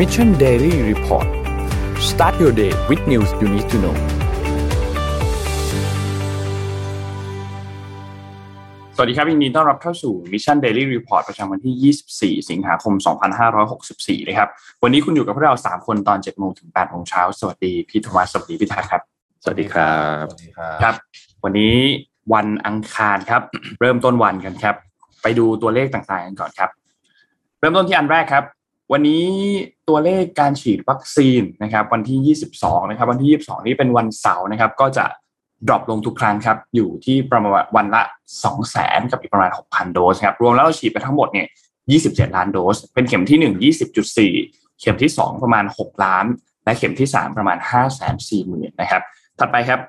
Mission Daily Report start your day with news you need to know สวัสดีครับยินดีต้อนรับเข้าสู่ Mission Daily Report ประจำวันที่ 24 สิงหาคม 2564 นะครับ วันนี้คุณอยู่กับพวกเรา 3 คนตอน 7 โมงถึง 8 โมงเช้า สวัสดีพี่ธวัชสวัสดีพี่ทักครับ สวัสดีครับ สวัสดีครับครับ วันนี้วันอังคารครับ เริ่มต้นวันกันครับ ไปดูตัวเลขต่างๆกันก่อนครับ เริ่มต้นที่อันแรกครับ วันนี้ตัวเลขการฉีดวัคซีนนะครับวันที่ 22 นะครับ วันที่ 22 นี้เป็นวันเสาร์นะครับ ก็จะดรอปลงทุกครั้งครับ อยู่ที่ประมาณวันละ 200,000 กับอีกประมาณ 6,000 โดสครับ รวมแล้วเราฉีดไปทั้งหมดเนี่ย 27 ล้านโดส เป็นเข็มที่ 1 20.4 เข็มที่ 2 ประมาณ 6 ล้าน และเข็มที่ 3 ประมาณ 540,000นะครับ ถัดไปครับ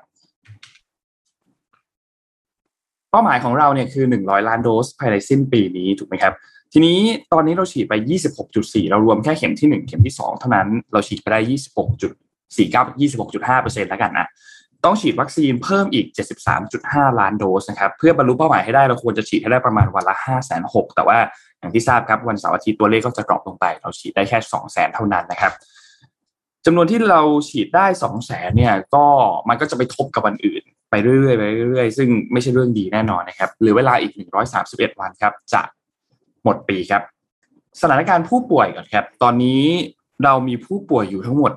เป้าหมายของเราเนี่ยคือ 100 ล้านโดสภายในสิ้นปีนี้ถูกไหมครับ ทีนี้ตอนนี้เราฉีดไป 26.4 เรารวมแค่เข็มที่ 1 เข็มที่ 2 เท่านั้น เราฉีดไปได้ 26.49 26.5%แล้วกันนะ ต้องฉีดวัคซีนเพิ่มอีก 73.5 ล้านโดสนะครับ เพื่อบรรลุเป้าหมายให้ได้เราควรจะฉีดให้ได้ประมาณวันละ 5 6 0 0 0แต่ว่าอย่างที่ทราบครับวันเสาร์อาทิตย์ตัวเลขก็จะดรอปลงไป เราฉีดได้แค่ 200,000เท่านั้นนะครับจำนวนที่เราฉีดได้200,000เนี่ยก็มันก็จะไปทบกับวันอื่น ไปเรื่อยๆไปเรื่อยๆซึ่งไม่ใช่เรื่องดีแน่นอนนะครับหรือเวลาอีก 131 วันครับจะ หมดปีครับ สถานการณ์ผู้ป่วยก่อนครับ ตอนนี้เรามีผู้ป่วยอยู่ทั้งหมด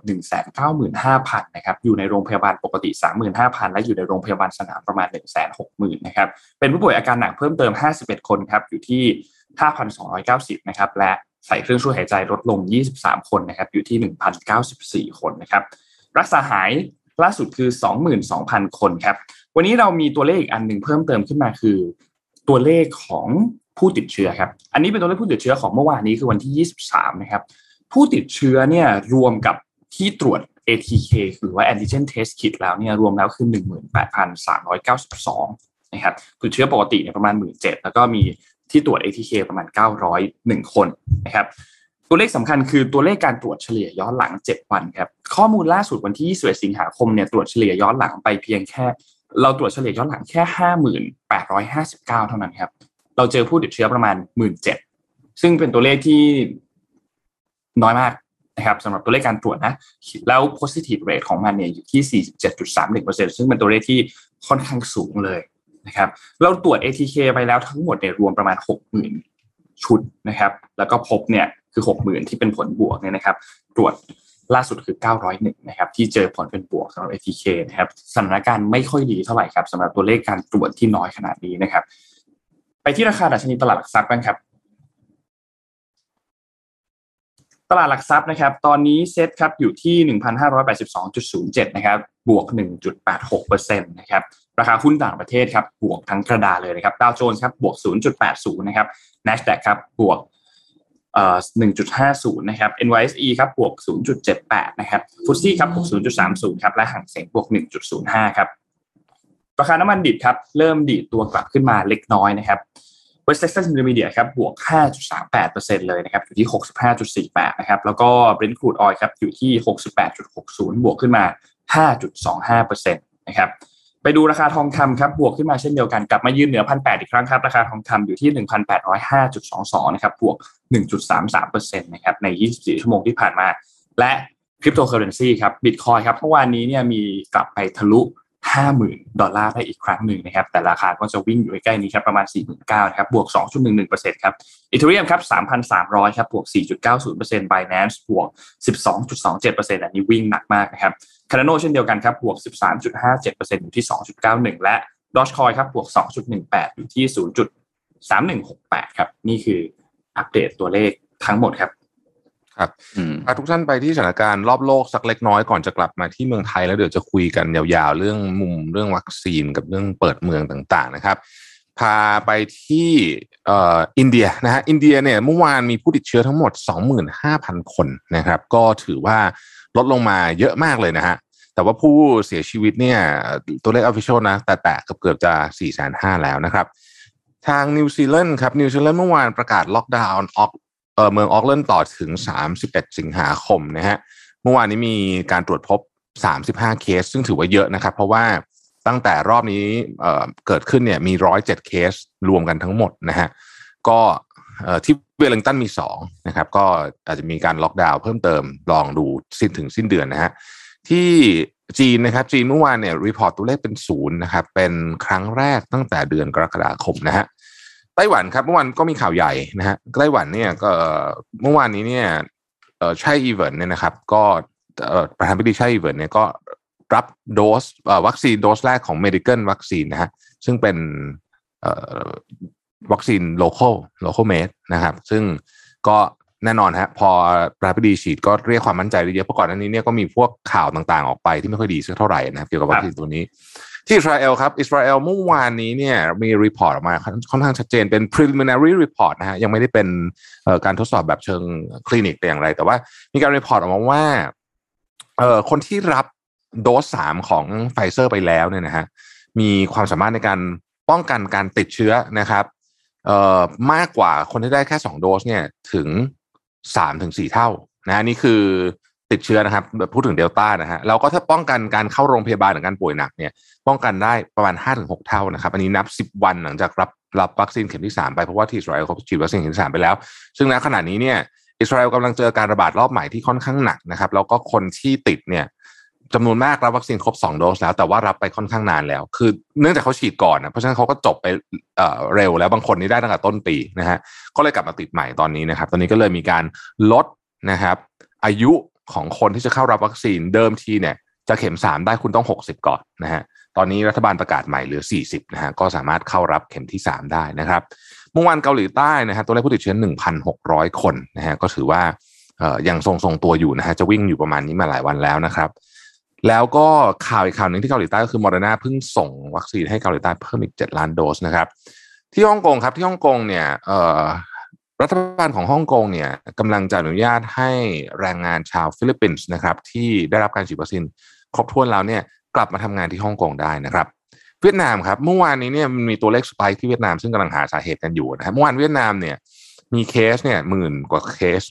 195,000นะครับ อยู่ในโรงพยาบาลปกติ 35,000 และอยู่ในโรงพยาบาลสนามประมาณ 160,000นะครับ เป็นผู้ป่วยอาการหนักเพิ่มเติม 51 คนครับ อยู่ที่ 5,290 นะครับ และใส่เครื่องช่วยหายใจลดลง 23 คนนะครับ อยู่ที่ 1,094 คนนะครับ รักษาหายล่าสุดคือ 22,000 คนครับ วันนี้เรามีตัวเลขอีกอันหนึ่งเพิ่มเติมขึ้นมาคือ ตัวเลขของ ผู้ติดเชื้อครับ อันนี้เป็นตัวเลขผู้ติดเชื้อของเมื่อวานนี้คือวันที่ 23 นะครับ ผู้ติดเชื้อเนี่ยรวมกับที่ตรวจ ATK หรือว่า antigen test kit แล้วเนี่ยรวมแล้วคือ 18,392 นะครับติดเชื้อปกติเนี่ยประมาณ 17,000แล้วก็มีที่ตรวจ ATK ประมาณ 901 คนนะครับตัวเลขสำคัญคือตัวเลขการตรวจเฉลี่ยย้อนหลัง 7 วันครับข้อมูลล่าสุดวันที่ 21 สิงหาคมเนี่ยตรวจเฉลี่ยย้อนหลังไปเพียงแค่ เราตรวจเฉลี่ยย้อนหลังแค่ 5859 เท่านั้นครับ เราเจอผู้ติดเชื้อประมาณ17,000ซึ่งเป็นตัวเลขที่น้อยมากนะครับสำหรับตัวเลขการตรวจนะ แล้ว positive rate ของมันเนี่ยอยู่ที่ 47.31%ซึ่งเป็นตัวเลขที่ค่อนข้างสูงเลยนะครับ เราตรวจ ATK ไปแล้วทั้งหมดเนี่ยรวมประมาณ 60,000 ชุดนะครับ แล้วก็พบเนี่ยคือ 60,000 ที่เป็นผลบวกเนี่ยนะครับ ตรวจล่าสุดคือ 901 นะครับ ที่เจอผลเป็นบวกสำหรับ ATK นะครับ สถานการณ์ไม่ค่อยดีเท่าไหร่ครับสำหรับตัวเลขการตรวจที่น้อยขนาดนี้นะครับ ไปที่ราคาดัชนีตลาดหลักทรัพย์กันครับตลาดหลักทรัพย์นะครับ ตอนนี้เซ็ตครับอยู่ที่ 1,582.07 นะครับ บวก 1.86%นะครับ ราคาหุ้นต่างประเทศครับ บวกทั้งกระดาเลยนะครับ ดาวโจนส์ครับ บวก 0.80 นะครับ NASDAQ ครับ บวกเอ่อ1.50 นะครับ NYSE ครับ บวก 0.78 นะครับฟุตซี่ครับ บวก 0.30 ครับ และห่างเสียงบวก 1.05 ครับ ราคาน้ำมันดิบครับเริ่มดีดตัวกลับขึ้นมาเล็กน้อยนะครับ West Texas Intermediate ครับบวก 5.38%เลยนะครับอยู่ที่ 65.48 นะครับ แล้วก็ Brent crude oil ครับอยู่ที่ 68.60 บวกขึ้นมา 5.25%นะครับไปดูราคาทองคำครับบวกขึ้นมาเช่นเดียวกันกลับมายืนเหนือ1,800อีกครั้งครับ ราคาทองคำอยู่ที่ 1,805.22 นะครับบวก 1.33%นะครับใน 24 ชั่วโมงที่ผ่านมา และคริปโตเคอเรนซีครับบิตคอยครับเมื่อวานนี้เนี่ยมีกลับไปทะลุ 50,000 ดอลลาร์ได้อีกครั้งหนึ่งนะครับ แต่ราคาก็จะวิ่งอยู่ใกล้ๆนี้ครับประมาณ 49,000นะครับบวก 2.11%ครับอีเทเรียมครับ 3,300 ครับบวก 4.90% Binance บวก 12.27%อันนี้วิ่งหนักมากนะครับคาร์โนเช่นเดียวกันครับบวก 13.57%อยู่ที่ 2.91 และดอชคอยครับบวก 2.18 อยู่ที่ 0.3168 ครับ นี่คืออัปเดตตัวเลขทั้งหมดครับ ครับพาทุกท่านไปที่สถานการณ์รอบโลกสักเล็กน้อยก่อนจะกลับมาที่เมืองไทยแล้วเดี๋ยวจะคุยกันยาวๆ เรื่องมุมเรื่องวัคซีนกับเรื่องเปิดเมืองต่างๆนะครับ พาไปที่เอ่ออินเดียนะฮะอินเดียเนี่ยเมื่อวานมีผู้ติดเชื้อทั้งหมด 25,000 คนนะครับ ก็ถือว่าลดลงมาเยอะมากเลยนะฮะแต่ว่าผู้เสียชีวิตเนี่ยตัวเลข official นะแต่แต่เกือบจะ 4 5 0 0 0แล้วนะครับ ทางนิวซีแลนด์ครับนิวซีแลนด์เมื่อวานประกาศล็อกดาวน์เมืองโอ๊คแลนด์ต่อถึง 31 สิงหาคมนะฮะเมื่อวานนี้มีการตรวจพบ 35 เคส ซึ่งถือว่าเยอะนะครับ เพราะว่าตั้งแต่รอบนี้เกิดขึ้นเนี่ยมี 107 เคสรวมกันทั้งหมดนะฮะก็ที่เวลลิงตันมีสองนะครับก็อาจจะมีการล็อกดาวน์เพิ่มเติมลองดูสิ้นถึงสิ้นเดือนนะฮะที่จีนนะครับจีนเมื่อวานเนี่ย report ตัวเลขเป็นศูนย์นะครับเป็นครั้งแรกตั้งแต่เดือนกรกฎาคมนะฮะ ไต้หวันครับเมื่อวานก็มีข่าวใหญ่นะฮะไต้หวันเนี่ยก็เมื่อวานนี้เนี่ยไช่อิงเหวินเนี่ยนะครับ ก็ประธานาธิบดีไช่อิงเหวินเนี่ยก็รับโดสวัคซีนโดสแรกของ Medigen วัคซีนนะฮะซึ่งเป็นวัคซีน local local made นะครับ ซึ่งก็แน่นอนฮะพอประธานาธิบดีฉีดก็เรียกความมั่นใจได้เยอะเพราะก่อนหน้านี้เนี่ยก็มีพวกข่าวต่างๆออกไปที่ไม่ค่อยดีสักเท่าไหร่นะครับเกี่ยวกับวัคซีนตัวนี้ ที่อิสราเอลครับอิสราเอลเมื่อวานนี้เนี่ยมี report ออกมาค่อนข้างชัดเจนเป็น preliminary report นะฮะยังไม่ได้เป็นการทดสอบแบบเชิงคลินิกแต่อย่างไร แต่ว่ามีการ report ออกมาว่าคนที่รับโดสสามของไฟเซอร์ไปแล้วเนี่ยนะฮะมีความสามารถในการป้องกันการติดเชื้อนะครับมากกว่าคนที่ได้แค่สองโดสเนี่ยถึงสามถึงสี่เท่านะนี่คือ ติดเชื้อนะครับพูดถึงเดลต้านะฮะแล้วก็ถ้าป้องกันการเข้าโรงพยาบาลหรือการป่วยหนักเนี่ยป้องกันได้ประมาณห้าถึงหกเท่านะครับ อันนี้นับสิบวันหลังจากรับรับวัคซีนเข็มที่สามไปเพราะว่าที่อิสราเอลเขาฉีดวัคซีนเข็มที่สามไปแล้ว ซึ่งณขณะนี้เนี่ยอิสราเอลกำลังเจอการระบาดรอบใหม่ที่ค่อนข้างหนักนะครับ แล้วก็คนที่ติดเนี่ยจำนวนมากรับวัคซีนครบ 2 โดสแล้ว แต่ว่ารับไปค่อนข้างนานแล้ว คือเนื่องจากเขาฉีดก่อนนะเพราะฉะนั้นเขาก็จบไปเเร็วแล้วบางคนนี่ได้ตั้งแต่ต้นปีนะฮะก็เลยกลับมาติดใหม่ตอนนี้นะครับ ตอนนี้ก็เลยมีการลดนะครับอายุ ของคนที่จะเข้ารับวัคซีนเดิมทีเนี่ยจะเข็ม 3 ได้คุณต้อง 60 ก่อนนะฮะ ตอนนี้รัฐบาลประกาศใหม่เหลือ 40 นะฮะ ก็สามารถเข้ารับเข็มที่ 3 ได้นะครับ เมื่อวานเกาหลีใต้นะฮะ ตัวเลขผู้ติดเชื้อ 1,600 คนนะฮะ ก็ถือว่าเอ่อยังทรงตัวอยู่นะฮะ จะวิ่งอยู่ประมาณนี้มาหลายวันแล้วนะครับ แล้วก็ข่าวอีกข่าวหนึ่งที่เกาหลีใต้ก็คือโมเดอร์นาเพิ่งส่งวัคซีนให้เกาหลีใต้เพิ่มอีก 7 ล้านโดสนะครับ ที่ฮ่องกงครับ ที่ฮ่องกงเนี่ย รัฐบาลของฮ่องกงเนี่ยกำลังจะอนุญาตให้แรงงานชาวฟิลิปปินส์นะครับที่ได้รับการฉีดวัคซีนครบถ้วนแล้วเนี่ยกลับมาทำงานที่ฮ่องกงได้นะครับเวียดนามครับเมื่อวานนี้เนี่ยมันมีตัวเลขสไปค์ที่เวียดนามซึ่งกำลังหาสาเหตุกันอยู่นะครับเมื่อวานเวียดนามเนี่ยมีเคสเนี่ยหมื่นกว่าเคส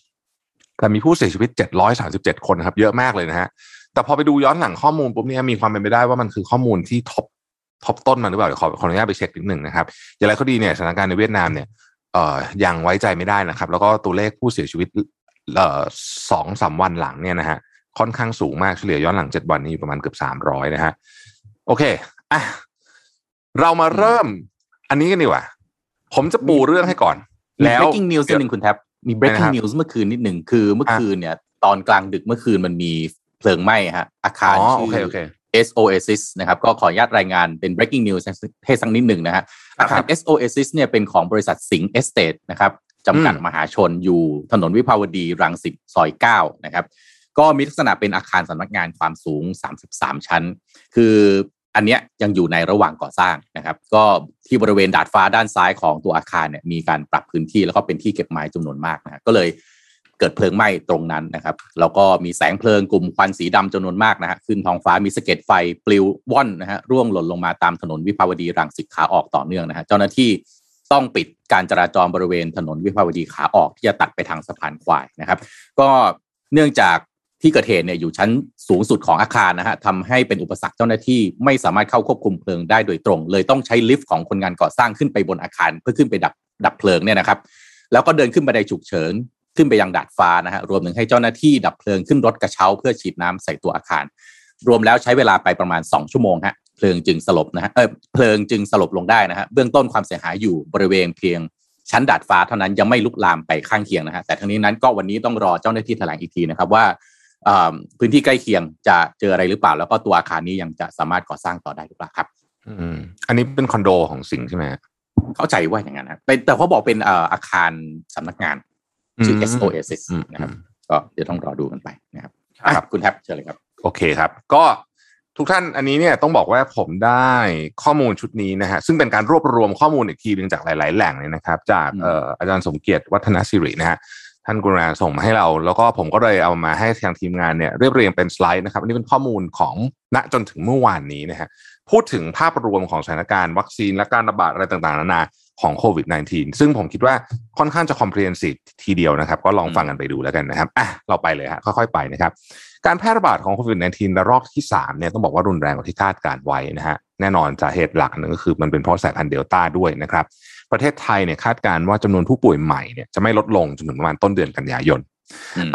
แต่มีผู้เสียชีวิต 737 คนครับเยอะมากเลยนะฮะแต่พอไปดูย้อนหลังข้อมูลปุ๊บเนี่ยมีความเป็นไปได้ว่ามันคือข้อมูลที่ทบทบต้นมาหรือเปล่าเดี๋ยวขอขออนุญาตไปเช็คนิดหนึ่งนะครับอย่างไรก็ดีเนี่ยสถานการณ์ในเวียดนามเนี่ย ยังไว้ใจไม่ได้นะครับ แล้วก็ตัวเลขผู้เสียชีวิตเอ่อสองสามวันหลังเนี่ยนะฮะค่อนข้างสูงมากเฉลี่ยย้อนหลังเจ็ดวันนี้อยู่ประมาณเกือบสามร้อยนะฮะโอเคอะเรามาเริ่ม อันนี้กันดีกว่า ผมจะปูเรื่องให้ก่อน แล้ว breaking news นิดหนึ่งคุณแท็บมี breaking news เมื่อคืนนิดหนึ่งคือเมื่อคืนเนี่ย ตอนกลางดึกเมื่อคืนมันมีเพลิงไหม้ฮะ อาคารชื่อ S-OASIS นะครับก็ขออนุญาตรายงานเป็น breaking news ให้สักนิดหนึ่งนะฮะอาคาร S-OASIS เนี่ยเป็นของบริษัทสิงห์เอสเตทนะครับจำกัดมหาชนอยู่ถนนวิภาวดีรังสิตซอย 9 นะครับ ก็มีลักษณะเป็นอาคารสำนักงานความสูง 33 ชั้น คืออันเนี้ยยังอยู่ในระหว่างก่อสร้างนะครับ ก็ที่บริเวณดาดฟ้าด้านซ้ายของตัวอาคารเนี่ยมีการปรับพื้นที่แล้วก็เป็นที่เก็บไม้จำนวนมากนะก็เลย เกิดเพลิงไหม้ตรงนั้นนะครับแล้วก็มีแสงเพลิงกลุ่มควันสีดำจำนวนมากนะฮะขึ้นท้องฟ้ามีสะเก็ดไฟปลิวว่อนนะฮะร่วงหล่นลงมาตามถนนวิภาวดีรังสิตขาออกต่อเนื่องนะฮะเจ้าหน้าที่ต้องปิดการจราจรบริเวณถนนวิภาวดีขาออกที่จะตัดไปทางสะพานควายนะครับ ก็เนื่องจากที่เกิดเหตุเนี่ยอยู่ชั้นสูงสุดของอาคารนะฮะทำให้เป็นอุปสรรคเจ้าหน้าที่ไม่สามารถเข้าควบคุมเพลิงได้โดยตรง เลยต้องใช้ลิฟต์ของคนงานก่อสร้างขึ้นไปบนอาคารเพื่อขึ้นไปดับดับเพลิงเนี่ยนะครับ แล้วก็เดินขึ้นบันไดฉุกเฉิน ขึ้นไปยังดาดฟ้านะฮะรวมถึงให้เจ้าหน้าที่ดับเพลิงขึ้นรถกระเช้าเพื่อฉีดน้ำใส่ตัวอาคาร รวมแล้วใช้เวลาไปประมาณ 2 ชั่วโมงฮะเพลิงจึงสลบนะฮะเออเพลิงจึงสลบลงได้นะฮะเบื้องต้นความเสียหายอยู่บริเวณเพียงชั้นดาดฟ้าเท่านั้นยังไม่ลุกลามไปข้างเคียงนะฮะแต่ทั้งนี้นั้นก็วันนี้ต้องรอเจ้าหน้าที่แถลงอีกทีนะครับว่าพื้นที่ใกล้เคียงจะเจออะไรหรือเปล่า แล้วก็ตัวอาคารนี้ยังจะสามารถก่อสร้างต่อได้หรือเปล่าครับ อืมอันนี้เป็นคอนโดของสิงห์ใช่ไหมเข้าใจว่าอย่างนั้นนะเป็นแต่เขาบอกเป็นอาคารสำนักงาน ชื่อ SOSIS นะครับก็เดี๋ยวต้องรอดูกันไปนะครับครับคุณแท็บเชิญเลยครับ โอเคครับ ก็ทุกท่านอันนี้เนี่ยต้องบอกว่าผมได้ข้อมูลชุดนี้นะฮะซึ่งเป็นการรวบรวมข้อมูลอีกทีหนึ่งจากหลาย ๆ แหล่งเลยนะครับ จากอาจารย์สมเกียรติวัฒนศิรินะฮะท่านกุณาส่งมาให้เรา แล้วก็ผมก็เลยเอามาให้ทางทีมงานเนี่ยเรียบเรียงเป็นสไลด์นะครับอันนี้เป็นข้อมูลของณจนถึงเมื่อวานนี้นะฮะพูดถึงภาพรวมของสถานการณ์วัคซีนและการระบาดอะไรต่างๆนานา ของโควิด -19 ซึ่งผมคิดว่าค่อนข้างจะ comprehensive ทีเดียวนะครับ ก็ลองฟังกันไปดูแล้วกันนะครับอะเราไปเลยฮะค่อยๆไปนะครับ การแพร่ระบาดของโควิด -19 ระลอกที่3เนี่ยต้องบอกว่ารุนแรงกว่าที่คาดการไว้นะฮะแน่นอนสาเหตุหลักนึงก็คือมันเป็นเพราะสายพันธุ์เดลต้าด้วยนะครับ ประเทศไทยเนี่ยคาดการณ์ว่าจำนวนผู้ป่วยใหม่เนี่ยจะไม่ลดลงจนถึงประมาณต้นเดือนกันยายน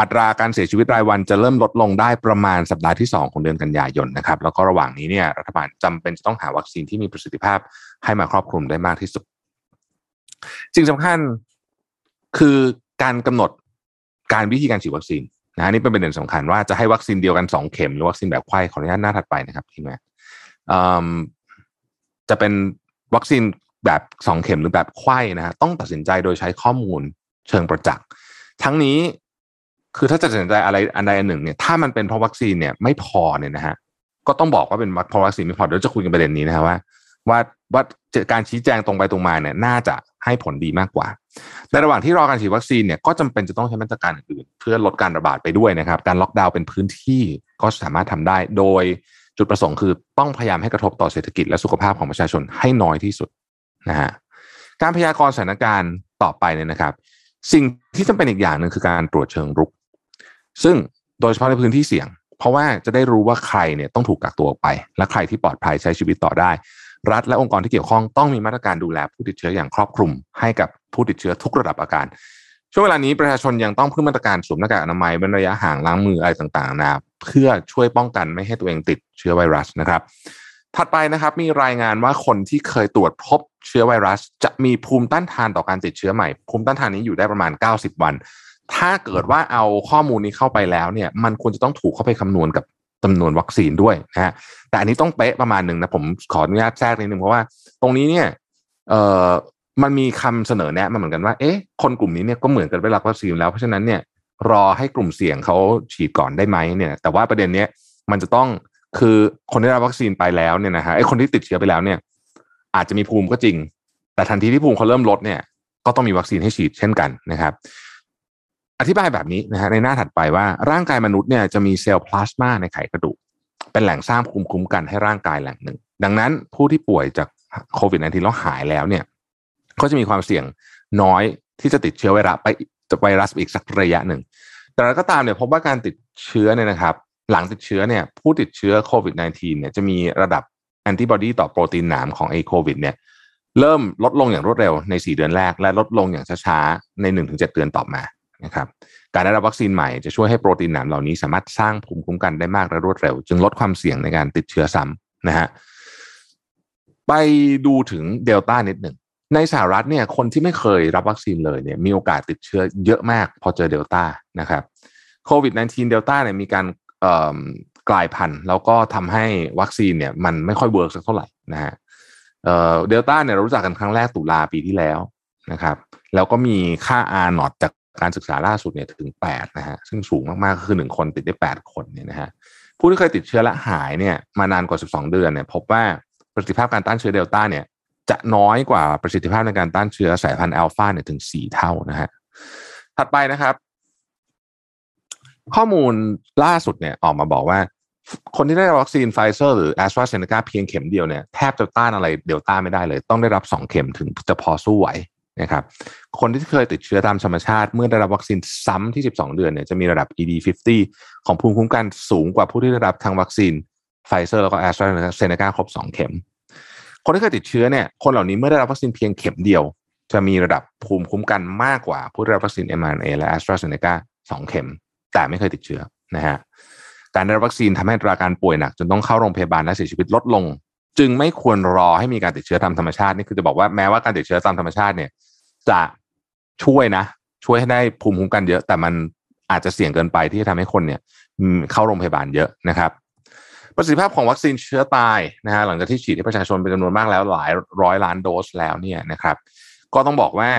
อัตราการเสียชีวิตรายวันจะเริ่มลดลงได้ประมาณสัปดาห์ที่ 2 ของเดือนกันยายนนะครับ แล้วก็ระหว่างนี้เนี่ยรัฐบาลจำเป็นจะต้องหาวัคซีนที่มีประสิทธิภาพให้มาครอบคลุมได้มากที่สุด สิ่งสำคัญคือการกำหนดการวิธีการฉีดวัคซีนนะนี่เป็นประเด็นสำคัญว่าจะให้วัคซีนเดียวกันสองเข็มหรือวัคซีนแบบไข้ขออนุญาตหน้าถัดไปนะครับทีมงานจะเป็นวัคซีนแบบสองเข็มหรือแบบไข้นะฮะต้องตัดสินใจโดยใช้ข้อมูลเชิงประจักษ์ทั้งนี้คือถ้าจะตัดสินใจอะไรอันใดอันหนึ่งเนี่ยถ้ามันเป็นเพราะวัคซีนเนี่ยไม่พอเนี่ยนะฮะก็ต้องบอกว่าเป็นเพราะวัคซีนไม่พอเดี๋ยวจะคุยกันประเด็นนี้นะฮะว่า ว่าว่าการชี้แจงตรงไปตรงมาเนี่ยน่าจะให้ผลดีมากกว่า ในระหว่างที่รอการฉีดวัคซีนเนี่ยก็จำเป็นจะต้องใช้มาตรการอื่นเพื่อลดการระบาดไปด้วยนะครับ การล็อกดาวน์เป็นพื้นที่ก็สามารถทำได้ โดยจุดประสงค์คือต้องพยายามให้กระทบต่อเศรษฐกิจและสุขภาพของประชาชนให้น้อยที่สุดนะฮะการพยากรณ์สถานการณ์ต่อไปเนี่ยนะครับ สิ่งที่จำเป็นอีกอย่างหนึ่งคือการตรวจเชิงรุก ซึ่งโดยเฉพาะในพื้นที่เสี่ยง เพราะว่าจะได้รู้ว่าใครเนี่ยต้องถูกกักตัวออกไป และใครที่ปลอดภัยใช้ชีวิตต่อได้ รัฐและองค์กรที่เกี่ยวข้องต้องมีมาตรการดูแลผู้ติดเชื้ออย่างครอบคลุม ให้กับผู้ติดเชื้อทุกระดับอาการ ช่วงเวลานี้ประชาชนยังต้องเพิ่มมาตรการสวมหน้ากากอนามัยเป็นระยะห่างล้างมืออะไรต่างๆนะเพื่อช่วยป้องกันไม่ให้ตัวเองติดเชื้อไวรัสนะครับถัดไปนะครับมีรายงานว่าคนที่เคยตรวจพบเชื้อไวรัส จะมีภูมิต้านทานต่อการติดเชื้อใหม่ ภูมิต้านทานนี้อยู่ได้ประมาณ 90 วัน ถ้าเกิดว่าเอาข้อมูลนี้เข้าไปแล้วเนี่ย มันควรจะต้องถูกเข้าไปคำนวณกับ จำนวนวัคซีนด้วยนะฮะแต่อันนี้ต้องเป๊ะประมาณหนึ่งนะผมขออนุญาตแทรกนิดนึงเพราะว่าตรงนี้เนี่ยเอ่อมันมีคำเสนอแนะมาเหมือนกันว่าเอ๊ะคนกลุ่มนี้เนี่ยก็เหมือนกันไปรับวัคซีนแล้วเพราะฉะนั้นเนี่ยรอให้กลุ่มเสี่ยงเขาฉีดก่อนได้ไหมเนี่ยแต่ว่าประเด็นเนี้ยมันจะต้องคือคนที่รับวัคซีนไปแล้วเนี่ยนะฮะไอ้คนที่ติดเชื้อไปแล้วเนี่ย อาจจะมีภูมิก็จริง แต่ทันทีที่ภูมิเขาเริ่มลดเนี่ย ก็ต้องมีวัคซีนให้ฉีดเช่นกันนะครับ อธิบายแบบนี้นะฮะในหน้าถัดไปว่าร่างกายมนุษย์เนี่ยจะมีเซลล์พลาสมาในไขกระดูก เป็นแหล่งสร้างภูมิคุ้มกันให้ร่างกายแหล่งหนึ่ง ดังนั้นผู้ที่ป่วยจากโควิด -19 แล้วหายแล้วเนี่ยก็จะมีความเสี่ยงน้อยที่จะติดเชื้อไวรัสไปไวรัสอีกสักระยะหนึ่ง แต่ก็ตามเนี่ยพบว่าการติดเชื้อเนี่ยนะครับ หลังติดเชื้อเนี่ยผู้ติดเชื้อโควิด -19 เนี่ยจะมีระดับแอนติบอดีต่อโปรตีนหนามของไอโควิดเนี่ยเริ่มลดลงอย่างรวดเร็วใน 4 เดือนแรก และลดลงอย่างช้าๆใน 1-7 เดือนต่อมา นะครับการได้รับวัคซีนใหม่จะช่วยให้โปรตีนหนามเหล่านี้สามารถสร้างภูมิคุ้มกันได้มากและรวดเร็ว จึงลดความเสี่ยงในการติดเชื้อซ้ำนะฮะไปดูถึงเดลต้านิดหนึ่งในสหรัฐเนี่ยคนที่ไม่เคยรับวัคซีนเลยเนี่ยมีโอกาสติดเชื้อเยอะมากพอเจอเดลต้านะครับโควิด -19 เดลต้าเนี่ยมีการกลายพันธุ์แล้วก็ทำให้วัคซีนเนี่ยมันไม่ค่อย work สักเท่าไหร่นะฮะเดลต้าเนี่ยเรารู้จักกันครั้งแรกตุลาปีที่แล้วนะครับแล้วก็มีค่า R naught จาก การศึกษาล่าสุดเนี่ยถึงแปดนะฮะซึ่งสูงมากๆก็คือหนึ่งคนติดได้แปดคนเนี่ยนะฮะผู้ที่เคยติดเชื้อและหายเนี่ยมานานกว่าสิบสองเดือนเนี่ยพบว่าประสิทธิภาพการต้านเชื้อเดลต้าเนี่ยจะน้อยกว่าประสิทธิภาพในการต้านเชื้อสายพันธุ์อัลฟาเนี่ยถึงสี่เท่านะฮะถัดไปนะครับ ข้อมูลล่าสุดเนี่ยออกมาบอกว่า คนที่ได้วัคซีนไฟเซอร์หรือแอสตราเซเนกาเพียงเข็มเดียวเนี่ยแทบจะต้านอะไรเดลต้าไม่ได้เลย ต้องได้รับสองเข็มถึงจะพอสู้ไหว นะครับ คนที่เคยติดเชื้อตามธรรมชาติ เมื่อได้รับวัคซีนซ้ำที่ 12 เดือนเนี่ยจะมีระดับ ED50 ของภูมิคุ้มกันสูงกว่าผู้ที่ได้รับทางวัคซีนไฟเซอร์แล้วก็แอสตราเซเนกาครบ 2 เข็ม คนที่เคยติดเชื้อเนี่ยคนเหล่านี้เมื่อได้รับวัคซีนเพียงเข็มเดียว จะมีระดับภูมิคุ้มกันมากกว่าผู้ได้รับวัคซีน mRNA และแอสตราเซเนกา2เข็ม แต่ไม่เคยติดเชื้อนะฮะการได้รับวัคซีนทำให้อัตราการป่วยหนักจนต้องเข้าโรงพยาบาลและเสียชีวิตลดลง จึงไม่ควรรอให้มีการติดเชื้อตามธรรมชาตินี่คือจะบอกว่าแม้ว่าการติดเชื้อตามธรรมชาติเนี่ย จะช่วยนะ ช่วยให้ได้ภูมิคุ้มกันเยอะ แต่มันอาจจะเสี่ยงเกินไปที่จะทำให้คนเนี่ยเข้าโรงพยาบาลเยอะนะครับประสิทธิภาพของวัคซีนเชื้อตายนะฮะหลังจากที่ฉีดให้ประชาชนเป็นจำนวนมากแล้วหลายร้อยล้านโดสแล้วเนี่ยนะครับ ก็ต้องบอกว่า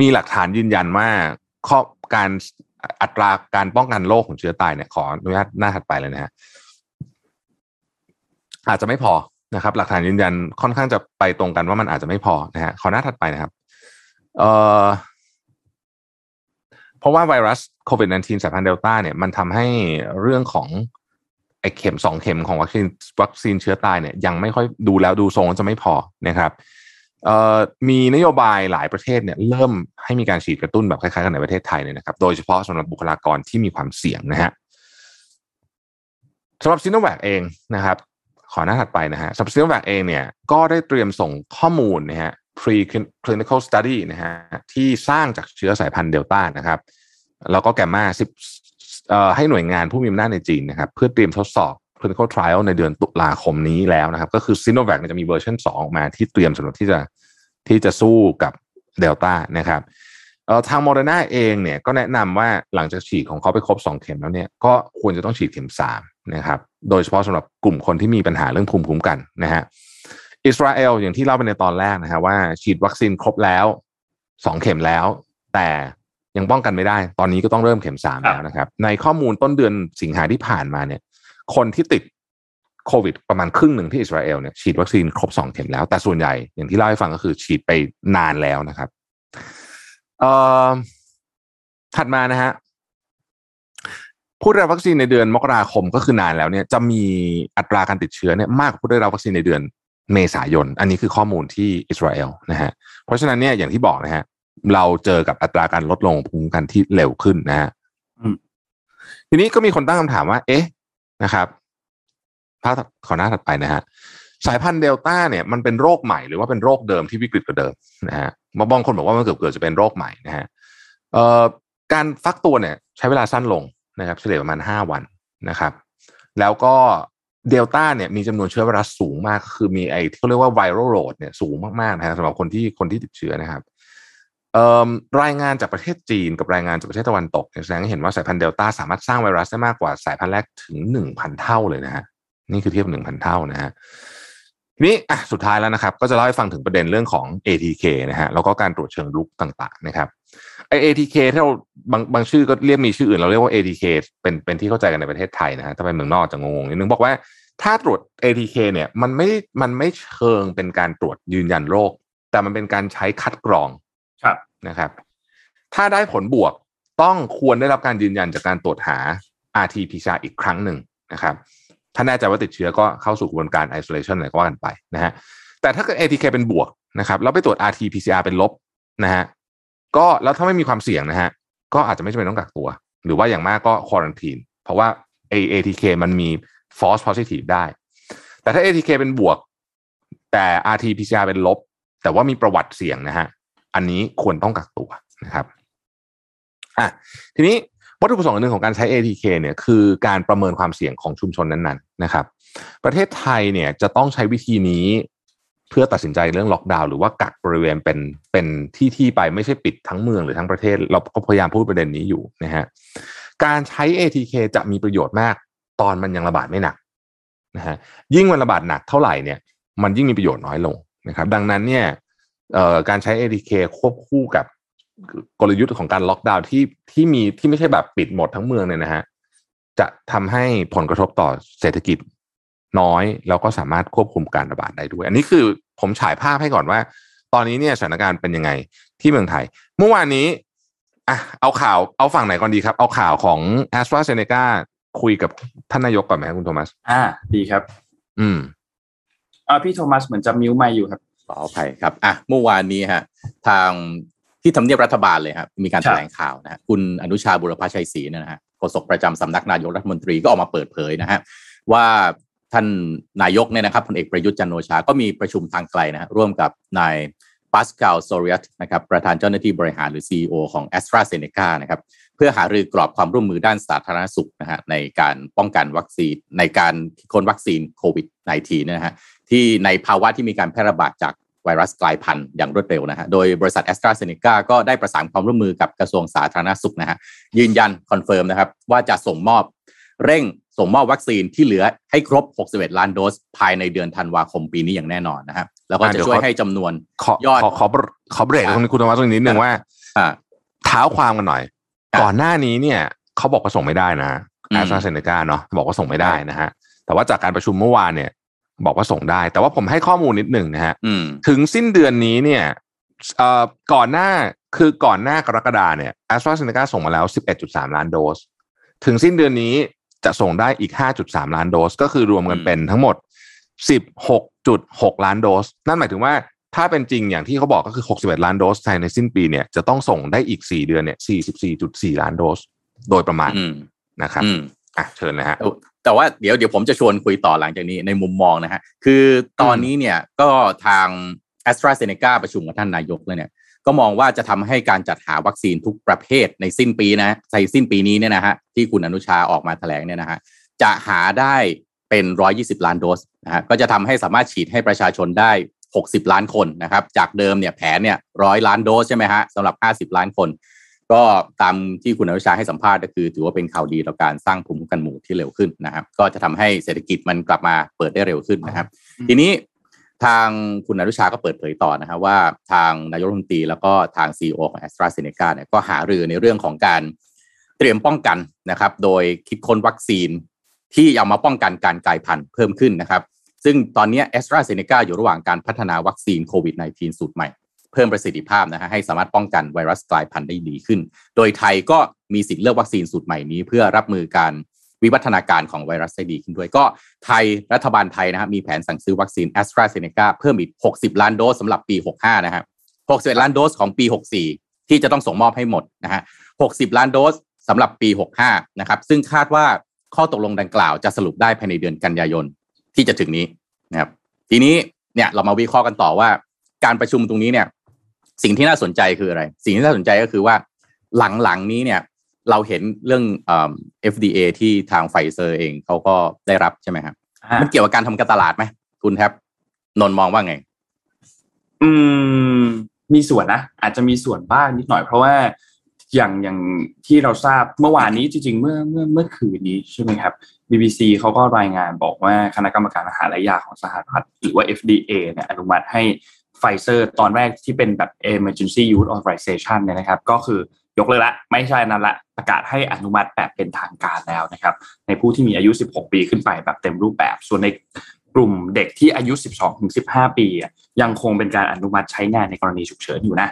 มีหลักฐานยืนยันว่าข้อการอัตราการป้องกันโรคของเชื้อตายเนี่ยขออนุญาตหน้าถัดไปเลยนะฮะอาจจะไม่พอ นะครับ หลักฐานยืนยันค่อนข้างจะไปตรงกันว่ามันอาจจะไม่พอนะฮะขอหน้าถัดไปนะครับ เอ่อเพราะว่าไวรัสโควิด -19 สายพันธุ์เดลต้าเนี่ยมันทำให้เรื่องของไอเข็มสองเข็มของวัคซีนวัคซีนเชื้อตายเนี่ยยังไม่ค่อยดูแล้วดูทรงจะไม่พอนะครับเอ่อมีนโยบายหลายประเทศเนี่ยเริ่มให้มีการฉีดกระตุ้นแบบคล้ายๆกันในประเทศไทยเนี่ยนะครับ โดยเฉพาะสำหรับบุคลากรที่มีความเสี่ยงนะฮะสำหรับซีโนแวคเองนะครับ ขอหน้าถัดไปนะฮะสำหรับซีโนแวคเองเนี่ยก็ได้เตรียมส่งข้อมูลนะฮะ pre clinical study นะฮะที่สร้างจากเชื้อสายพันธุ์เดลต้านะครับแล้วก็แกมมาสิบให้หน่วยงานผู้มีอำนาจในจีนนะครับเพื่อเตรียมทดสอบ clinical trial ในเดือนตุลาคมนี้แล้วนะครับ ก็คือซีโนแวคจะมีเวอร์ชัน2ออกมาที่เตรียมสำหรับที่จะที่จะสู้กับเดลต้านะครับเอ่อทางโมเดอร์นาเองเนี่ยก็แนะนำว่าหลังจากฉีดของเขาไปครบ 2 เข็มแล้วเนี่ยก็ควรจะต้องฉีดเข็ม3นะครับ โดยเฉพาะสำหรับกลุ่มคนที่มีปัญหาเรื่องภูมิคุ้มกันนะฮะอิสราเอลอย่างที่เล่าไปในตอนแรกนะฮะว่า ฉีดวัคซีนครบแล้ว2เข็มแล้ว แต่ยังป้องกันไม่ได้ ตอนนี้ก็ต้องเริ่มเข็ม3แล้วนะครับ ในข้อมูลต้นเดือนสิงหาที่ผ่านมาเนี่ย คนที่ติดโควิดประมาณครึ่งหนึ่งที่อิสราเอลเนี่ยฉีดวัคซีนครบสองเข็มแล้ว แต่ส่วนใหญ่อย่างที่เล่าให้ฟังก็คือฉีดไปนานแล้วนะครับเอ่อถัดมานะฮะ ผู้ได้รับวัคซีนในเดือนมกราคมก็คือนานแล้วเนี่ยจะมีอัตราการติดเชื้อเนี่ยมากกว่าผู้ได้รับวัคซีนในเดือนเมษายน อันนี้คือข้อมูลที่อิสราเอลนะฮะเพราะฉะนั้นเนี่ยอย่างที่บอกนะฮะเราเจอกับอัตราการลดลงภูมิคุ้มกันที่เร็วขึ้นนะฮะทีนี้ก็มีคนตั้งคำถามว่า เอ๊ะนะครับภาพขอหน้าถัดไปนะฮะสายพันธุ์เดลต้าเนี่ยมันเป็นโรคใหม่หรือว่าเป็นโรคเดิมที่วิกฤตกว่าเดิมนะฮะมาบางคนบอกว่ามันเกือบเกิดจะเป็นโรคใหม่นะฮะเอ่อการฟักตัวเนี่ย ใช้เวลาสั้นลง นะครับเฉลี่ยประมาณห้าวันนะครับ แล้วก็เดลต้าเนี่ยมีจำนวนเชื้อไวรัสสูงมากคือมีไอ้ที่เขาเรียกว่าไวรัลโรดเนี่ยสูงมากๆนะฮะสำหรับคนที่คนที่ติดเชื้อนะครับรายงานจากประเทศจีนกับรายงานจากประเทศตะวันตกแสดงให้เห็นว่าสายพันธุ์เดลต้าสามารถสร้างไวรัสได้มากกว่าสายพันธุ์แรกถึงหนึ่งพันเท่าเลยนะฮะนี่คือเทียบหนึ่งพันเท่านะฮะทีนี้อะสุดท้ายแล้วนะครับ ก็จะเล่าให้ฟังถึงประเด็นเรื่องของ ATK นะฮะแล้วก็การตรวจเชิงลุกต่างๆนะครับ ไอ ATK ที่เราบางบางชื่อก็เรียกมีชื่ออื่นเราเรียกว่า ATK เป็นเป็นที่เข้าใจกันในประเทศไทยนะฮะถ้าไปเมืองนอกจะงงนิดนึงบอกว่าถ้าตรวจ ATK เนี่ยมันไม่มันไม่เชิงเป็นการตรวจยืนยันโรค แต่มันเป็นการใช้คัดกรองครับนะครับ ถ้าได้ผลบวกต้องควรได้รับการยืนยันจากการตรวจหา RT-PCR อีกครั้งหนึ่งนะครับ ถ้าแน่ใจว่าติดเชื้อก็เข้าสู่กระบวนการ isolation อะไรก็ว่ากันไปนะฮะแต่ถ้าเกิด ATK เป็นบวกนะครับแล้วไปตรวจ RT PCR เป็นลบนะฮะ ก็แล้วถ้าไม่มีความเสี่ยงนะฮะ ก็อาจจะไม่จำเป็นต้องกักตัว หรือว่าอย่างมากก็ควอรันทีนเพราะว่า ATK มันมี false positive ได้ แต่ถ้า ATK เป็นบวก แต่ RT PCR เป็นลบ แต่ว่ามีประวัติเสี่ยงนะฮะ อันนี้ควรต้องกักตัวนะครับอะทีนี้วัตถุประสงค์หนึ่งของการใช้ ATK เนี่ยคือการประเมินความเสี่ยงของชุมชนนั้นๆนะครับ ประเทศไทยเนี่ยจะต้องใช้วิธีนี้ เพื่อตัดสินใจเรื่องล็อกดาวน์หรือว่ากักบริเวณเป็นเป็นที่ที่ไปไม่ใช่ปิดทั้งเมืองหรือทั้งประเทศ เราก็พยายามพูดประเด็นนี้อยู่นะฮะการใช้ ATK จะมีประโยชน์มาก ตอนมันยังระบาดไม่หนักนะฮะยิ่งมันระบาดหนักเท่าไหร่เนี่ย มันยิ่งมีประโยชน์น้อยลงนะครับ ดังนั้นเนี่ยการใช้ ATK ควบคู่กับกลยุทธ์ของการล็อกดาวน์ที่ที่มีที่ไม่ใช่แบบปิดหมดทั้งเมืองเนี่ยนะฮะจะทำให้ผลกระทบต่อเศรษฐกิจ น้อยแล้วก็สามารถควบคุมการระบาดได้ด้วย อันนี้คือผมฉายภาพให้ก่อนว่า ตอนนี้เนี่ยสถานการณ์เป็นยังไงที่เมืองไทย เมื่อวานนี้อะเอาข่าวเอาฝั่งไหนก่อนดีครับ เอาข่าวของแอสตราเซเนกาคุยกับท่านนายกก่อนไหมคุณโทมัส อ่า ดีครับ อืมอ่าพี่โทมัสเหมือนจะมิวไม่อยู่ครับขออภัยครับอะเมื่อวานนี้ฮะ ทางที่ทำเนียบรัฐบาลเลยครับมีการแถลงข่าวนะฮะคุณอนุชาบุรพชัยศรีนะฮะโฆษกประจำสำนักนายกรัฐมนตรีก็ออกมาเปิดเผยนะฮะว่า ท่านนายกเนี่ยนะครับพลเอกประยุทธ์จันโอชา ก็มีประชุมทางไกลนะร่วมกับนายปาสคาลโซเรียตนะครับประธานเจ้าหน้าที่บริหารหรือ CEO ของ AstraZeneca นะครับเพื่อหารือกรอบความร่วมมือด้านสาธารณสุขนะฮะในการป้องกันวัคซีนในการค้นวัคซีนโควิด -19 นะฮะที่ในภาวะที่มีการแพร่ระบาดจากไวรัสกลายพันธุ์อย่างรวดเร็วนะฮะ โดยบริษัทแอสตราเซเนกาก็ได้ประสานความร่วมมือกับกระทรวงสาธารณสุขนะฮะยืนยัน confirm นะครับว่าจะส่งมอบ เร่งส่งมอบวัคซีนที่เหลือให้ครบ 61 ล้านโดส ภายในเดือนธันวาคมปีนี้อย่างแน่นอนนะครับแล้วก็จะช่วยให้จำนวนยอดขอขอขอเบรกตรงนี้คุณธรรมะตรงนี้นิดนึงว่าเท้าความกันหน่อย ก่อนหน้านี้เนี่ยเขาบอกว่าส่งไม่ได้นะแอสตราเซเนกาเนาะบอกว่าส่งไม่ได้นะฮะแต่ว่าจากการประชุมเมื่อวานเนี่ย บอกว่าส่งได้ แต่ว่าผมให้ข้อมูลนิดหนึ่งนะฮะถึงสิ้นเดือนนี้เนี่ยก่อนหน้าคือก่อนหน้ากรกฎาเนี่ยแอสตราเซเนกาส่งมาแล้ว 11.3 ล้านโดส ถึงสิ้นเดือนนี้ จะส่งได้อีก 5.3 ล้านโดส ก็คือรวมกันเป็นทั้งหมด 16.6 ล้านโดส นั่นหมายถึงว่าถ้าเป็นจริงอย่างที่เขาบอกก็คือ 61 ล้านโดสภายในสิ้นปีเนี่ยจะต้องส่งได้อีก 4 เดือนเนี่ย 44.4 ล้านโดส โดยประมาณนะครับอะเชิญนะฮะแต่ว่าเดี๋ยวเดี๋ยวผมจะชวนคุยต่อหลังจากนี้ในมุมมองนะฮะคือตอนนี้เนี่ยก็ทาง a s t r a z เซ e c a ประชุมกับท่านนายกเลยเนี่ย ก็มองว่าจะทำให้การจัดหาวัคซีนทุกประเภทในสิ้นปีนะในสิ้นปีนี้เนี่ยนะฮะที่คุณอนุชาออกมาแถลงเนี่ยนะฮะจะหาได้เป็น 120 ล้านโดสนะฮะก็จะทำให้สามารถฉีดให้ประชาชนได้ 60 ล้านคนนะครับ จากเดิมเนี่ยแผนเนี่ยร้อยล้านโดสใช่ไหมฮะสำหรับ 50 ล้านคน ก็ตามที่คุณอนุชาให้สัมภาษณ์ก็คือ ถือว่าเป็นข่าวดีต่อการสร้างภูมิคุ้มกันหมู่ที่เร็วขึ้นนะครับ ก็จะทำให้เศรษฐกิจมันกลับมาเปิดได้เร็วขึ้นนะครับ ทีนี้ ทางคุณอนุชาก็เปิดเผยต่อนะครับว่าทางนายกรัฐมนตรีแล้วก็ทาง CEO ของแอสตราเซเนกาเนี่ยก็หารือในเรื่องของการเตรียมป้องกันนะครับ โดยคิดค้นวัคซีนที่เอามาป้องกันการกลายพันธุ์เพิ่มขึ้นนะครับ ซึ่งตอนนี้แอสตราเซเนกาอยู่ระหว่างการพัฒนาวัคซีนโควิด -19 สูตรใหม่ เพิ่มประสิทธิภาพนะฮะให้สามารถป้องกันไวรัสกลายพันธุ์ได้ดีขึ้น โดยไทยก็มีสิทธิ์เลือกวัคซีนสูตรใหม่นี้ เพื่อรับมือการ วิวัฒนาการของไวรัสได้ดีขึ้นด้วย ก็ไทยรัฐบาลไทยนะครับมีแผนสั่งซื้อวัคซีนแอสตราเซเนกาเพิ่มอีก 60 ล้านโดสสำหรับปี 65 นะครับ61 ล้านโดสของปี 64 ที่จะต้องส่งมอบให้หมดนะฮะ60 ล้านโดสสำหรับปี 65 นะครับ ซึ่งคาดว่าข้อตกลงดังกล่าวจะสรุปได้ภายในเดือนกันยายนที่จะถึงนี้นะครับ ทีนี้เนี่ยเรามาวิเคราะห์กันต่อว่า การประชุมตรงนี้เนี่ย สิ่งที่น่าสนใจคืออะไร สิ่งที่น่าสนใจก็คือว่าหลังๆนี้เนี่ย เราเห็นเรื่อง FDA ที่ทางไฟเซอร์เองเขาก็ได้รับใช่ไหมครับมันเกี่ยวกับการทำการตลาดไหมคุณแทบนนมองว่าไง อืม มีส่วนนะ อาจจะมีส่วนบ้างนิดหน่อยเพราะว่าอย่างอย่างที่เราทราบเมื่อวานนี้จริงๆ เมื่อเมื่อเมื่อคืนนี้ใช่ไหมครับ BBC เขาก็รายงานบอกว่าคณะกรรมการอาหารและยาของสหรัฐหรือว่า FDA เนี่ยอนุมัติให้ไฟเซอร์ตอนแรกที่เป็นแบบ emergency use authorization เนี่ยนะครับ ก็คือ ยกเลยละไม่ใช่นั่นละประกาศให้อนุมัติแบบเป็นทางการแล้วนะครับ ในผู้ที่มีอายุ 16 ปีขึ้นไปแบบเต็มรูปแบบ ส่วนในกลุ่มเด็กที่อายุ 12-15 ปี ยังคงเป็นการอนุมัติใช้งานในกรณีฉุกเฉินอยู่นะ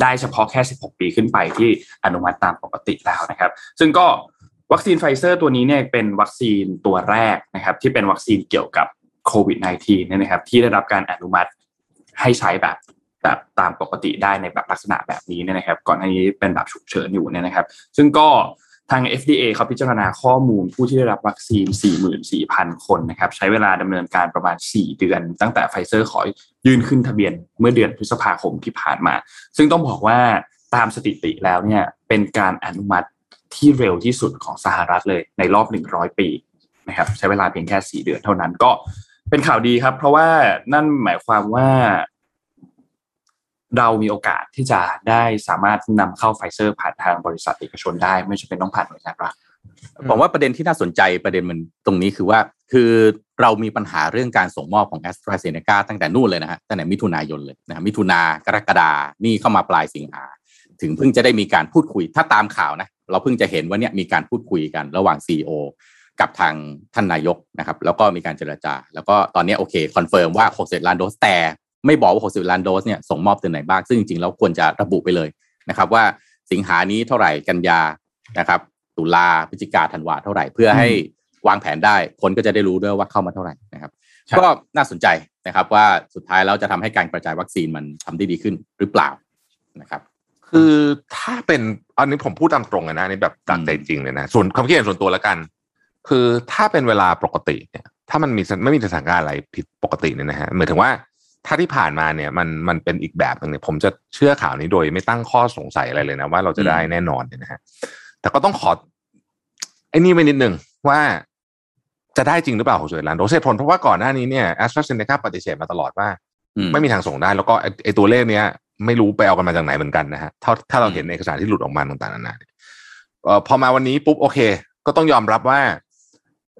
ได้เฉพาะแค่ 16 ปีขึ้นไปที่อนุมัติตามปกติแล้วนะครับ ซึ่งก็วัคซีนไฟเซอร์ตัวนี้เนี่ยเป็นวัคซีนตัวแรกนะครับ ที่เป็นวัคซีนเกี่ยวกับโควิด -19 เนี่ยนะครับที่ได้รับการอนุมัติให้ใช้แบบ แบบตามปกติได้ในแบบลักษณะแบบนี้เนี่ยนะครับ ก่อนหน้านี้เป็นแบบฉุกเฉินอยู่เนี่ยนะครับ ซึ่งก็ทาง FDA เขาพิจารณาข้อมูลผู้ที่ได้รับวัคซีน 44,000 คนนะครับ ใช้เวลาดำเนินการประมาณ 4 เดือน ตั้งแต่ไฟเซอร์ขอยื่นขึ้นทะเบียนเมื่อเดือนพฤษภาคมที่ผ่านมา ซึ่งต้องบอกว่าตามสถิติแล้วเนี่ยเป็นการอนุมัติที่เร็วที่สุดของสหรัฐเลยในรอบ 100 ปีนะครับ ใช้เวลาเพียงแค่ 4 เดือนเท่านั้นก็เป็นข่าวดีครับ เพราะว่านั่นหมายความว่า เรามีโอกาสที่จะได้สามารถนำเข้าไฟเซอร์ผ่านทางบริษัทเอกชนได้ ไม่จำเป็นต้องผ่านหน่วยงานรัฐผมว่าประเด็นที่น่าสนใจประเด็นมันตรงนี้คือว่า คือเรามีปัญหาเรื่องการส่งมอบของแอสตราเซเนกาตั้งแต่นู่นเลยนะฮะตั้งแต่มิถุนายนเลยนะมิถุนากรกฎานี่เข้ามาปลายสิงหาถึงเพิ่งจะได้มีการพูดคุย ถ้าตามข่าวนะเราเพิ่งจะเห็นว่าเนี่ยมีการพูดคุยกันระหว่าง CEOกับทางท่านนายกนะครับแล้วก็มีการเจรจา แล้วก็ตอนนี้โอเค confirm ว่า 60ล้านโดสแต่ ไม่บอกว่า60ล้านโดสเนี่ยส่งมอบเดือนไหนบ้างซึ่งจริงๆแล้วควรจะระบุไปเลยนะครับ ว่าสิงหานี้เท่าไหร่กันยานะครับ ตุลาพฤศจิกาธันวาเท่าไหร่เพื่อให้วางแผนได้คนก็จะได้รู้ด้วยว่าเข้ามาเท่าไหร่นะครับ ก็น่าสนใจนะครับว่าสุดท้ายแล้วจะทำให้การกระจายวัคซีนมันทำได้ดีขึ้นหรือเปล่านะครับ คือถ้าเป็นอันนี้ผมพูดตามตรงนะนี่แบบจากใจจริงเลยนะส่วนความคิดเห็นส่วนตัวแล้วกัน คือถ้าเป็นเวลาปกติเนี่ย ถ้ามันมีไม่มีสถานการณ์อะไรผิดปกติเนี่ยนะฮะหมายถึงว่า ถ้าที่ผ่านมาเนี่ยมันมันเป็นอีกแบบหนึ่งเนี่ยผมจะเชื่อข่าวนี้โดยไม่ตั้งข้อสงสัยอะไรเลยนะว่าเราจะได้แน่นอนนะฮะแต่ก็ต้องขอไอ้นี่ไปนิดนึงว่าจะได้จริงหรือเปล่าของส่วนล้านโดสเหตุผลเพราะว่าก่อนหน้านี้เนี่ยแอสตราเซเนกาปฏิเสธมาตลอดว่า ไม่มีทางส่งได้ แล้วก็ไอ้ตัวเลขเนี้ย ไม่รู้ไปเอากันมาจากไหนเหมือนกันนะฮะถ้าถ้าเราเห็นเอกสารที่หลุดออกมาต่างๆนานาเอ่อพอมาวันนี้ปุ๊บโอเค ก็ต้องยอมรับว่า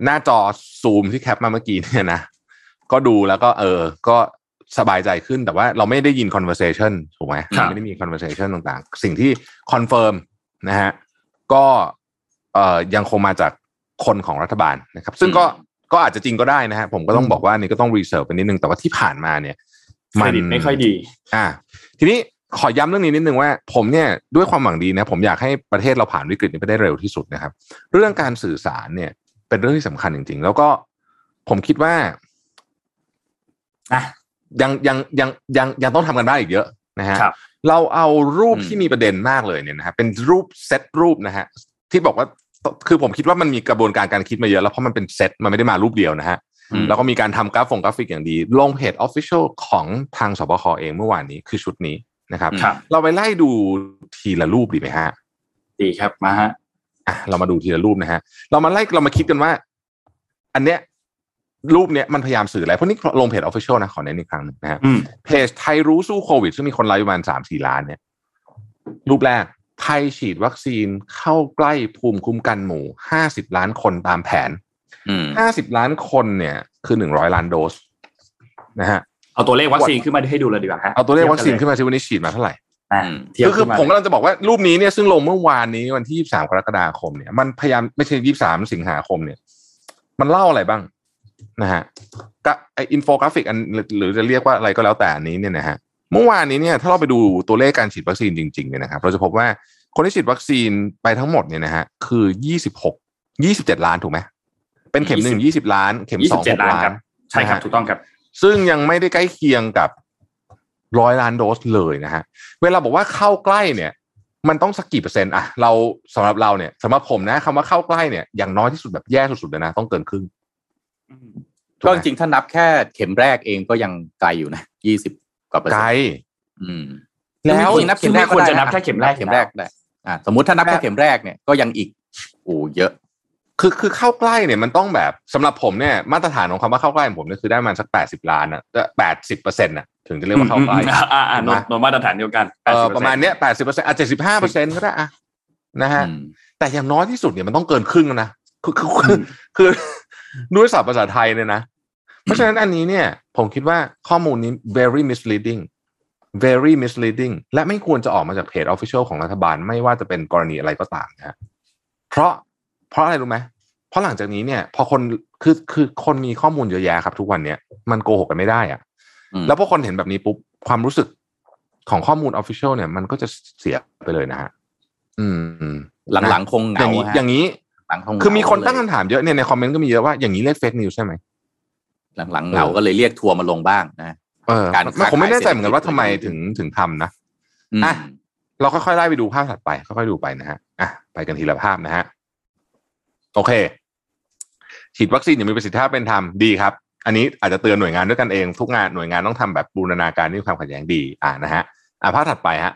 หน้าจอซูมที่ cap มาเมื่อกี้เนี่ยนะก็ดูแล้วก็เออ ก็ สบายใจขึ้นแต่ว่าเราไม่ได้ยิน conversation ถูกไหมไม่ได้มี conversation ต่างๆ สิ่งที่ confirm นะฮะก็เอ่อยังคงมาจากคนของรัฐบาลนะครับ ซึ่งก็ก็อาจจะจริงก็ได้นะฮะผมก็ต้องบอกว่านี่ก็ต้อง reserve ไปนิดนึงแต่ว่าที่ผ่านมาเนี่ยมันไม่ค่อยดี อ่า ทีนี้ขอย้ำเรื่องนี้นิดนึงว่า ผมเนี่ยด้วยความหวังดีนะ ผมอยากให้ประเทศเราผ่านวิกฤตนี้ไปได้เร็วที่สุดนะครับ เรื่องการสื่อสารเนี่ย เป็นเรื่องที่สำคัญจริง ๆ แล้วก็ผมคิดว่านะ ยังยังยังยังยังต้องทำกันบ้างอีกเยอะนะฮะเราเอารูปที่มีประเด็นมากเลยเนี่ยนะฮะเป็นรูปเซตรูปนะฮะที่บอกว่าคือผมคิดว่ามันมีกระบวนการการคิดมาเยอะแล้วเพราะมันเป็นเซตมันไม่ได้มารูปเดียวนะฮะอืมแล้วก็มีการทำกราฟงกราฟิกอย่างดี ลงเพจ Official ของทางสบคเองเมื่อวานนี้คือชุดนี้นะครับครับเราไปไล่ดูทีละรูปดีไหมฮะ ดีครับมาฮะอะเรามาดูทีละรูปนะฮะ เรามาไล่เรามาคิดกันว่า อันเนี้ย รูปเนี้ยมันพยายามสื่ออะไรเพราะนี่ลงเพจ Official นะขอเน้นอีกครั้งหนึงนะฮะอืมเพจไทยรู้สู้โควิด ซึ่งมีคนไลค์ประมาณสามสี่ล้านเนี่ย รูปแรก ไทยฉีดวัคซีนเข้าใกล้ภูมิคุ้มกันหมู่ห้าสิบล้านคนตามแผนอืมห้าสิบล้านคนเนี่ย คือหนึ่งร้อยล้านโดส นะฮะเอาตัวเลขวัคซีนขึ้นมาให้ดูเลยดีกว่าฮะเอาตัวเลขวัคซีนขึ้นมาสิวันนี้ฉีดมาเท่าไหร่อ่าอืมเทียบคือคือขึ้นมาผมกำลังจะบอกว่ารูปนี้เนี่ยซึ่งลงเมื่อวานนี้วันที่ 23 กรกฎาคมเนี่ยมันพยายามไม่ใช่ 23 สิงหาคมเนี่ย มันเล่าอะไรบ้าง นะฮะก็ไออินโฟกราฟิกอันหรือจะเรียกว่าอะไรก็แล้วแต่อันนี้เนี่ยนะฮะเมื่อวานนี้เนี่ยถ้าเราไปดูตัวเลขการฉีดวัคซีนจริงๆเนี่ยนะครับเราจะพบว่าคนที่ฉีดวัคซีนไปทั้งหมดเนี่ยนะฮะคือ26 27ล้านถูกไหมเป็นเข็มหนึ่ง20ล้าน เข็มยี่สสิองบเจ็ดหกล้านล้าครันบใช่ครับนะฮะถูกต้องครับ ซึ่งยังไม่ได้ใกล้เคียงกับร้อยล้านโดสเลยนะฮะเวลาบอกว่าเข้าใกล้เนี่ยมันต้องสักกี่เปอร์เซ็นต์อะเราสำหรับเราเนี่ยสำหรับผมนะคำว่าเข้าใกล้เนี่ยอย่างน้อยที่สุดแบบแย่สุดๆเลยนะ ต้องเกินครึ่ง ก็จริงๆถ้านับแค่เข็มแรกเองก็ยังไกลอยู่นะยี่สิบกว่าเปอร์ไกเซ็ลนต์อืมแล้วจริงๆนับเข็มแรกซึ่งไม่ควรจะก็ได้นับแค่เข็มแรกเข็มแรกได้อ่าสมมติถ้านับแค่เข็มแรกเนี่ยก็ยังอีกโอ้เยอะคือคือเข้าใกล้เนี่ยมันต้องแบบสำหรับผมเนี่ยมาตรฐานของคำว่าเข้าใกล้ของผมเนี่ยคือได้ประมาณสักแปดสิบล้านอะแปดสิบเปอร์เซ็นต์อะถึงจะเรียกว่าเข้าใกล้อืมอืมอ่าอ่าโนตโนตมาตรฐานเดียวกันเออ80%ประมาณเนี้ยแปดสิบเปอร์เซ็นต์อะเจ็ดสิบห้าเปอร์เซ็นต์ก็ได้อะนะฮะอืมแต่อย่างน้อยที่สุดเนี่ยมันต้องเกินครึ่งแล้วนะคือคือคือคือ ด้วยศัพท์ภาษาไทยเนี่ยนะ เพราะฉะนั้นอันนี้เนี่ย ผมคิดว่าข้อมูลนี้ very misleading very misleading และไม่ควรจะออกมาจากเพจ official ของรัฐบาลไม่ว่าจะเป็นกรณีอะไรก็ตามนะฮะเพราะเพราะอะไรรู้ไหมเพราะหลังจากนี้เนี่ย พอคนคือคือคนมีข้อมูลเยอะแยะครับ ทุกวันเนี่ยมันโกหกกันไม่ได้อะอืมแล้วพอคนเห็นแบบนี้ปุ๊บความรู้สึกของข้อมูล official เนี่ย มันก็จะเสียไปเลยนะฮะอืม หลังๆคงเหาองย่างนี้ฮะอย่างนี้ หลังคงเหงาคือมีคนตั้งเลยคำถามเยอะเนี่ยในคอมเมนต์ก็มีเยอะว่าอย่างนี้เรียกเฟกนิวใช่ไหมหลังๆเหงาก็เลยเรียกทัวร์มาลงบ้างนะเออการมันผมไม่แน่ใจเหมือนกันว่าค้าทำขายไมเศรษฐกิจถึงถึงทำนะอืมอะเราค่อยๆไล่ไปดูภาพถัดไปค่อยๆดูไปนะฮะอะไปกันทีละภาพนะฮะโอเค ฉีดวัคซีนอย่างมีประสิทธิภาพเป็นธรรมดีครับ อันนี้อาจจะเตือนหน่วยงานด้วยกันเองทุกงานหน่วยงานต้องทำแบบบูรณาการที่มีความขัดแย้งดี อ่านะฮะอะภาพถัดไปฮะ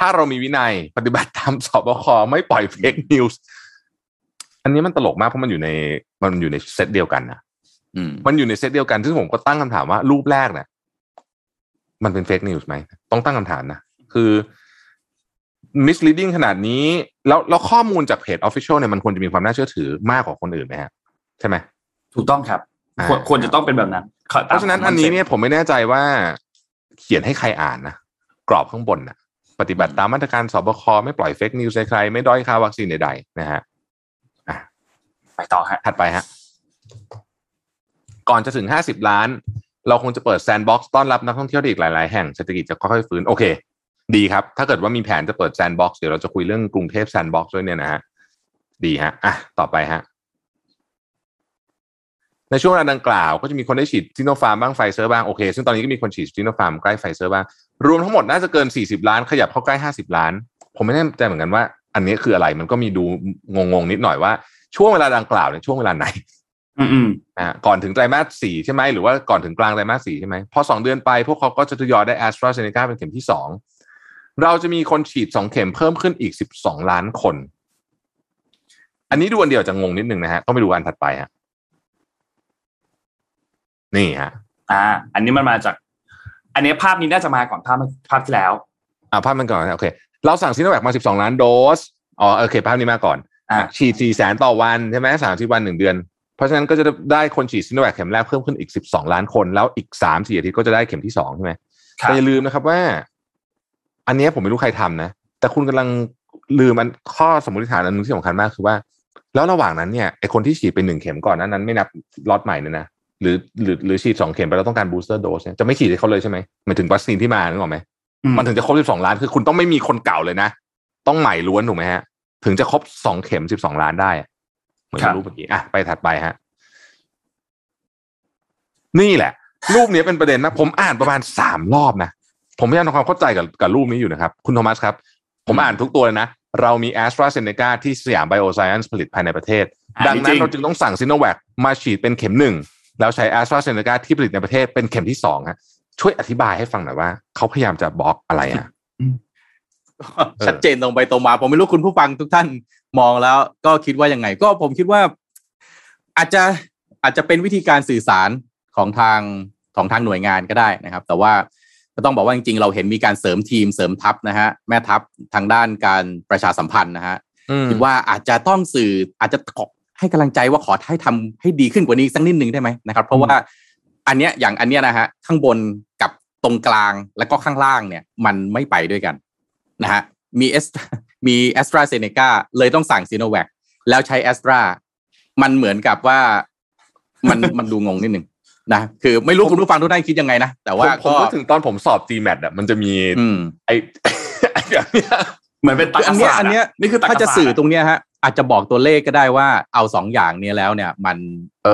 ถ้าเรามีวินัยปฏิบัติตามสบคไม่ปล่อย fake news อันนี้มันตลกมากเพราะมันอยู่ในมันอยู่ในเซตเดียวกันนะอืมมันอยู่ในเซตเดียวกันซึ่งผมก็ตั้งคำถามว่ารูปแรกเนี่ยมันเป็น fake news ไหมต้องตั้งคำถามนะ คือ misleading ขนาดนี้ แล้วแล้วข้อมูลจาก page official เนี่ยมันควรจะมีความน่าเชื่อถือมากกว่าคนอื่นไหมฮะใช่ไหมถูกต้องครับอ่าควรควรจะต้องเป็นแบบนั้น เพราะฉะนั้นอันนี้เนี่ยผมไม่แน่ใจว่า เขียนให้ใครอ่านนะกรอบข้างบนนะ ปฏิบัติตามมาตรการสบคไม่ปล่อย fake news ใครๆไม่ด้อยค่าวัคซีนใดๆนะฮะไปต่อฮะถัดไปฮะก่อนจะถึงห้าสิบล้าน เราคงจะเปิด sandbox ต้อนรับนักท่องเที่ยวได้อีกหลาย ๆ แห่งเศรษฐกิจจะค่อยๆฟื้นโอเค ดีครับ ถ้าเกิดว่ามีแผนจะเปิด sandbox เดี๋ยวเราจะคุยเรื่องกรุงเทพ sandbox ด้วยเนี่ยนะฮะดีฮะอะต่อไปฮะ ในช่วงเวลาดังกล่าว ก็จะมีคนได้ฉีดซิโนฟาร์มบ้างไฟเซอร์บ้างโอเค ซึ่งตอนนี้ก็มีคนฉีดซิโนฟาร์มบ้างไฟเซอร์บ้าง รวมทั้งหมดน่าจะเกิน 40 ล้าน ขยับเข้าใกล้ 50 ล้าน ผมไม่แน่ใจเหมือนกันว่า อันนี้คืออะไรมันก็มีดูงงๆนิดหน่อยว่าช่วงเวลาดังกล่าวเนี่ยช่วงเวลาไหนอืมอืมนะฮะก่อนถึงไตรมาสสี่ใช่ไหมหรือว่าก่อนถึงกลางไตรมาสสี่ใช่ไหมพอสองเดือนไป พวกเขาก็จะทยอยได้แอสตราเซเนกาเป็นเข็มที่สองเราจะมีคนฉีดสองเข็มเพิ่มขึ้นอีกสิบสองล้านคน อันนี้ดูอันเดียวจะงงนิดนึงนะฮะต้องไปดูอันถัดไปฮะ นี่ฮะอ่า อันนี้มันมาจาก อันนี้ภาพนี้น่าจะมาก่อนภาพภาพที่แล้ว อ่าภาพมันก่อนนะโอเค เราสั่งซิโนแวคมาสิบสองล้านโดสอ๋อโอเค ภาพนี้มาก่อนอ่าฉีดสี่แสนต่อวันใช่ไหมสามสิบวันหนึ่งเดือน เพราะฉะนั้นก็จะได้คนฉีดซิโนแวคเข็มแรกเพิ่มขึ้นอีกสิบสองล้านคน แล้วอีกสามสี่อาทิตย์ก็จะได้เข็มที่สองใช่ไหมครับแต่อย่าลืมนะครับว่า อันเนี้ยผมไม่รู้ใครทำนะ แต่คุณกำลังลืมมันข้อสมมติฐานอันหนึงที่สำคัญมากคือว่า แล้วระหว่างนั้นเนี่ยไอคนที่ฉีดไปหนึ่งเข็มก่อนนั้นนั้นไม่นับล็อตใหม่เนี่ยนะ หรือหรือหรือฉีดสองเข็มไปแล้วต้องการบูสเตอร์โดสเนี่ยจะไม่ฉีดให้เขาเลยใช่ไหมหมายถึงวัคซีนที่มานึกออกไหมอืมมันถึงจะครบ12ล้านคือคุณต้องไม่มีคนเก่าเลยนะ ต้องใหม่ล้วนถูกไหมฮะ ถึงจะครบ2เข็ม12ล้านได้อะเหมือนครับรูปเมื่อกี้อะไปถัดไปฮะ นี่แหละ รูปนี้เป็นประเด็นนะ ผมอ่านประมาณสามรอบนะผมพยายามทำความเข้าใจกับกับรูปนี้อยู่นะครับ คุณโทมัสครับ ผมอ่านทุกตัวเลยนะ เรามีแอสตราเซเนกาที่สยามไบโอไซเอนซ์ผลิตภายในประเทศ ดังนั้นเราจึงต้องสั่งซิโนแวคมาฉีดเป็นเข็มหนึ่ง แล้วใช้แอสตราเซเนกาที่ผลิตในประเทศเป็นเข็มที่สองฮะช่วยอธิบายให้ฟังหน่อยว่าเขาพยายามจะบล็อกอะไรอะชัดเจนตรงไปตรงมา ผมไม่รู้คุณผู้ฟังทุกท่านมองแล้ว ก็คิดว่ายังไง ก็ผมคิดว่า อาจจะอาจจะเป็นวิธีการสื่อสารของทางของทางหน่วยงานก็ได้นะครับ แต่ว่าก็ต้องบอกว่าจริงๆเราเห็นมีการเสริมทีมเสริมทัพนะฮะแม่ทัพทางด้านการประชาสัมพันธ์นะฮะคิดว่าอาจจะต้องสื่ออาจจะขอ ให้กำลังใจว่าขอให้ทำให้ดีขึ้นกว่านี้สักนิดนึงได้ไหมนะครับ เพราะว่าอันเนี้ยอย่างอันเนี้ยนะฮะข้างบนกับตรงกลางแล้วก็ข้างล่างเนี่ย มันไม่ไปด้วยกันนะฮะมีเอสมีแอสตราเซเนกาเลยต้องสั่งซีโนแวคแล้วใช้แอสตรามันเหมือนกับว่ามันมันดูงงนิดหนึ่งนะคือไม่รู้คุณผู้ฟังทุกท่านคิดยังไงนะ แต่ว่าผมก็ถึงตอนผมสอบ GMAT อะมันจะมีไอ้แบบเนี้ยเหมือนเป็นตรรกะอันนี้อันนี้นี่คือถ้าจะสื่อตรงเนี้ยฮะ อาจจะบอกตัวเลขก็ได้ว่าเอาสองอย่างนี้แล้วเนี่ย มัน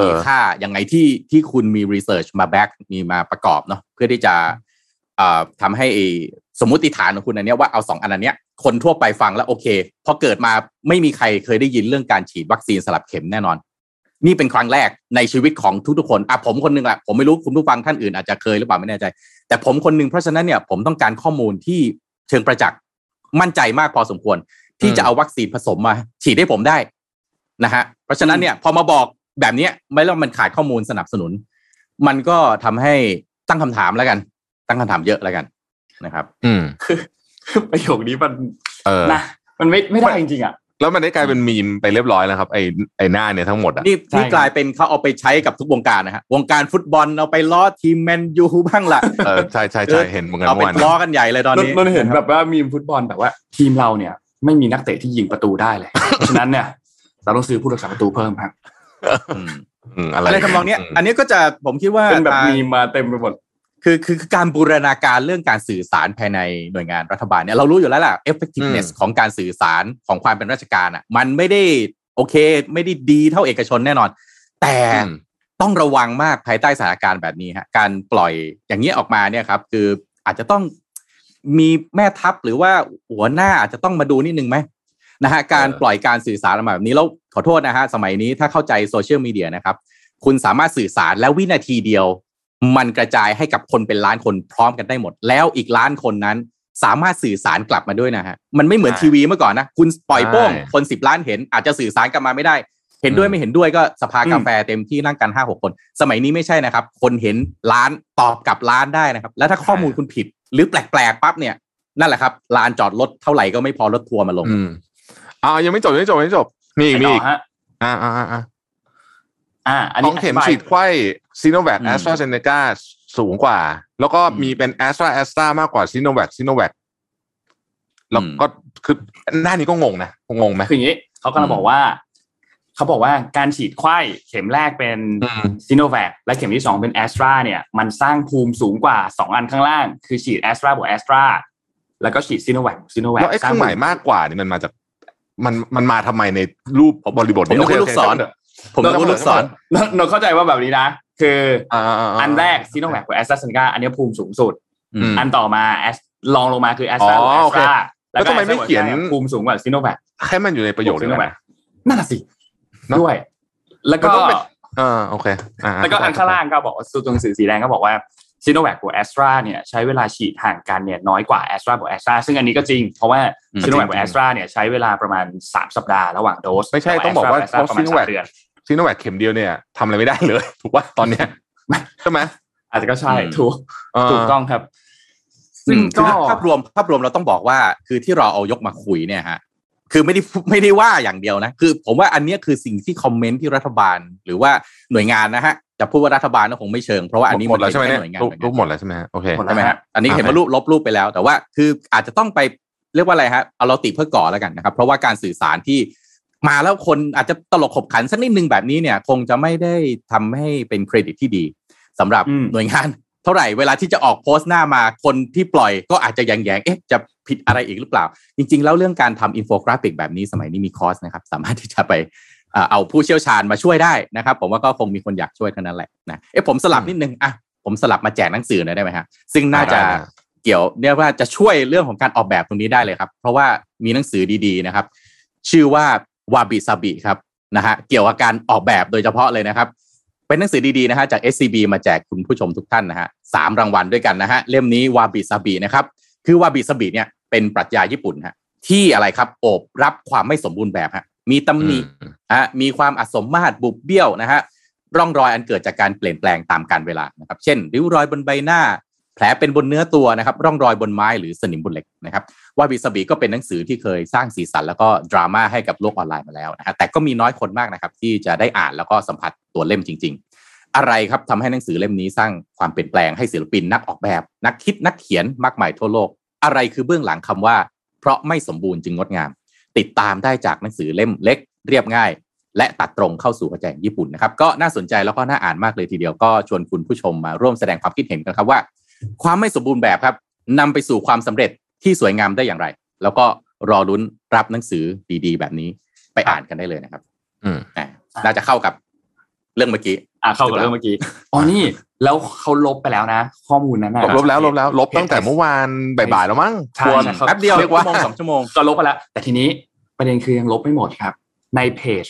มีค่ายังไงที่ที่คุณมี research มา back มีมาประกอบเนาะเพื่อที่จะทำให้สมมติฐานของคุณอันนี้ว่าเอาสองอันนี้คนทั่วไปฟังแล้วโอเคพอเกิดมาไม่มีใครเคยได้ยินเรื่องการฉีดวัคซีนสลับเข็มแน่นอน นี่เป็นครั้งแรกในชีวิตของทุกๆคนอะผมคนนึงแหละผมไม่รู้คุณผู้ฟังท่านอื่นอาจจะเคยหรือเปล่าไม่แน่ใจ แต่ผมคนนึงเพราะฉะนั้นเนี่ยผมต้องการข้อมูลที่เชิงประจักษ์มั่นใจมากพอสมควร ที่จะเอาวัคซีนผสมมา ฉีดให้ผมได้นะฮะเพราะฉะนั้นเนี่ย พอมาบอกแบบนี้ไม่แล้วมันขาดข้อมูลสนับสนุน มันก็ทำให้ตั้งคำถามแล้วกัน ตั้งคำถามเยอะแล้วกันนะครับ อืมคือประโยคนี้มันนะมันไม่ไม่ได้จริงๆอะแล้วมันได้กลายเป็นมีมไปเรียบร้อยแล้วครับไอ้ไอ้หน้าเนี่ยทั้งหมดอะนี่ที่กลายเป็นเขาเอาไปใช้กับทุกวงการนะฮะวงการฟุตบอลเอาไปล้อทีมแมนยูบ้างละเออใช่ใช่ใช่เห็นเหมือนกันเอาไปล้อกันใหญ่เลยตอนนี้นนเห็นแบบว่ามีฟุตบอลแบบว่า ทีมเราเนี่ย ไม่มีนักเตะที่ยิงประตูได้เลยฉะนั้นเนี่ยเราต้องซื้อผู้รักษาประตูเพิ่มครับอะไรทำนองนี้อันนี้ก็จะผมคิดว่าเป็นแบบมีมาเต็มไปหมดคือคือการบูรณาการเรื่องการสื่อสารภายในหน่วยงานรัฐบาลเนี่ยเรารู้อยู่แล้วแหละ effectiveness ของการสื่อสารของความเป็นราชการอะ มันไม่ได้โอเค ไม่ได้ดีเท่าเอกชนแน่นอน แต่ต้องระวังมากภายใต้สถานการณ์แบบนี้ฮะการปล่อยอย่างนี้ออกมาเนี่ยครับ คืออาจจะต้อง มีแม่ทัพหรือว่าหัวหน้าอาจจะต้องมาดูนิดนึงไหมนะฮะการปล่อยการสื่อสารออกมาแบบนี้แล้วขอโทษนะฮะสมัยนี้ถ้าเข้าใจโซเชียลมีเดียนะครับ คุณสามารถสื่อสารแล้ววินาทีเดียว มันกระจายให้กับคนเป็นล้านคนพร้อมกันได้หมด แล้วอีกล้านคนนั้น สามารถสื่อสารกลับมาด้วยนะฮะมันไม่เหมือนทีวีเมื่อก่อนนะคุณปล่อยโป้งคนสิบล้านเห็นอาจจะสื่อสารกลับมาไม่ได้ เห็นด้วยไม่เห็นด้วยก็สภากาแฟเต็มที่นั่งกันห้าหกคน สมัยนี้ไม่ใช่นะครับ คนเห็นล้านตอบกลับล้านได้นะครับ แล้วถ้าข้อมูลคุณผิด หรือแปลกๆปั๊บเนี่ยนั่นแหละครับลานจอดรถเท่าไหร่ก็ไม่พอรถทัวร์มาลงอ่ายังไม่จบยังไม่จบยังไม่จบมีอีกมีอีกอ่าอ่าอ่าอ่าอันนี้ของเข็มฉีดไข้ซีโนแวคแอสตราเซเนกาสูงกว่า แล้วก็มีเป็นแอสตราแอสตรามากกว่าซีโนแวคซีโนแวคแล้วก็คือหน้านี้ก็งงนะงงไหมคืออย่างนี้เขากำลังบอกว่า เขาบอกว่าการฉีดไข้เข็มแรกเป็นซีโนแวคและเข็มที่สองเป็นแอสตราเนี่ยมันสร้างภูมิสูงกว่าสองอันข้างล่าง คือฉีดแอสตราบวกแอสตราแล้วก็ฉีดซีโนแวคซีโนแวคแล้วไอ้เครื่องหมายมากกว่านี่มันมาจากมันมันมาทำไมในรูปบริบทผมต้องลูกศรผมต้องลูกศรเราเข้าใจว่าแบบนี้นะ คืออันแรกซีโนแวคกับแอสตราเซเนกาอันนี้ภูมิสูงสุด อันต่อมาแอสรองลงมาคือแอสตราแอสตราแล้วทำไมไม่เขียนภูมิสูงกว่าซีโนแวคให้มันอยู่ในประโยคด้วยนะนั่นสิ ด้วย แล้วก็อ่าโอเคแล้วก็อันข้างล่างก็บอกตัวหนังสือสีแดงก็บอกว่าซีโนแวคกับแอสตราเนี่ยใช้เวลาฉีดห่างกันเนี่ยน้อยกว่าแอสตราบวกแอสตราซึ่งอันนี้ก็จริง เพราะว่าซีโนแวคกับแอสตราเนี่ยใช้เวลาประมาณสามสัปดาห์ระหว่างโดส ไม่ใช่ต้องบอกว่าเพราะซีโนแวคซีโนแวคเข็มเดียวเนี่ยทำอะไรไม่ได้เลย ถูกว่าตอนเนี้ยใช่ไหมอาจจะก็ใช่ถูกถูกต้องครับซึ่งก็ภาพรวมภาพรวมเราต้องบอกว่าคือที่เราเอายกมาคุยเนี่ยฮะ คือไม่ได้ไม่ได้ว่าอย่างเดียวนะ คือ ผมว่าอันนี้คือสิ่งที่คอมเมนต์ที่รัฐบาลหรือว่าหน่วยงานนะฮะจะพูดว่ารัฐบาลก็คงไม่เชิงเพราะว่าอันนี้หมดแล้วใช่ไหมหน่วยงานรูปหมดแล้วใช่ไหมโอเคใช่ไหมฮะอันนี้เห็นว่ารูปลบรูปไปแล้ว แต่ว่าคืออาจจะต้องไปเรียกว่าอะไรฮะเอาเราติเพื่อก่อแล้วกันนะครับ เพราะว่าการสื่อสารที่มาแล้วคนอาจจะตลกขบขันสักนิดนึงแบบนี้เนี่ย คงจะไม่ได้ทำให้เป็นเครดิตที่ดีสำหรับหน่วยงาน เท่าไหร่เวลาที่จะออกโพสต์หน้ามาคนที่ปล่อยก็อาจจะแยงแยงเอ๊ะจะผิดอะไรอีกหรือเปล่า จริง ๆ แล้วเรื่องการทำอินโฟกราฟิกแบบนี้สมัยนี้มีคอร์สนะครับ สามารถที่จะไปเอาผู้เชี่ยวชาญมาช่วยได้นะครับ ผมว่าก็คงมีคนอยากช่วยเท่านั้นแหละนะเอ๊ะผมสลับนิดนึงอะผมสลับมาแจกหนังสือหน่อยได้ไหมฮะซึ่งน่าจะเกี่ยวเรียกว่าจะช่วยเรื่องของการออกแบบตรงนี้ได้เลยครับ เพราะว่ามีหนังสือดีๆนะครับ ชื่อว่าวาบิซาบิครับนะฮะเกี่ยวกับการออกแบบโดยเฉพาะเลยนะครับ เป็นหนังสือดีๆนะฮะจาก SCB มาแจกคุณผู้ชมทุกท่านนะฮะสามรางวัลด้วยกันนะฮะเล่มนี้วาบิซาบินะครับคือวาบิซาบิเนี่ยเป็นปรัชญาญี่ปุ่นฮะที่อะไรครับโอบรับความไม่สมบูรณ์แบบฮะมีตำหนิฮะมีความอสมมาตรบุบเบี้ยวนะฮะร่องรอยอันเกิดจากการเปลี่ยนแปลงตามกาลเวลานะครับเช่น ริ้วรอยบนใบหน้า แผลเป็นบนเนื้อตัวนะครับร่องรอยบนไม้หรือสนิมบนเหล็กนะครับวาบิสบีก็เป็นหนังสือที่เคยสร้างสีสันแล้วก็ดราม่าให้กับโลกออนไลน์มาแล้วนะฮะแต่ก็มีน้อยคนมากนะครับที่จะได้อ่านแล้วก็สัมผัส ตัวเล่มจริง ๆ อะไรครับทำให้หนังสือเล่มนี้สร้างความเปลี่ยนแปลงให้ศิลปินนักออกแบบ นักคิดนักเขียนมากมายทั่วโลก อะไรคือเบื้องหลังคำว่า เพราะไม่สมบูรณ์จึงงดงาม ติดตามได้จากหนังสือเล่มเล็ก เรียบง่าย และตัดตรงเข้าสู่หัวใจญี่ปุ่นนะครับก็น่าสนใจแล้วก็น่าอ่านมากเลยทีเดียวก็ชวนคุณผู้ชมมาร่วมแสดงความคิดเห็นกันครับว่า ความไม่สมบูรณ์แบบครับนำไปสู่ความสำเร็จที่สวยงามได้อย่างไร แล้วก็รอรุ้นรับหนังสือดีๆ แบบนี้ไปอ่านกันได้เลยนะครับ อืมอ่าน่าจะเข้ากับ เรื่องเมื่อกี้อะเข้ากับเรื่องเมื่อกี้อ๋อนี่แล้วเขาลบไปแล้วนะ ข้อมูลนั้นนะลบลบแล้วลบแล้ว ลบตั้งแต่เมื่อวานบ่ายๆแล้วมั้งใช่ควรใช่แป๊บเดียวเรียกว่าชั่วโมงสองชั่วโมงก็ลบไปแล้ว แต่ทีนี้ประเด็นคือยังลบไม่หมดครับ ในเพจ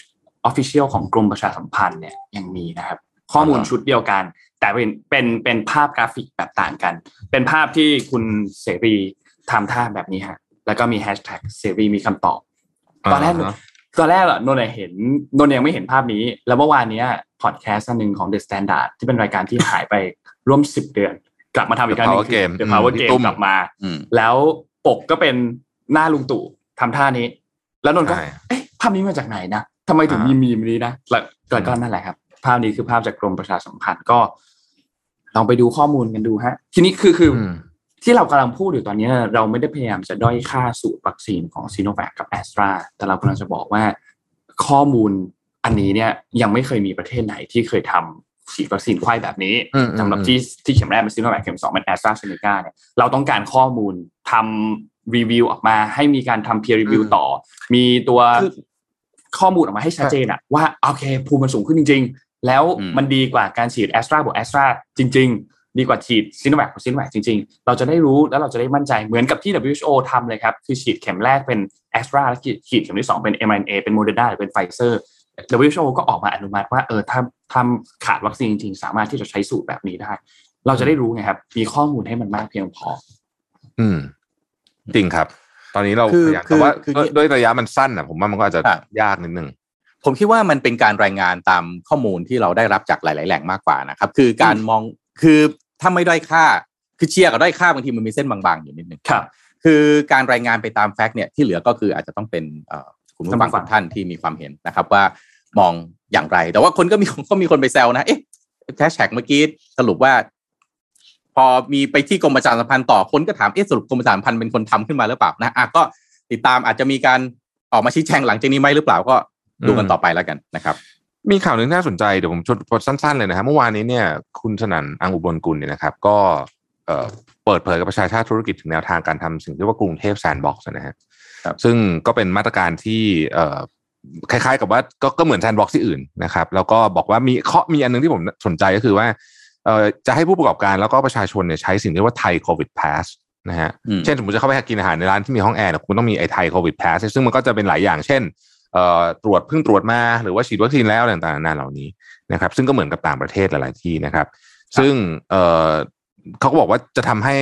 Official ของกรมประชาสัมพันธ์เนี่ยยังมีนะครับ ข้อมูลชุดเดียวกัน แต่เป็นเป็นเป็นภาพกราฟิกแบบต่างกัน เป็นภาพที่คุณเสรีทำท่าแบบนี้ฮะแล้วก็มีแฮชแท็กเสรีมีคำตอบตอนแรกอ่าฮะ ตอนแรกอะนนท์อะเห็นนนท์ยังไม่เห็นภาพนี้ แล้วเมื่อวานเนี้ยพอดแคสต์อันหนึ่งของ The Standard ที่เป็นรายการที่หายไปร่วมสิบเดือน กลับมาทำอีกครั้งหนึ่ง The Power Game คือ The Power อืม Game ตุ้มกลับมาอืมแล้วปกก็เป็นหน้าลุงตู่ทำท่านี้ แล้วนนท์ก็ใช่เอ๊ะภาพนี้มาจากไหนนะทำไมถึงมีอ่ามีมนี้นะแล้วแล้วก็นั่นแหละครับ ภาพนี้คือภาพจากกรมประชาสัมพันธ์ก็ลองไปดูข้อมูลกันดูฮะ ทีนี้คือคือออืม ที่เรากำลังพูดอยู่ตอนนี้เราไม่ได้พยายามจะด้อยค่าสูตรวัคซีนของซีโนแวคกับแอสตราแต่เรากำลังจะบอกว่าข้อมูลอันนี้เนี่ยยังไม่เคยมีประเทศไหนที่เคยทำฉีดวัคซีนไข้แบบนี้อืมอืมสำหรับที่ที่เข็มแรกเป็นซีโนแวคเข็มสองเป็นแอสตราเซเนกาเนี่ยเราต้องการข้อมูลทำรีวิวออกมาให้มีการทำ peer review ต่อ มีตัวคือข้อมูลออกมาให้ชัดเจนอะว่าโอเคภูมิมันสูงขึ้นจริง ๆ แล้วอืมมันดีกว่าการฉีดแอสตราบวกแอสตราจริง ๆ ดีกว่าฉีดซิโนแวคกับซิโนแวคจริงๆ เราจะได้รู้แล้วเราจะได้มั่นใจเหมือนกับที่ WHO ทำเลยครับ คือฉีดเข็มแรกเป็นแอสตราแล้วฉีดเข็มที่สองเป็น mRNA เป็นโมเดอร์นาหรือเป็นไฟเซอร์ WHO ก็ออกมาอนุมัติว่าเออถ้าถ้าขาดวัคซีนจริงๆ สามารถที่จะใช้สูตรแบบนี้ได้ เราจะได้รู้ไงครับ มีข้อมูลให้มันมากเพียงพอ อืม จริงครับ ตอนนี้เราคือพยายามคือแต่ว่าคือด้วยด้วยระยะมันสั้นอะผมว่ามันก็อาจจะครับยากนิดนึงผมคิดว่ามันเป็นการรายงานตามข้อมูลที่เราได้รับจากหลาย ๆ แหล่งมากกว่านะครับ คือการมองคือ ถ้าไม่ด้อยค่า คือเชียร์กับด้อยค่าบางทีมันมีเส้นบางๆอยู่นิดนึงครับ คือการรายงานไปตามแฟกต์เนี่ยที่เหลือก็คืออาจจะต้องเป็นเอ่อคุณผู้ฟังท่านผู้ฟัทุงกท่านที่มีความเห็นนะครับว่ามองอย่างไร แต่ว่าคนก็มีก็มีคนไปแซวนะ เอ๊ะแฮชแท็กเมื่อกี้สรุปว่า พอมีไปที่กรมประชาสัมพันธ์ต่อคนก็ถามเอ๊ะสรุปกรมประชาสัมพันธ์เป็นคนทำขึ้นมาหรือเปล่านะอะก็ติดตามอาจจะมีการออกมาชี้แจงหลังจากนี้ไหมหรือเปล่าก็ดูกันอืมต่อไปแล้วกันนะครับ มีข่าวหนึ่งที่น่าสนใจเดี๋ยวผมชวนสั้นๆเลยนะครับเมื่อวานนี้เนี่ยคุณสนั่นอังอุบลกุลเนี่ยนะครับ ก็เอ่อเปิดเผยกับประชาชาติธุรกิจถึงแนวทางการทำสิ่งที่เรียกว่ากรุงเทพแซนด์บ็อกซ์นะฮะครับซึ่งก็เป็นมาตรการที่เอ่อคล้ายๆ กับว่าก็ก็เหมือนแซนด์บ็อกซ์ที่อื่นนะครับ แล้วก็บอกว่ามีข้อมีอันหนึงที่ผมสนใจก็คือว่าเอ่อจะให้ผู้ประกอบการแล้วก็ประชาชนเนี่ยใช้สิ่งที่เรียกว่าไทยโควิดพาสนะฮะอืมเช่นสมมติจะเข้าไปกินอาหารในร้านที่มีห้องแอร์เนี่ยคุณต้องมีไอ้ไทยโควิดพาสซึ่งมันก็จะเป็นหลายอย่างเช่นเอ่อ ตรวจเพิ่งตรวจมาหรือว่าฉีดวัคซีนแล้วอะไรต่างๆนานาเหล่านี้นะครับ ซึ่งก็เหมือนกับต่างประเทศหลายๆที่นะครับ ซึ่งเอ่อเขาก็บอกว่าจะทำให้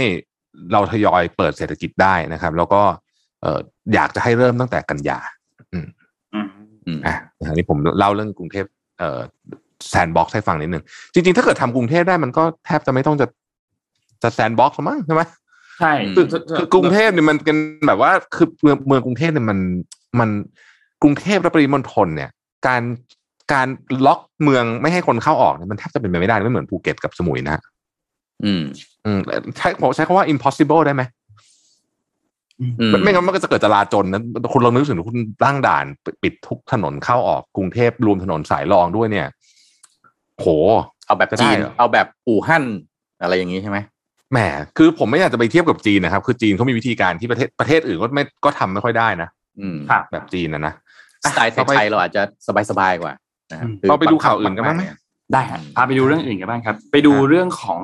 เราทยอยเปิดเศรษฐกิจได้นะครับ แล้วก็เอ่ออยากจะให้เริ่มตั้งแต่กันยาอืมอืมอะอันนี้ผมเล่าเรื่องกรุงเทพเอ่อแซนด์บ็อกซ์ให้ฟังนิดหนึ่งจริงๆ ถ้าเกิดทำกรุงเทพได้มันก็แทบจะไม่ต้องจะจะแซนด์บ็อกซ์มั้งใช่ไหมใช่คือคือกรุงเทพเนี่ยมันเป็นแบบว่าคือเมืองเมืองกรุงเทพเนี่ยมันมัน กรุงเทพและปริมณฑลเนี่ย การการล็อกเมืองไม่ให้คนเข้าออกเนี่ยมันแทบจะเป็นไปไม่ได้ไม่เหมือนภูเก็ตกับสมุยนะฮะอืม อืมใช้ผมใช้คำว่า impossible ได้ไหมอืไม่งั้นมันก็จะเกิดจราจนนะคุณลองนึกถึงคุณตั้งด่าน ปิดทุกถนนเข้าออกกรุงเทพรวมถนนสายรองด้วยเนี่ย โห เอาแบบจะได้จีนเหรอเอาแบบอู่ฮั่นอะไรอย่างนี้ใช่ไหมแหมคือผมไม่อยากจะไปเทียบกับจีนนะครับ คือจีนเขามีวิธีการที่ประเทศประเทศอื่นก็ไม่ก็ทำไม่ค่อยได้นะอืมครับแบบจีนนะนะ สไตล์ต่อไปไทยๆเราอาจจะสบายๆกว่านะครับอืมคือเราไปดูข่าวอื่นกันบ้างไหมได้ครับพาไปดูเรื่องอื่นกันบ้างครับ ไปดูเรื่องของ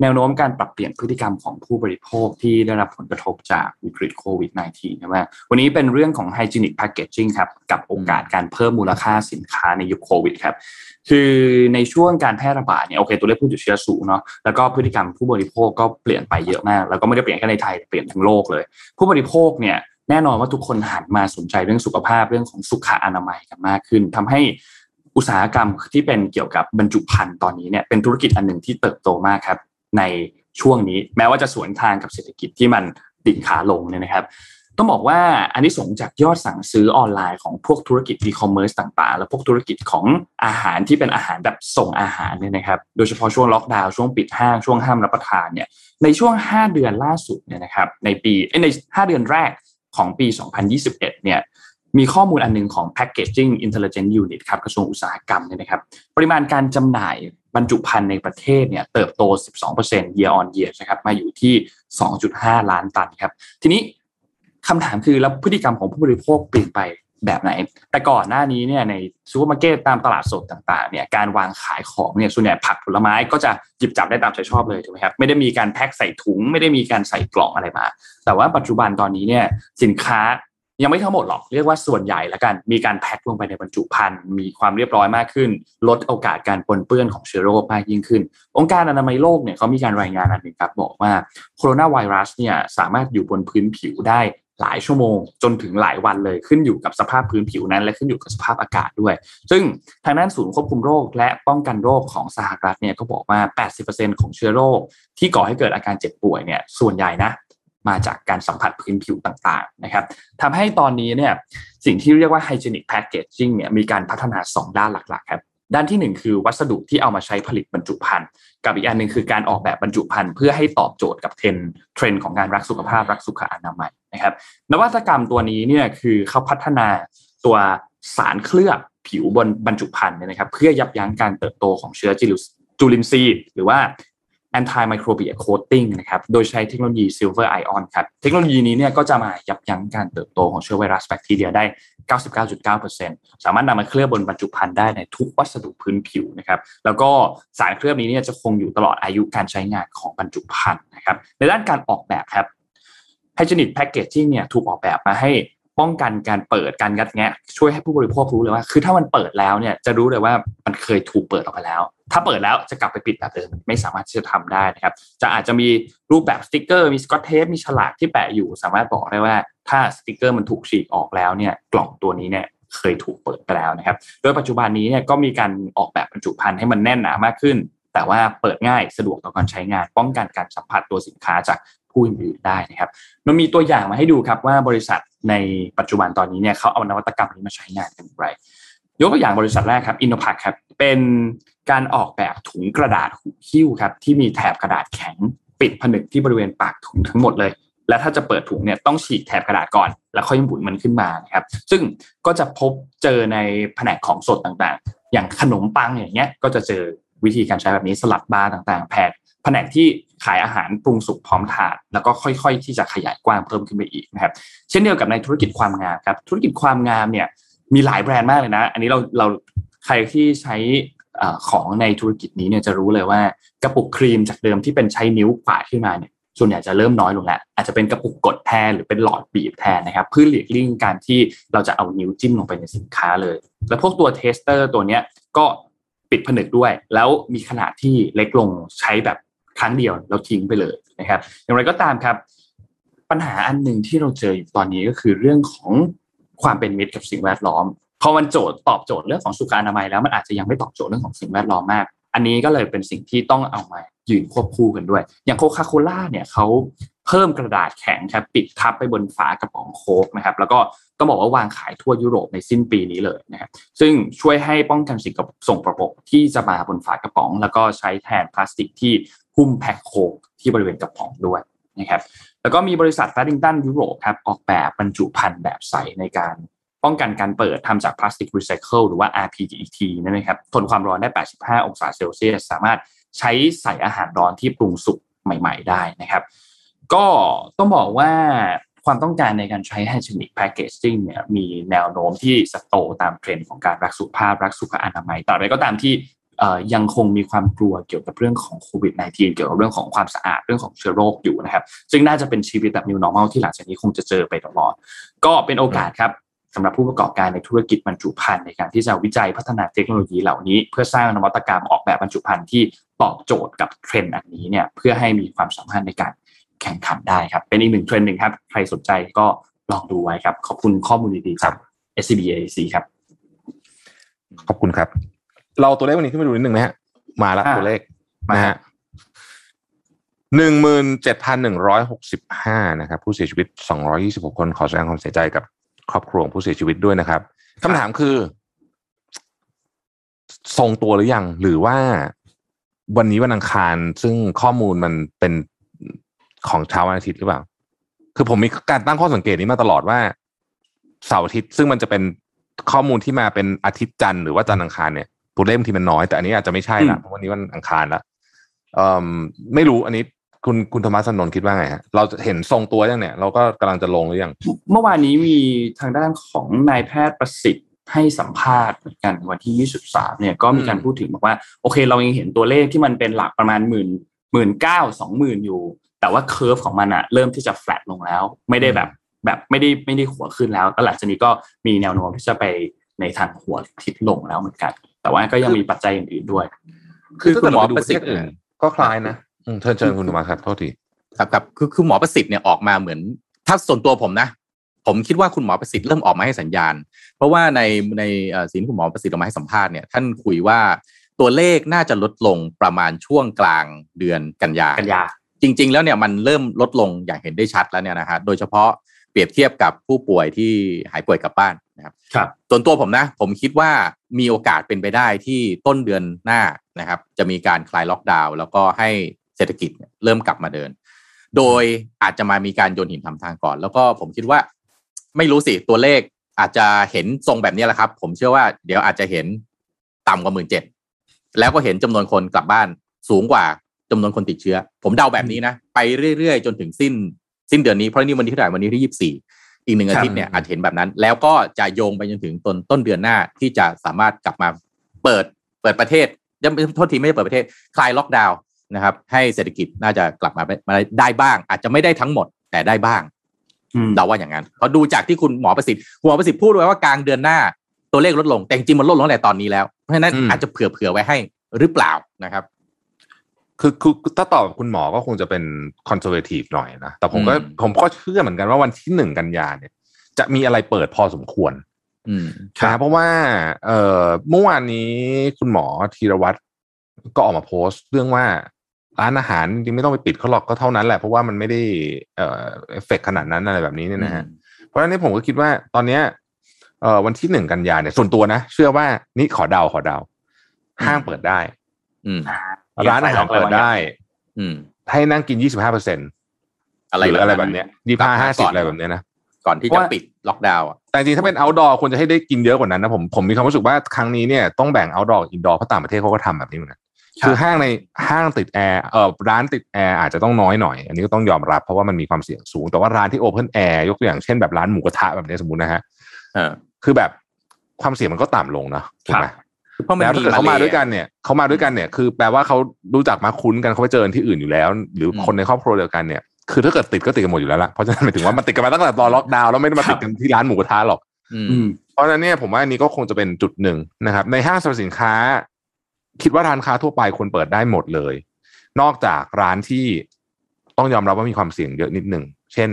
แนวโน้มการปรับเปลี่ยนพฤติกรรมของผู้บริโภคที่ได้รับผลกระทบจากวิกฤตโควิด -19 ใช่ไหมวันนี้เป็นเรื่องของ hygienic packaging ครับ กับโอกาสการเพิ่มมูลค่าสินค้าในยุคโควิดครับ คือในช่วงการแพร่ระบาดเนี่ยโอเค ตัวเลขผู้ติดเชื้อสูงเนาะแล้วก็พฤติกรรมผู้บริโภคก็เปลี่ยนไปเยอะมาก แล้วก็ไม่ได้เปลี่ยนแค่ในไทยเปลี่ยนทั้งโลกเลย ผู้บริโภคเนี่ย แน่นอนว่าทุกคนหันมาสนใจเรื่องสุขภาพเรื่องของสุขอนามัยกันมากขึ้นทำให้อุตสาหกรรมที่เป็นเกี่ยวกับบรรจุภัณฑ์ตอนนี้เนี่ยเป็นธุรกิจอันหนึ่งที่เติบโตมากครับ ในช่วงนี้ แม้ว่าจะสวนทางกับเศรษฐกิจที่มันดิ่งขาลงเนี่ยนะครับต้องบอกว่าอันนี้ส่งจากยอดสั่งซื้อออนไลน์ของพวกธุรกิจอีคอมเมิร์ซต่างๆ แล้วพวกธุรกิจของอาหารที่เป็นอาหารแบบส่งอาหารเนี่ยนะครับ โดยเฉพาะช่วงล็อกดาวน์ช่วงปิดห้างช่วงห้ามรับประทานเนี่ยในช่วง 5 เดือนล่าสุดเนี่ยนะครับในปีใน 5 เดือนแรก ของปี 2021 เนี่ยมีข้อมูลอันนึงของ Packaging Intelligence Unit ครับกระทรวงอุตสาหกรรมเนี่ยนะครับปริมาณการจำหน่ายบรรจุภัณฑ์ในประเทศเนี่ยเติบโต 12% year on year นะครับมาอยู่ที่ 2.5 ล้านตันครับทีนี้คำถามคือแล้วพฤติกรรมของผู้บริโภคเปลี่ยนไป แบบไหน แต่ก่อนหน้านี้เนี่ยในซูเปอร์มาร์เก็ตตามตลาดสดต่างๆเนี่ยการวางขายของเนี่ยส่วนใหญ่ผักผลไม้ก็จะหยิบจับได้ตามใจชอบเลยถูกไหมครับไม่ได้มีการแพ็คใส่ถุง ไม่ได้มีการใส่กล่องอะไรมา แต่ว่าปัจจุบันตอนนี้เนี่ยสินค้ายังไม่ทั้งหมดหรอกเรียกว่าส่วนใหญ่แล้วกันมีการแพ็คลงไปในบรรจุภัณฑ์มีความเรียบร้อยมากขึ้น ลดโอกาสการปนเปื้อนของเชื้อโรคมากยิ่งขึ้น องค์การอนามัยโลกเนี่ยเขามีการรายงานอันหนึ่งครับบอกว่าโคโรนาไวรัสเนี่ยสามารถอยู่บนพื้นผิวได้ หลายชั่วโมง จนถึงหลายวันเลยขึ้นอยู่กับสภาพพื้นผิวนั้น และขึ้นอยู่กับสภาพอากาศด้วย ซึ่งทางด้านศูนย์ควบคุมโรค และป้องกันโรคของสหรัฐเนี่ยก็บอกว่า 80%ของเชื้อโรค ที่ก่อให้เกิดอาการเจ็บป่วยเนี่ยส่วนใหญ่นะมาจากการสัมผัสพื้นผิวต่างๆนะครับทำให้ตอนนี้เนี่ยสิ่งที่เรียกว่า hygienic packaging เนี่ยมีการพัฒนา 2 ด้านหลักๆครับด้านที่ 1 คือวัสดุที่เอามาใช้ผลิตบรรจุภัณฑ์ กับอีกอันหนึ่งคือการออกแบบบรรจุภัณฑ์เพื่อให้ตอบโจทย์กับเทรนด์เทรนด์ของการรักสุขภาพรักสุขอนามัยนะครับ นวัตกรรมตัวนี้เนี่ยคือเขาพัฒนาตัวสารเคลือบผิวบนบรรจุภัณฑ์นะครับ เพื่อยับยั้งการเติบโตของเชื้อจุลินทรีย์หรือว่า antimicrobial coating นะครับ โดยใช้เทคโนโลยี silver ion ครับ เทคโนโลยีนี้เนี่ยก็จะมายับยั้งการเติบโตของเชื้อไวรัสแบคทีเรียได้ 99.9%สามารถนำมาเคลือบบนบรรจุภัณฑ์ได้ในทุกวัสดุพื้นผิวนะครับ แล้วก็สารเคลือบนี้เนี่ยจะคงอยู่ตลอดอายุการใช้งานของบรรจุภัณฑ์นะครับ ในด้านการออกแบบครับ hygienic packaging เนี่ยถูกออกแบบมาให้ ป้องกันการเปิดการงัดแงะช่วยให้ผู้บริโภครู้เลยว่า คือถ้ามันเปิดแล้วเนี่ยจะรู้เลยว่ามันเคยถูกเปิดออกไปแล้ว ถ้าเปิดแล้วจะกลับไปปิดแบบเดิมไม่สามารถที่จะทำได้นะครับ จะอาจจะมีรูปแบบสติกเกอร์มีสกอตเทปมีฉลากที่แปะอยู่ สามารถบอกได้ว่า ถ้าสติกเกอร์มันถูกฉีกออกแล้วเนี่ยกล่องตัวนี้เนี่ยเคยถูกเปิดไปแล้วนะครับ โดยปัจจุบันนี้เนี่ยก็มีการออกแบบบรรจุภัณฑ์ให้มันแน่นหนามากขึ้น แต่ว่าเปิดง่ายสะดวกต่อการใช้งาน ป้องกันการสัมผัสตัวสินค้าจาก ผู้อื่นได้นะครับมันมีตัวอย่างมาให้ดูครับว่าบริษัทในปัจจุบันตอนนี้เนี่ยเขาเอานวัตกรรมนี้มาใช้งานกันอย่างไรยกตัวอย่างบริษัทแรกครับอินโนพักครับเป็นการออกแบบถุงกระดาษหูคิ้วครับที่มีแถบกระดาษแข็งปิดผนึกที่บริเวณปากถุงทั้งหมดเลย และถ้าจะเปิดถุงเนี่ยต้องฉีกแถบกระดาษก่อน แล้วค่อยหมุนมันขึ้นมานะครับซึ่งก็จะพบเจอในแผนกของสดต่างๆ อย่างขนมปังอย่างเงี้ยก็จะเจอวิธีการใช้แบบนี้สลัดบาร์ต่างๆ แผกแผนกที่ ขายอาหารปรุงสุกพร้อมทานแล้วก็ค่อยๆ ที่จะขยายกว้างเพิ่มขึ้นไปอีกนะครับเช่นเดียวกับในธุรกิจความงามครับธุรกิจความงามเนี่ยมีหลายแบรนด์มากเลยนะ อันนี้เราเราใครที่ใช้ของในธุรกิจนี้เนี่ยจะรู้เลยว่ากระปุกครีมจากเดิมที่เป็นใช้นิ้วขวาขึ้นมาเนี่ยส่วนใหญ่จะเริ่มน้อยลงแล้วอาจจะเป็นกระปุกกดแทนหรือเป็นหลอดบีบแทนนะครับเพื่อหลีกเลี่ยงการที่เราจะเอานิ้วจิ้มลงไปในสินค้าเลย แล้วพวกตัว tester ตัวเนี้ยก็ปิดผนึกด้วย แล้วมีขนาดที่เล็กลงใช้แบบ ครั้งเดียวเราทิ้งไปเลยนะครับ อย่างไรก็ตามครับ ปัญหาอันหนึ่งที่เราเจออยู่ตอนนี้ก็คือเรื่องของความเป็นมิตรกับสิ่งแวดล้อมพอมันโจทย์ตอบโจทย์เรื่องของสุขอนามัยแล้วมันอาจจะยังไม่ตอบโจทย์เรื่องของสิ่งแวดล้อมมาก อันนี้ก็เลยเป็นสิ่งที่ต้องเอามายืนควบคู่กันด้วย อย่างโคคาโคล่าเนี่ยเขาเพิ่มกระดาษแข็งครับปิดทับไปบนฝากระป๋องโค้กนะครับ แล้วก็ต้องบอกว่าวางขายทั่วยุโรปในสิ้นปีนี้เลยนะครับ ซึ่งช่วยให้ป้องกันสิ่งส่งประกที่จะมาบนฝากระป๋อง แล้วก็ใช้แทนพลาสติกที่ หุ้มแพ็คโคกที่บริเวณกระป๋องด้วยนะครับแล้วก็มีบริษัทแฟดิงตันยุโรปครับออกแบบบรรจุภัณฑ์แบบใสในการป้องกันการเปิดทำจากพลาสติกรีไซเคิลหรือว่า rPET นั่นนะครับทนความร้อนได้ 85 องศาเซลเซียส สามารถใช้ใส่อาหารร้อนที่ปรุงสุกใหม่ ๆ ได้นะครับ ก็ต้องบอกว่าความต้องการในการใช้ hygienic packaging เนี่ยมีแนวโน้มที่จะโตตามเทรนด์ของการรักสุขภาพรักสุขอนามัยต่อไปก็ตามที่ ยังคงมีความกลัวเกี่ยวกับเรื่องของโควิด -19 เกี่ยวกับเรื่องของความสะอาดเรื่องของเชื้อโรคอยู่นะครับ ซึ่งน่าจะเป็นชีวิตแบบ new normal ที่หลังจากนี้คงจะเจอไปตลอด ก็เป็นโอกาสครับสำหรับผู้ประกอบการในธุรกิจบรรจุภัณฑ์ในการที่จะวิจัยพัฒนาเทคโนโลยีเหล่านี้ เพื่อสร้างนวัตกรรมออกแบบบรรจุภัณฑ์ที่ตอบโจทย์กับเทรนด์อันนี้เนี่ยเพื่อให้มีความสามารถในการแข่งขันได้ครับ เป็นอีกหนึ่งเทรนด์หนึ่งครับใครสนใจก็ลองดูไว้ครับ ขอบคุณข้อมูลดีๆจาก SCB AAC ครับ ขอบคุณครับ เราตัวเลขวันนี้ขึ้นมาดูนิดนึงไหมฮะ มาแล้วตัวเลขนะฮะหนึ่งหมื่นเจ็ดพันหนึ่งร้อยหกสิบห้านะครับ ผู้เสียชีวิตสองร้อยี่สิบหกคนขอแสดงความเสียใจกับครอบครัวผู้เสียชีวิตด้วยนะครับคำถามคือ ทรงตัวหรือยัง หรือว่าวันนี้วันอังคาร ซึ่งข้อมูลมันเป็นของเช้าวันอาทิตย์หรือเปล่า คือผมมีการตั้งข้อสังเกตนี้มาตลอดว่าเสาร์อาทิตย์ ซึ่งมันจะเป็นข้อมูลที่มาเป็นอาทิตย์จันทร์หรือว่าจันทร์อังคารเนี่ย ตัวเลขที่มันน้อย แต่อันนี้อาจจะไม่ใช่ละเพราะวันนี้วันอังคารละเอ่อไม่รู้อันนี้คุณคุณธรรมะสนนคิดว่าไงฮะเราเห็นทรงตัวยังเนี่ย เราก็กำลังจะลงหรือยังเมื่อวานนี้มีทางด้านของนายแพทย์ประสิทธิ์ให้สัมภาษณ์เหมือนกันวันที่ 23 เนี่ยก็มีการพูดถึงบอกว่า โอเค เรายังเห็นตัวเลขที่มันเป็นหลักประมาณหมื่นหมื่นเก้าสองหมื่นอยู่ แต่ว่า curve ของมันอะเริ่มที่จะแฟลตลงแล้ว ไม่ได้แบบแบบไม่ได้ไม่ได้หัวขึ้นแล้วแล้วหลังจากนี้ก็มีแนวโน้มที่จะไปในทางหัวทิ่มลงแล้วเหมือนกัน แต่ว่าก็ยังมีปัจจัยอื่นๆด้วย คือคุณหมอประสิทธิ์อื่นก็คล้ายนะเชิญเชิญคุณมาครับโทษทีครับครับคือคือหมอประสิทธิ์เนี่ยออกมาเหมือน ถ้าส่วนตัวผมนะ ผมคิดว่าคุณหมอประสิทธิ์เริ่มออกมาให้สัญญาณ เพราะว่าในในสิ่งที่คุณหมอประสิทธิ์ออกมาให้สัมภาษณ์เนี่ยท่านคุยว่าตัวเลขน่าจะลดลงประมาณช่วงกลางเดือนกันยากันยาจริง ๆ แล้วเนี่ยมันเริ่มลดลงอย่างเห็นได้ชัดแล้วเนี่ยนะฮะโดยเฉพาะเปรียบเทียบกับผู้ป่วยที่หายป่วยกลับบ้านนะครับครับส่วนตัวผมนะ ผมคิดว่า มีโอกาสเป็นไปได้ที่ต้นเดือนหน้านะครับ จะมีการคลายล็อกดาวน์แล้วก็ให้เศรษฐกิจเริ่มกลับมาเดิน โดยอาจจะมามีการโยนหินทำทางก่อน แล้วก็ผมคิดว่า ไม่รู้สิตัวเลขอาจจะเห็นทรงแบบนี้แหละครับ ผมเชื่อว่าเดี๋ยวอาจจะเห็นต่ำกว่าหมื่นเจ็ดแล้วก็เห็นจำนวนคนกลับบ้านสูงกว่าจำนวนคนติดเชื้อ ผมเดาแบบนี้นะ ไปเรื่อยๆ จนถึงสิ้น สิ้นเดือนนี้เพราะนี่วันที่เท่าไหร่วันนี้ที่ยี่สิบสี่ อีกหนึ่งอาทิตย์เนี่ยอาจเห็นแบบนั้น แล้วก็จะโยงไปจนถึงต้นต้นเดือนหน้าที่จะสามารถกลับมาเปิดเปิดประเทศยังโทษทีไม่ได้เปิดประเทศคลายล็อกดาวน์นะครับ ให้เศรษฐกิจน่าจะกลับมามาได้บ้าง อาจจะไม่ได้ทั้งหมดแต่ได้บ้างเราว่าอย่างนั้นเพราะดูจากที่คุณหมอประสิทธิ์หมอประสิทธิ์พูดไว้ว่ากลางเดือนหน้าตัวเลขลดลง แต่จริงมันลดลงแต่ตอนนี้แล้ว เพราะฉะนั้นอาจจะเผื่อเผื่อไว้ให้หรือเปล่านะครับ คือคือถ้าตอบคุณหมอก็คงจะเป็นคอนเซอร์เวทีฟหน่อยนะแต่ผมก็ผมก็เชื่อเหมือนกันว่าวันที่หนึ่งกันยาเนี่ย จะมีอะไรเปิดพอสมควรนะเพราะว่าเอ่อเมื่อวานนี้คุณหมอธีรวัตรก็ออกมาโพสต์เรื่องว่าร้านอาหารจริงไม่ต้องไปปิดเขาหรอกก็เท่านั้นแหละเพราะว่ามันไม่ได้เอ่อเอฟเฟกขนาดนั้นอะไรแบบนี้เนี่ยนะฮะเพราะฉะนั้นผมก็คิดว่าตอนเนี้ยเอ่อวันที่หนึ่งกันยาเนี่ยส่วนตัวนะ เชื่อว่านี่ขอเดาขอเดา ห้างเปิดได้ อืม ร้านอาหารเปิดได้ อืม ให้นั่งกินยี่สิบห้าเปอร์เซ็นอะไรอะไรแบบเนี้ยยี่ห้าห้าสิบอะไรแบบเนี้ยนะก่อนที่จะปิดล็อกดาวน์อะแต่จริงถ้าเป็น outdoor ควรจะให้ได้กินเยอะกว่านั้นนะผมผมมีความรู้สึกว่าครั้งนี้เนี่ยต้องแบ่ง outdoor indoor เพราะต่างประเทศเขาก็ทำแบบนี้เหมือนกันคือห้างในห้างติดแอร์เออร้านติดแอร์อาจจะต้องน้อยหน่อย อันนี้ก็ต้องยอมรับเพราะว่ามันมีความเสี่ยงสูง แต่ว่าร้านที่ open air ยกตัวอย่างเช่นแบบร้านหมูกระทะแบบนี้สมมตินะฮะคือแบบความเสี่ยงมันก็ต่ำลงนะถูกไหม เพราะแล้วถ้าเกิดเขามาด้วยกันเนี่ยเขามาด้วยกันเนี่ย คือแปลว่าเขารู้จักมาคุ้นกันเขาไปเจอที่อื่นอยู่แล้ว หรือคนในครอบครัวเดียวกันเนี่ยคือถ้าเกิดติดก็ติดกันหมดอยู่แล้วละเพราะฉะนั้นหมายถึงว่ามันติดกันมาตั้งแต่ตอนล็อกดาวน์แล้วไม่ได้มาติดกันที่ร้านหมูกระทะหรอกเพราะฉะนั้นเนี่ยผมว่าอันนี้ก็คงจะเป็นจุดหนึ่งนะครับ ในห้างสรรพสินค้า คิดว่าร้านค้าทั่วไปควรเปิดได้หมดเลย นอกจากร้านที่ต้องยอมรับว่ามีความเสี่ยงเยอะนิดหนึ่งเช่น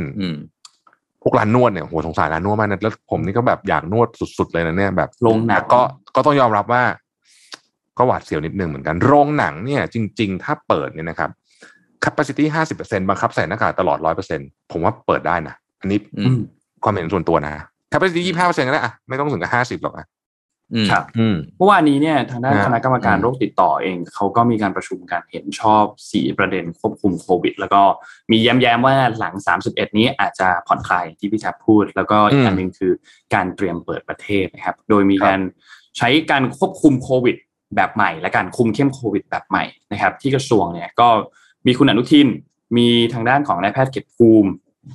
พวกร้านนวดเนี่ยโหสงสารร้านนวดมากนะแล้วผมนี่ก็แบบอยากนวดสุดๆเลยนะเนี่ยแบบลงหนักก็ก็ต้องยอมรับว่า ก็หวาดเสียวนิดนึงเหมือนกัน โรงหนังเนี่ย จริง ๆ ถ้าเปิดเนี่ยนะครับ capacity ห้าสิบเปอร์เซ็นบังคับใส่หน้ากากตลอดร้อยเปอร์เซ็นผมว่าเปิดได้นะอันนี้ความเห็นส่วนตัวนะ capacity ยี่ห้าเปอร์เซ็นก็ได้อะไม่ต้องถึงกับห้าสิบหรอกอะ ครับเมื่อวานนี้เนี่ยทางด้านคณะกรรมการโรคติดต่อเองเขาก็มีการประชุมกันเห็นชอบสี่ประเด็นควบคุมโควิด แล้วก็มีแย้มๆว่าหลัง 31 นี้อาจจะผ่อนคลายที่พี่ชับพูด แล้วก็อีกอันหนึ่งคือการเตรียมเปิดประเทศนะครับ โดยมีการใช้การควบคุมโควิด แบบใหม่ และการคุมเข้มโควิด แบบใหม่นะครับ ที่กระทรวงเนี่ยก็มีคุณอนุทินมีทางด้านของนายแพทย์เก็บภูมิ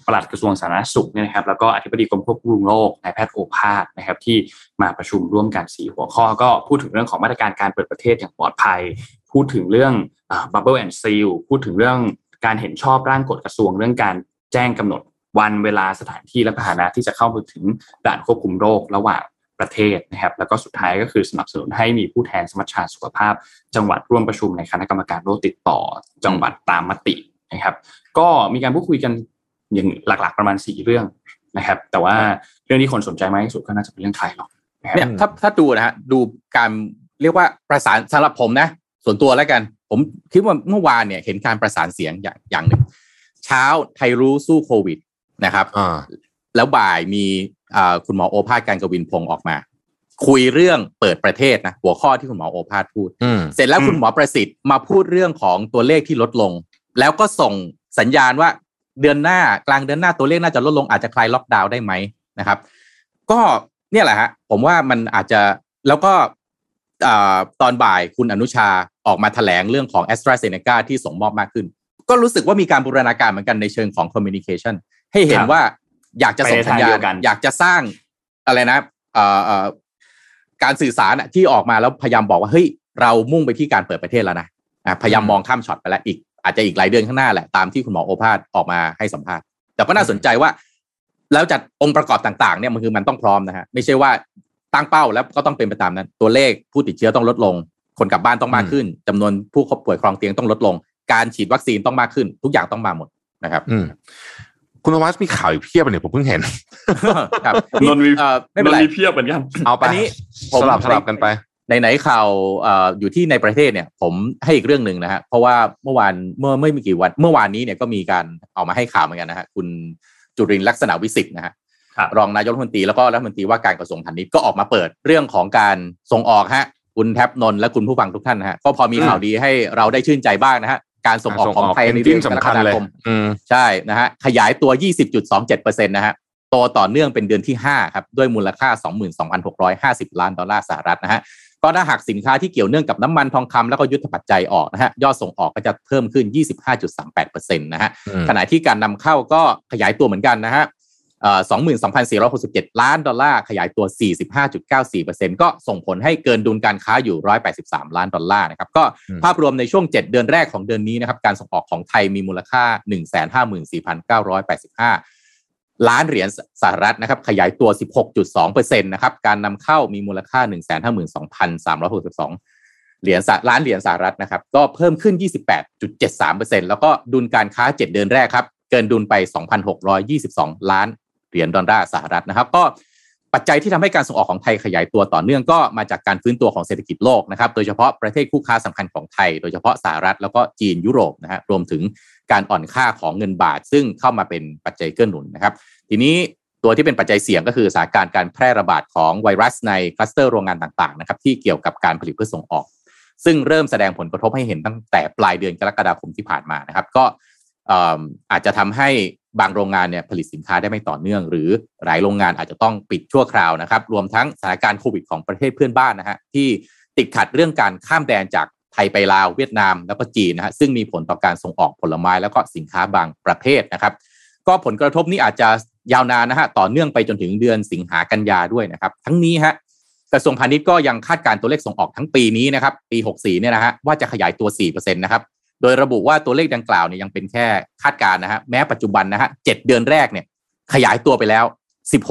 ปลัดกระทรวงสาธารณสุขเนี่ยนะครับแล้วก็อธิบดีกรมควบคุมโรคนายแพทย์โอภาสนะครับที่มาประชุมร่วมกันสีหัวข้อ ก็พูดถึงเรื่องของมาตรการการเปิดประเทศอย่างปลอดภัย พูดถึงเรื่อง bubble and seal พูดถึงเรื่องการเห็นชอบร่างกฎกระทรวงเรื่องการแจ้งกำหนดวันเวลาสถานที่และพาหนะที่จะเข้าไปถึงด่านควบคุมโรคระหว่างประเทศนะครับแล้วก็สุดท้ายก็คือสนับสนุนให้มีผู้แทนสมัชชาสุขภาพ จังหวัดร่วมประชุมในคณะกรรมการโรคติดต่อจังหวัดตามมตินะครับ ก็มีการพูดคุยกัน อย่างหลักๆประมาณสี่เรื่องนะครับ แต่ว่าเรื่องที่คนสนใจมากที่สุดก็น่าจะเป็นเรื่องไทยหรอกเนี่ยถ้าถ้าดูนะฮะดูการเรียกว่าประสานสำหรับผมนะ ส่วนตัวแล้วกัน ผมคิดว่าเมื่อวานเนี่ยเห็นการประสานเสียงอย่างอย่างหนึ่งเช้าไทยรู้สู้โควิดนะครับแล้วบ่ายมีคุณหมอโอภาสการกวินพงศ์ออกมา คุยเรื่องเปิดประเทศนะหัวข้อที่คุณหมอโอภาสพูด เสร็จแล้วคุณหมอประสิทธิ์มาพูดเรื่องของตัวเลขที่ลดลง แล้วก็ส่งสัญญาณว่า เดือนหน้ากลางเดือนหน้าตัวเลขน่าจะลดลงอาจจะคลายล็อกดาวน์ได้ไหมนะครับ ก็เนี่ยแหละฮะผมว่ามันอาจจะแล้วก็ตอนบ่ายคุณอนุชาออกมาแถลงเรื่องของ a s t r a z เซ e c a ที่ส่งมอบมากขึ้น ก็รู้สึกว่ามีการบูรณาการเหมือนกันในเชิงของ communication ให้เห็นว่าอยากจะส่งสัญญาณอยากจะสร้างอะไรนะการสื่อสารที่ออกมาแล้วพยายามบอกว่าเฮ้ยเรามุ่งไปที่การเปิดประเทศแล้วนะพยายามมองข้ามช็อตไปแล้วอีก อาจจะอีกหลายเดือนข้างหน้าแหละตามที่คุณหมอโอภาสออกมาให้สัมภาษณ์แต่ก็น่าสนใจว่า แล้วจัดองค์ประกอบต่างๆเนี่ยมันคือมันต้องพร้อมนะฮะไม่ใช่ว่าตั้งเป้าแล้วก็ต้องเป็นไปตามนั้น ตัวเลขผู้ติดเชื้อต้องลดลง คนกลับบ้านต้องมากขึ้นจำนวนผู้ป่วยครองเตียงต้องลดลง การฉีดวัคซีนต้องมากขึ้น ทุกอย่างต้องมาหมดนะครับคุณธวัสมีข่าวอีกเพียบเลยผมเพิ่งเห็น ครับนนมีไม่เป็นไรเพียบเหมือนกันเอาไปนี้สลับสลับกันไป ในไหนข่าวอยู่ที่ในประเทศเนี่ย ผมให้อีกเรื่องหนึ่งนะฮะเพราะว่าเมื่อวานเมื่อไม่มีกี่วัน เมื่อวานนี้เนี่ยก็มีการออกมาให้ข่าวเหมือนกันนะฮะคุณจุรินลักษณะวิสิทธิ์นะฮะรองนายกรัฐมนตรีแล้วก็รัฐมนตรีว่าการกระทรวงพาณิชย์ก็ออกมาเปิดเรื่องของการส่งออกฮะคุณแท็บนนและคุณผู้ฟังทุกท่านนะฮะก็พอมีข่าวดีให้เราได้ชื่นใจบ้างนะฮะการส่งออกของไทยในเดือนกรกฎาคมใช่นะฮะขยายตัว 20.27%นะฮะโตต่อเนื่องเป็นเดือนที่ 5 ครับ ด้วยมูลค่า 22,650 ล้านดอลลาร์สหรัฐนะฮะ ก็ถ้าหากสินค้าที่เกี่ยวเนื่องกับน้ำมันทองคำแล้วก็ยุทธปัจจัยออกนะฮะยอดส่งออกก็จะเพิ่มขึ้น 25.38%นะฮะขณะที่การนำเข้าก็ขยายตัวเหมือนกันนะฮะ22,467 ล้านดอลลาร์ ขยายตัว 45.94%ก็ส่งผลให้เกินดุลการค้าอยู่ 183 ล้านดอลลาร์นะครับ ก็ภาพรวมในช่วง 7 เดือนแรกของเดือนนี้นะครับ การส่งออกของไทยมีมูลค่า 154,985 ล้านเหรียญสหรัฐนะครับขยายตัว 16.2%นะครับการนำเข้ามีมูลค่า 152,362เหรียญล้านเหรียญสหรัฐนะครับก็เพิ่มขึ้น 28.73%แล้วก็ดุลการค้า 7 เดือนแรกครับ เกินดุลไป 2,622 ล้านเหรียญดอลลาร์สหรัฐนะครับ ก็ ปัจจัยที่ทำให้การส่งออกของไทยขยายตัวต่อเนื่องก็มาจากการฟื้นตัวของเศรษฐกิจโลกนะครับ โดยเฉพาะประเทศคู่ค้าสำคัญของไทย โดยเฉพาะสหรัฐแล้วก็จีนยุโรปนะฮะรวมถึงการอ่อนค่าของเงินบาท ซึ่งเข้ามาเป็นปัจจัยเกื้อหนุนนะครับ ทีนี้ตัวที่เป็นปัจจัยเสี่ยงก็คือสถานการณ์การแพร่ระบาดของไวรัสในคลัสเตอร์โรงงานต่างๆนะครับที่เกี่ยวกับการผลิตเพื่อส่งออก ซึ่งเริ่มแสดงผลกระทบให้เห็นตั้งแต่ปลายเดือนกรกฎาคมที่ผ่านมานะครับ ก็อาจจะทำให้ บางโรงงานเนี่ยผลิตสินค้าได้ไม่ต่อเนื่อง หรือหลายโรงงานอาจจะต้องปิดชั่วคราวนะครับ รวมทั้งสถานการณ์โควิดของประเทศเพื่อนบ้านนะฮะที่ติดขัดเรื่องการข้ามแดนจากไทยไปลาวเวียดนามแล้วก็จีนนะฮะซึ่งมีผลต่อการส่งออกผลไม้แล้วก็สินค้าบางประเภทนะครับ ก็ผลกระทบนี้อาจจะยาวนานนะฮะต่อเนื่องไปจนถึงเดือนสิงหากันยาด้วยนะครับ ทั้งนี้ฮะกระทรวงพาณิชย์ก็ยังคาดการตัวเลขส่งออกทั้งปีนี้นะครับ ปี 64 เนี่ยนะฮะว่าจะขยายตัว 4%นะครับ โดยระบุว่าตัวเลขดังกล่าวเนี่ยยังเป็นแค่คาดการนะฮะแม้ปัจจุบันนะฮะเเดือนแรกเนี่ยขยายตัวไปแล้ว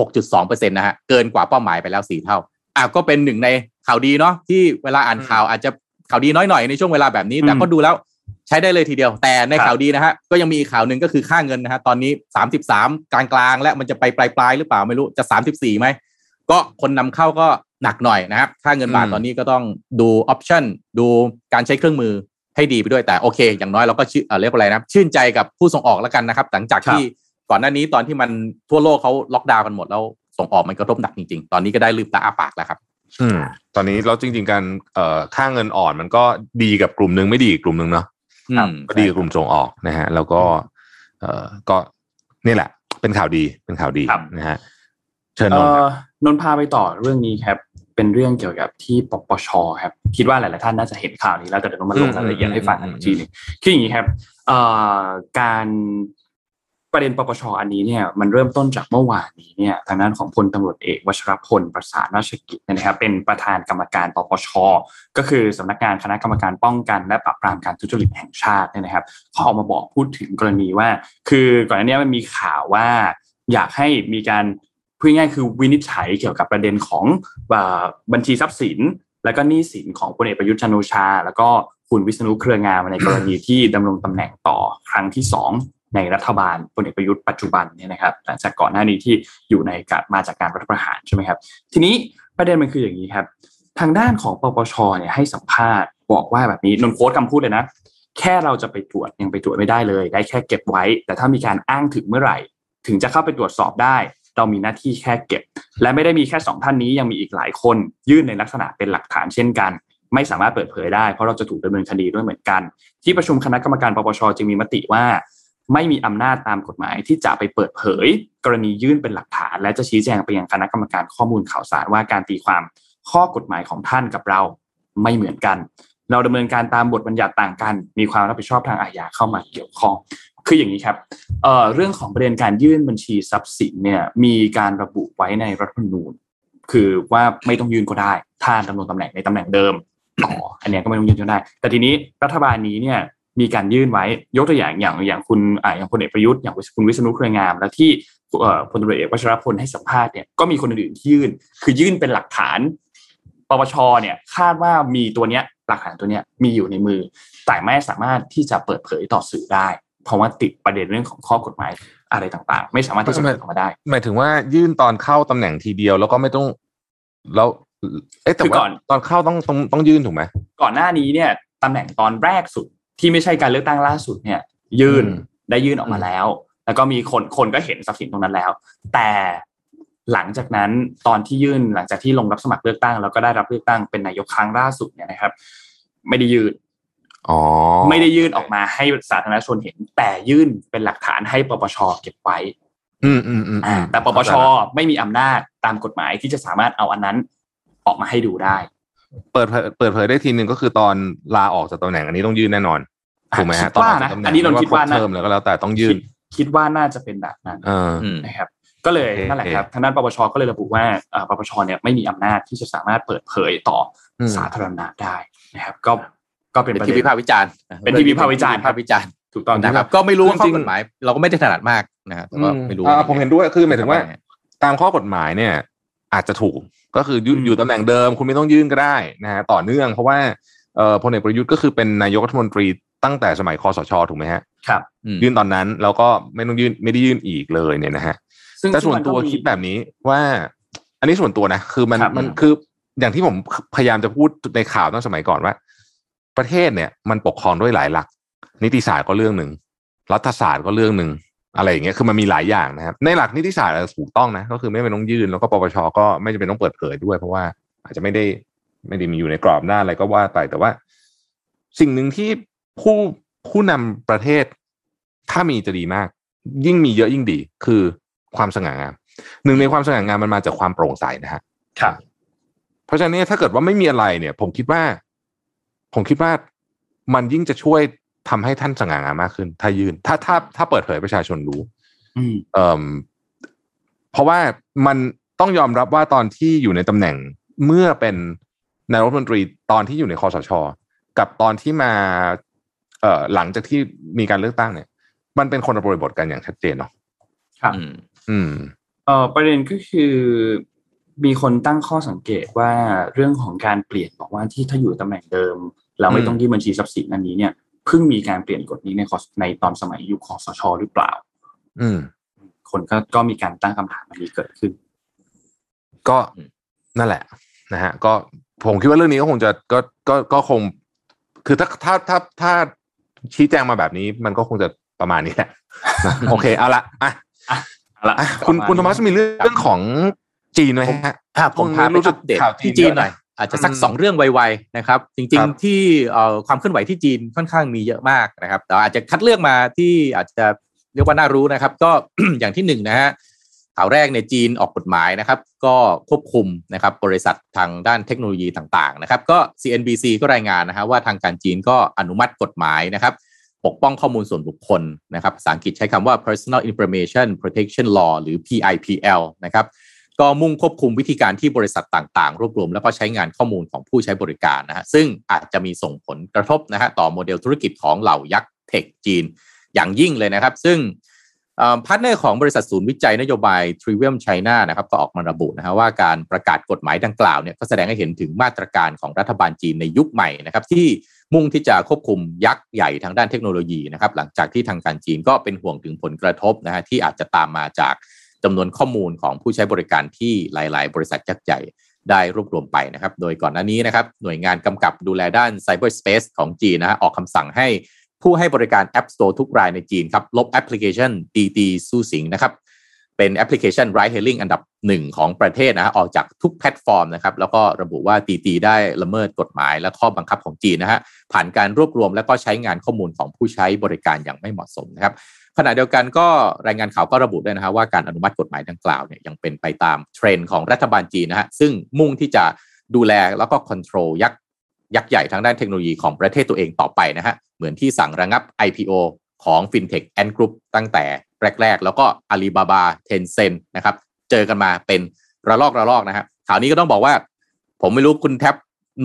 16.2%นะฮะเกินกว่าเป้าหมายไปแล้ว4เท่าอะก็เป็นหนึ่งในข่าวดีเนาะที่เวลาอ่านข่าวอาจจะข่าวดีน้อยหน่อยในช่วงเวลาแบบนี้ แต่ก็ดูแล้วใช้ได้เลยทีเดียว แต่ในข่าวดีนะฮะก็ยังมีอีกข่าวหนึ่งก็คือค่าเงินนะฮะตอนนี้ 33 กลางกลางและมันจะไปปลายปลายหรือเปล่าไม่รู้จะ 34ไหมก็คนนำเข้าก็หนักหน่อยนะครับค่าเงินบาทตอนนี้ก็ต้องดูออปชั่นดูการใช้เครื่องมือ ให้ดีไปด้วยแต่โอเค อย่างน้อยเราก็ชื่อเรียกว่าอะไรนะชื่นใจกับผู้ส่งออกแล้วกันนะครับ หลังจากที่ก่อนหน้านี้ตอนที่มันทั่วโลกเขาล็อกดาวน์กันหมดแล้วส่งออกมันกระทบหนักจริง ๆ ตอนนี้ก็ได้ลืมตาอาปากแล้วครับอืมตอนนี้เราจริง ๆ การเอ่อค่าเงินอ่อนมันก็ดีกับกลุ่มหนึ่งไม่ดีกลุ่มหนึ่งเนาะก็ดีกับกลุ่มส่งออกนะฮะ แล้วก็ เอ่อก็นี่แหละ เป็นข่าวดีเป็นข่าวดีนะฮะเชิญนนท์นนท์พาไปต่อเรื่องนี้ครับ เป็นเรื่องเกี่ยวกับที่ปปชครับคิดว่าหลาย ๆ ท่านน่าจะเห็นข่าวนี้แล้วแต่เดี๋ยวต้องมาลงรายละเอียดให้ฟังอีกทีนึงคืออย่างนี้ครับการประเด็นปปชอันนี้เนี่ยมันเริ่มต้นจากเมื่อวานนี้เนี่ยทางด้านของพลตำรวจเอกวชรพลประสานราชกิจนะครับเป็นประธานกรรมการปปช ก็คือสำนักงานคณะกรรมการป้องกัน และปราบปรามการทุจริตแห่งชาติเนี่ยนะครับเขาออกมาบอกพูดถึงกรณีว่า คือก่อนหน้านี้มันมีข่าวว่าอยากให้มีการ พูดง่ายคือวินิจฉัยเกี่ยวกับประเด็นของบัญชีทรัพย์สิน และก็หนี้สินของพลเอกประยุทธ์จันโอชา แล้วก็คุณวิษณุเครืองามในกรณีที่ดำรงตำแหน่งต่อครั้งที่สองในรัฐบาลพลเอกประยุทธ์ปัจจุบันเนี่ยนะครับหลังจากก่อนหน้านี้ที่อยู่ในกมาจากการรัฐประหารใช่ไหมครับ ทีนี้ประเด็นมันคืออย่างนี้ครับ ทางด้านของปปชเนี่ยให้สัมภาษณ์บอกว่าแบบนี้นนโค้ดคำพูดเลยนะ แค่เราจะไปตรวจยังไปตรวจไม่ได้เลย ได้แค่เก็บไว้ แต่ถ้ามีการอ้างถึงเมื่อไหร่ ถึงจะเข้าไปตรวจสอบได้ เรามีหน้าที่แค่เก็บ และไม่ได้มีแค่สองท่านนี้ยังมีอีกหลายคน ยื่นในลักษณะเป็นหลักฐานเช่นกัน ไม่สามารถเปิดเผยได้เพราะเราจะถูกดำเนินคดีด้วยเหมือนกัน ที่ประชุมคณะกรรมการปปชจึงมีมติว่า ไม่มีอำนาจตามกฎหมายที่จะไปเปิดเผย กรณียื่นเป็นหลักฐาน และจะชี้แจงไปยังคณะกรรมการข้อมูลข่าวสารว่าการตีความข้อกฎหมายของท่านกับเราไม่เหมือนกัน เราดำเนินการตามบทบัญญัติต่างกัน มีความรับผิดชอบทางอาญาเข้ามาเกี่ยวข้อง คืออย่างนี้ครับเอ่อเรื่องของประเด็นการยื่นบัญชีทรัพย์สินเนี่ยมีการระบุไว้ในรัฐธรรมนูญ คือว่าไม่ต้องยื่นก็ได้ ถ้าดำรงตำแหน่งในตำแหน่งเดิมต่ออันนี้ก็ไม่ต้องยื่นก็ได้ แต่ทีนี้รัฐบาลนี้เนี่ยมีการยื่นไว้ยกตัวอย่างอย่างอย่างคุณอ่าอย่างพลเอกประยุทธ์อย่างคุณวิษณุเครืองาม และที่พลตำรวจเอกวชรพลให้สัมภาษณ์เนี่ยก็มีคนอื่นที่ยื่น คือยื่นเป็นหลักฐานปปชเนี่ยคาดว่ามีตัวเนี้ยหลักฐานตัวเนี้ยมีอยู่ในมือ แต่ไม่สามารถที่จะเปิดเผยต่อสื่อได้ เพราะว่าติดประเด็นเรื่องของข้อกฎหมายอะไรต่างๆ ไม่สามารถที่จะเปิดออกมาได้ หมายถึงว่ายื่นตอนเข้าตำแหน่งทีเดียวแล้วก็ไม่ต้องแล้วเอ๊ะแต่ว่าตอนเข้าต้องต้องต้องยื่นถูกไหมก่อนหน้านี้เนี่ยตำแหน่งตอนแรกสุดที่ไม่ใช่การเลือกตั้งล่าสุดเนี่ย ยื่นได้ยื่นออกมาแล้ว แล้วก็มีคนคนก็เห็นทรัพย์สินตรงนั้นแล้ว แต่หลังจากนั้นตอนที่ยื่นหลังจากที่ลงรับสมัครเลือกตั้ง แล้วก็ได้รับเลือกตั้งเป็นนายกครั้งล่าสุดเนี่ยนะครับ ไม่ได้ยื่นอ๋อ ไม่ได้ยื่นออกมาให้สาธารณชนเห็น แต่ยื่นเป็นหลักฐานให้ปปชเก็บไว้อืมอืมอืมแต่ปปชไม่มีอำนาจตามกฎหมายที่จะสามารถเอาอันนั้นออกมาให้ดูได้ เปิดเปิดเผยได้ทีหนึ่งก็คือตอนลาออกจากตำแหน่งอันนี้ต้องยื่นแน่นอนถูกไหมฮะตอนนะอันนี้เราคิดว่าเพิ่มแล้วก็แล้วแต่ต้องยื่น คิดว่าน่าจะเป็นแบบนั้นนะครับ ก็เลยนั่นแหละครับทางด้านปปชก็เลยระบุว่าปปชเนี่ยไม่มีอำนาจที่จะสามารถเปิดเผยต่อสาธารณะได้นะครับ ก็ ก็เป็นที่วิพากษ์วิจารณ์เป็นที่วิพากษ์วิจารณ์วิพากษ์วิจารณ์ถูกต้องนะครับ ก็ไม่รู้ข้อกฎหมาย เราก็ไม่ได้ถนัดมากนะครับแต่ว่าไม่รู้ผมเห็นด้วยคือหมายถึงว่า ตามข้อกฎหมายเนี่ย อาจจะถูกก็คืออยู่ตำแหน่งเดิม คุณไม่ต้องยื่นก็ได้นะฮะต่อเนื่อง เพราะว่าพลเอกประยุทธ์ก็คือเป็นนายกรัฐมนตรีตั้งแต่สมัยคอสชถูกไหมฮะครับ ยื่นตอนนั้นแล้วก็ไม่ต้องยื่นไม่ได้ยื่นอีกเลยเนี่ยนะฮะแต่ส่วนตัวคิดแบบนี้ว่า อันนี้ส่วนตัวนะ คือมันมันคืออย่างที่ผมพยายามจะพูดในข่าวตั้งสมัยก่อนว่า ประเทศเนี่ยมันปกครองด้วยหลายหลัก นิติศาสตร์ก็เรื่องหนึ่งรัฐศาสตร์ก็เรื่องหนึ่งอะไรอย่างเงี้ยคือมันมีหลายอย่างนะครับ ในหลักนิติศาสตร์ถูกต้องนะ ก็คือไม่เป็นต้องยื่นแล้วก็ปปชก็ไม่จำเป็นต้องเปิดเผยด้วย เพราะว่าอาจจะไม่ได้ไม่ได้มีอยู่ในกรอบหน้าอะไรก็ว่าไปแต่ว่า สิ่งหนึ่งที่ผู้ผู้นำประเทศถ้ามีจะดีมาก ยิ่งมีเยอะยิ่งดี คือความสง่างามหนึ่งในความสง่างามมันมาจากความโปร่งใสนะฮะครับเพราะฉะนั้นถ้าเกิดว่าไม่มีอะไรเนี่ย ผมคิดว่า ผมคิดว่ามันยิ่งจะช่วยทำให้ท่านสง่างามมากขึ้น ถ้ายื่นถ้าถ้าถ้าเปิดเผยประชาชนรู้เอ่อเพราะว่ามันต้องยอมรับว่าตอนที่อยู่ในตำแหน่งเมื่อเป็นนายรัฐมนตรีตอนที่อยู่ในคอสช กับตอนที่มา เอ่อหลังจากที่มีการเลือกตั้งเนี่ย มันเป็นคนละบริบทกันอย่างชัดเจนเนาะครับอืมเอ่อประเด็นก็คือมีคนตั้งข้อสังเกตว่าเรื่องของการเปลี่ยนบอกว่าที่ถ้าอยู่ตำแหน่งเดิม เราไม่ต้องยื่นบัญชีทรัพย์สินอันนี้เนี่ยเพิ่งมีการเปลี่ยนกฎนี้ในในตอนสมัยยุคคอสชหรือเปล่า อืม คนก็ก็มีการตั้งคำถามอันนี้เกิดขึ้น ก็นั่นแหละ นะฮะ ก็ผมคิดว่าเรื่องนี้ก็คงจะก็ก็ก็คง คือถ้าถ้าถ้าถ้าชี้แจงมาแบบนี้ มันก็คงจะประมาณนี้แหละโอเคเอาละอะละคุณคุณธรรมะมีเรื่องของจีนไหมฮะผมพาไปอัปเดตที่จีนหน่อย อาจจะสักสองเรื่องไวๆนะครับ จริงๆที่ความเคลื่อนไหวที่จีนค่อนข้างมีเยอะมากนะครับแต่อาจจะคัดเลือกมาที่อาจจะเรียกว่าน่ารู้นะครับ ก็อย่างที่หนึ่งนะฮะข่าวแรกในจีนออกกฎหมายนะครับ ก็ควบคุมนะครับบริษัททางด้านเทคโนโลยีต่างๆนะครับ ก็ CNBC ก็รายงานนะฮะว่าทางการจีนก็อนุมัติกฎหมายนะครับ ปกป้องข้อมูลส่วนบุคคลนะครับภาษาอังกฤษใช้คำว่า personal information protection law หรือ PIPL นะครับ ก็มุ่งควบคุมวิธีการที่บริษัทต่างๆ รวบรวม แล้วก็ใช้งานข้อมูลของผู้ใช้บริการนะฮะซึ่งอาจจะมีส่งผลกระทบนะฮะต่อโมเดลธุรกิจของเหล่ายักษ์เทคจีนอย่างยิ่งเลยนะครับ ซึ่งพาร์ทเนอร์ของบริษัทศูนย์วิจัยนโยบาย Trivium China นะครับก็ออกมาระบุนะฮะว่าการประกาศกฎหมายดังกล่าวเนี่ยก็แสดงให้เห็นถึงมาตรการของรัฐบาลจีนในยุคใหม่นะครับที่มุ่งที่จะควบคุมยักษ์ใหญ่ทางด้านเทคโนโลยีนะครับหลังจากที่ทางการจีนก็เป็นห่วงถึงผลกระทบนะฮะที่อาจจะตามมาจาก จำนวนข้อมูลของผู้ใช้บริการที่หลาย ๆ บริษัทยักษ์ใหญ่ได้รวบรวมไปนะครับ โดยก่อนหน้านี้นะครับ หน่วยงานกำกับดูแลด้าน Cyberspace ของจีนนะฮะออกคำสั่งให้ผู้ให้บริการ App Store ทุกรายในจีนครับลบแอปพลิเคชัน DT สู้สิงนะครับ เป็นแอปพลิเคชัน Ride Hailing อันดับหนึ่งของประเทศนะฮะออกจากทุกแพลตฟอร์มนะครับ แล้วก็ระบุว่า Didi ได้ละเมิดกฎหมายและข้อบังคับของจีนนะฮะผ่านการรวบรวมและก็ใช้งานข้อมูลของผู้ใช้บริการอย่างไม่เหมาะสมนะครับ ขณะเดียวกันก็รายงานข่าวก็ระบุด้วยนะฮะว่าการอนุมัติกฎหมายดังกล่าวเนี่ยยังเป็นไปตามเทรนด์ของรัฐบาลจีนนะฮะซึ่งมุ่งที่จะดูแลแล้วก็ control ยักษ์ยักษ์ใหญ่ทางด้านเทคโนโลยีของประเทศตัวเองต่อไปนะฮะเหมือนที่สั่งระงับ IPO ของ FinTech Ant Group ตั้งแต่แรก ๆ แล้วก็ Alibaba Tencent นะครับเจอกันมาเป็นระลอกระลอกนะฮะข่าวนี้ก็ต้องบอกว่า ผมไม่รู้คุณแท็บ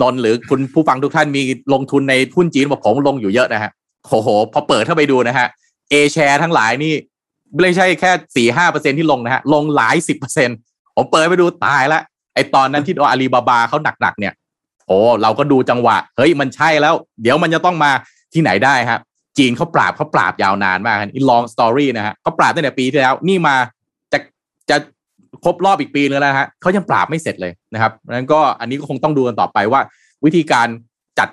นนหรือคุณผู้ฟังทุกท่านมีลงทุนในหุ้นจีนบอกผมลงอยู่เยอะนะฮะโอ้โห พอเปิดเข้าไปดูนะฮะ A-Share ทั้งหลายนี่ ไม่ใช่แค่สี่ห้าเปอร์เซ็นที่ลงนะฮะ ลงหลายสิบเปอร์เซ็นผมเปิดไปดูตายละไอตอนนั้นที่อาลีบาบาเขาหนักๆเนี่ย โอ้เราก็ดูจังหวะ เฮ้ยมันใช่แล้ว เดี๋ยวมันจะต้องมาที่ไหนได้ครับ จีนเขาปราบเขาปราบยาวนานมากนี่ลองสตอรี่นะฮะเขาปราบตั้งแต่ปีที่แล้ว นี่มาจะจะครบรอบอีกปีนึงแล้วฮะเขายังปราบไม่เสร็จเลยนะครับนั้นก็อันนี้ก็คงต้องดูกันต่อไปว่า วิธีการจัด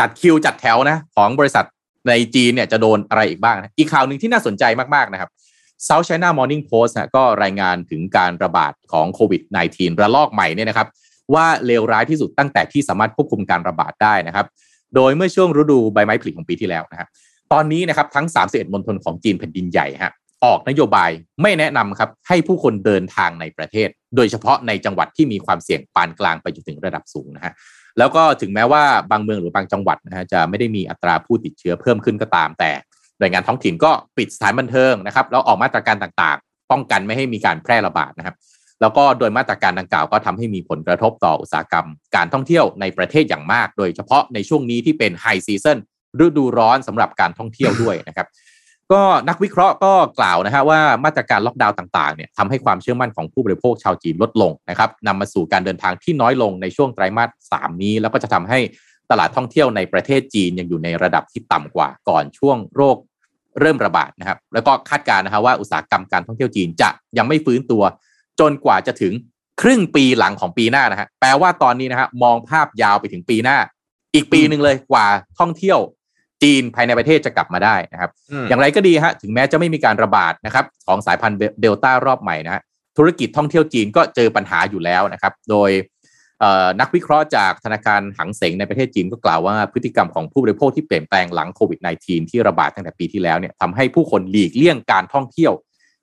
จัดคิวจัดแถวนะของบริษัท ในจีนเนี่ยจะโดนอะไรอีกบ้างนะอีกข่าวหนึ่งที่น่าสนใจมากๆนะครับ South China Morning Post นะก็รายงานถึงการระบาดของโควิด -19 ระลอกใหม่เนี่ยนะครับว่าเลวร้ายที่สุดตั้งแต่ที่สามารถควบคุมการระบาดได้นะครับ โดยเมื่อช่วงฤดูใบไม้ผลิของปีที่แล้วนะครับตอนนี้นะครับทั้ง 31มณฑลของจีนแผ่นดินใหญ่ฮะออกนโยบายไม่แนะนำครับให้ผู้คนเดินทางในประเทศ โดยเฉพาะในจังหวัดที่มีความเสี่ยงปานกลางไปจนถึงระดับสูงนะฮะ แล้วก็ถึงแม้ว่าบางเมืองหรือบางจังหวัดนะฮะจะไม่ได้มีอัตราผู้ติดเชื้อเพิ่มขึ้นก็ตาม แต่หน่วยงานท้องถิ่นก็ปิดสถานบันเทิงนะครับแล้วออกมาตรการต่างๆ ป้องกันไม่ให้มีการแพร่ระบาดนะครับ แล้วก็โดยมาตรการดังกล่าวก็ทำให้มีผลกระทบต่ออุตสาหกรรม การท่องเที่ยวในประเทศอย่างมาก โดยเฉพาะในช่วงนี้ที่เป็นไฮซีซันฤดูร้อนสำหรับการท่องเที่ยวด้วยนะครับ ก็นักวิเคราะห์ก็กล่าวนะฮะว่ามาตรการล็อกดาวน์ต่างๆเนี่ยทำให้ความเชื่อมั่นของผู้บริโภคชาวจีนลดลงนะครับนำมาสู่การเดินทางที่น้อยลงในช่วงไตรมาสสามนี้ แล้วก็จะทำให้ตลาดท่องเที่ยวในประเทศจีนยังอยู่ในระดับที่ต่ำกว่าก่อนช่วงโรคเริ่มระบาดนะครับ แล้วก็คาดการณ์นะฮะว่าอุตสาหกรรมการท่องเที่ยวจีนจะยังไม่ฟื้นตัว จนกว่าจะถึงครึ่งปีหลังของปีหน้านะฮะแปลว่าตอนนี้นะฮะมองภาพยาวไปถึงปีหน้า อีกปีหนึ่งเลยกว่าท่องเที่ยว จีนภายในประเทศจะกลับมาได้นะครับ อย่างไรก็ดีฮะถึงแม้จะไม่มีการระบาดนะครับของสายพันธุ์เดลต้ารอบใหม่นะฮะธุรกิจท่องเที่ยวจีนก็เจอปัญหาอยู่แล้วนะครับ โดยนักวิเคราะห์จากธนาคารหังเสงในประเทศจีนก็กล่าวว่าพฤติกรรมของผู้บริโภคที่เปลี่ยนแปลงหลังโควิด -19 ที่ระบาดตั้งแต่ปีที่แล้วเนี่ยทำให้ผู้คนหลีกเลี่ยงการท่องเที่ยว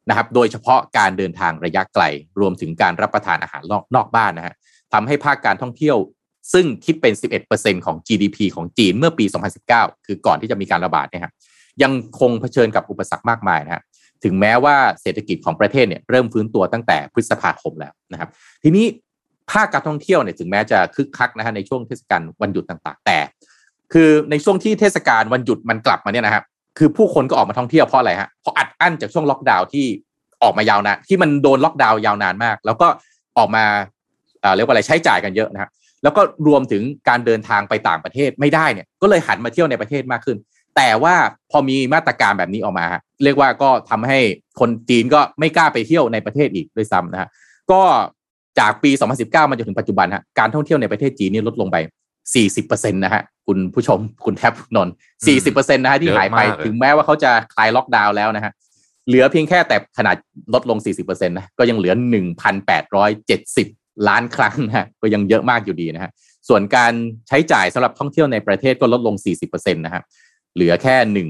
นะครับ โดยเฉพาะการเดินทางระยะไกล รวมถึงการรับประทานอาหารนอกบ้านนะฮะทำให้ภาคการท่องเที่ยว ซึ่งคิดเป็น 11%ของ GDP ของจีนเมื่อปี 2019 คือก่อนที่จะมีการระบาดเนี่ยครับยังคงเผชิญกับอุปสรรคมากมายนะฮะถึงแม้ว่าเศรษฐกิจของประเทศเนี่ยเริ่มฟื้นตัวตั้งแต่พฤษภาคมแล้วนะครับ ทีนี้ภาคการท่องเที่ยวเนี่ยถึงแม้จะคึกคักนะฮะในช่วงเทศกาลวันหยุดต่างๆ แต่ คือในช่วงที่เทศกาลวันหยุดมันกลับมาเนี่ยนะครับคือผู้คนก็ออกมาท่องเที่ยวเพราะอะไรฮะเพราะอัดอั้นจากช่วงล็อกดาวน์ที่ออกมายาวนานที่มันโดนล็อกดาวน์ยาวนานมาก แล้วก็ออกมาเรียกว่าอะไรใช้จ่ายกันเยอะนะครับ แล้วก็รวมถึงการเดินทางไปต่างประเทศไม่ได้เนี่ยก็เลยหันมาเที่ยวในประเทศมากขึ้น แต่ว่าพอมีมาตรการแบบนี้ออกมา เรียกว่าก็ทำให้คนจีนก็ไม่กล้าไปเที่ยวในประเทศอีกด้วยซ้ำนะฮะก็จากปี 2019 มาจนถึงปัจจุบันฮะการท่องเที่ยวในประเทศจีนนี่ลดลงไป 40%นะฮะคุณผู้ชมคุณแทบนน 40%นะฮะที่หายไปถึงแม้ว่าเขาจะคลายล็อกดาวน์แล้วนะฮะเหลือเพียงแค่แต่ขนาดลดลง 40%นะก็ยังเหลือ 1,870 ล้านครั้งนะก็ยังเยอะมากอยู่ดีนะฮะส่วนการใช้จ่ายสำหรับท่องเที่ยวในประเทศก็ลดลง 40%นะครับเหลือแค่หนึ่ง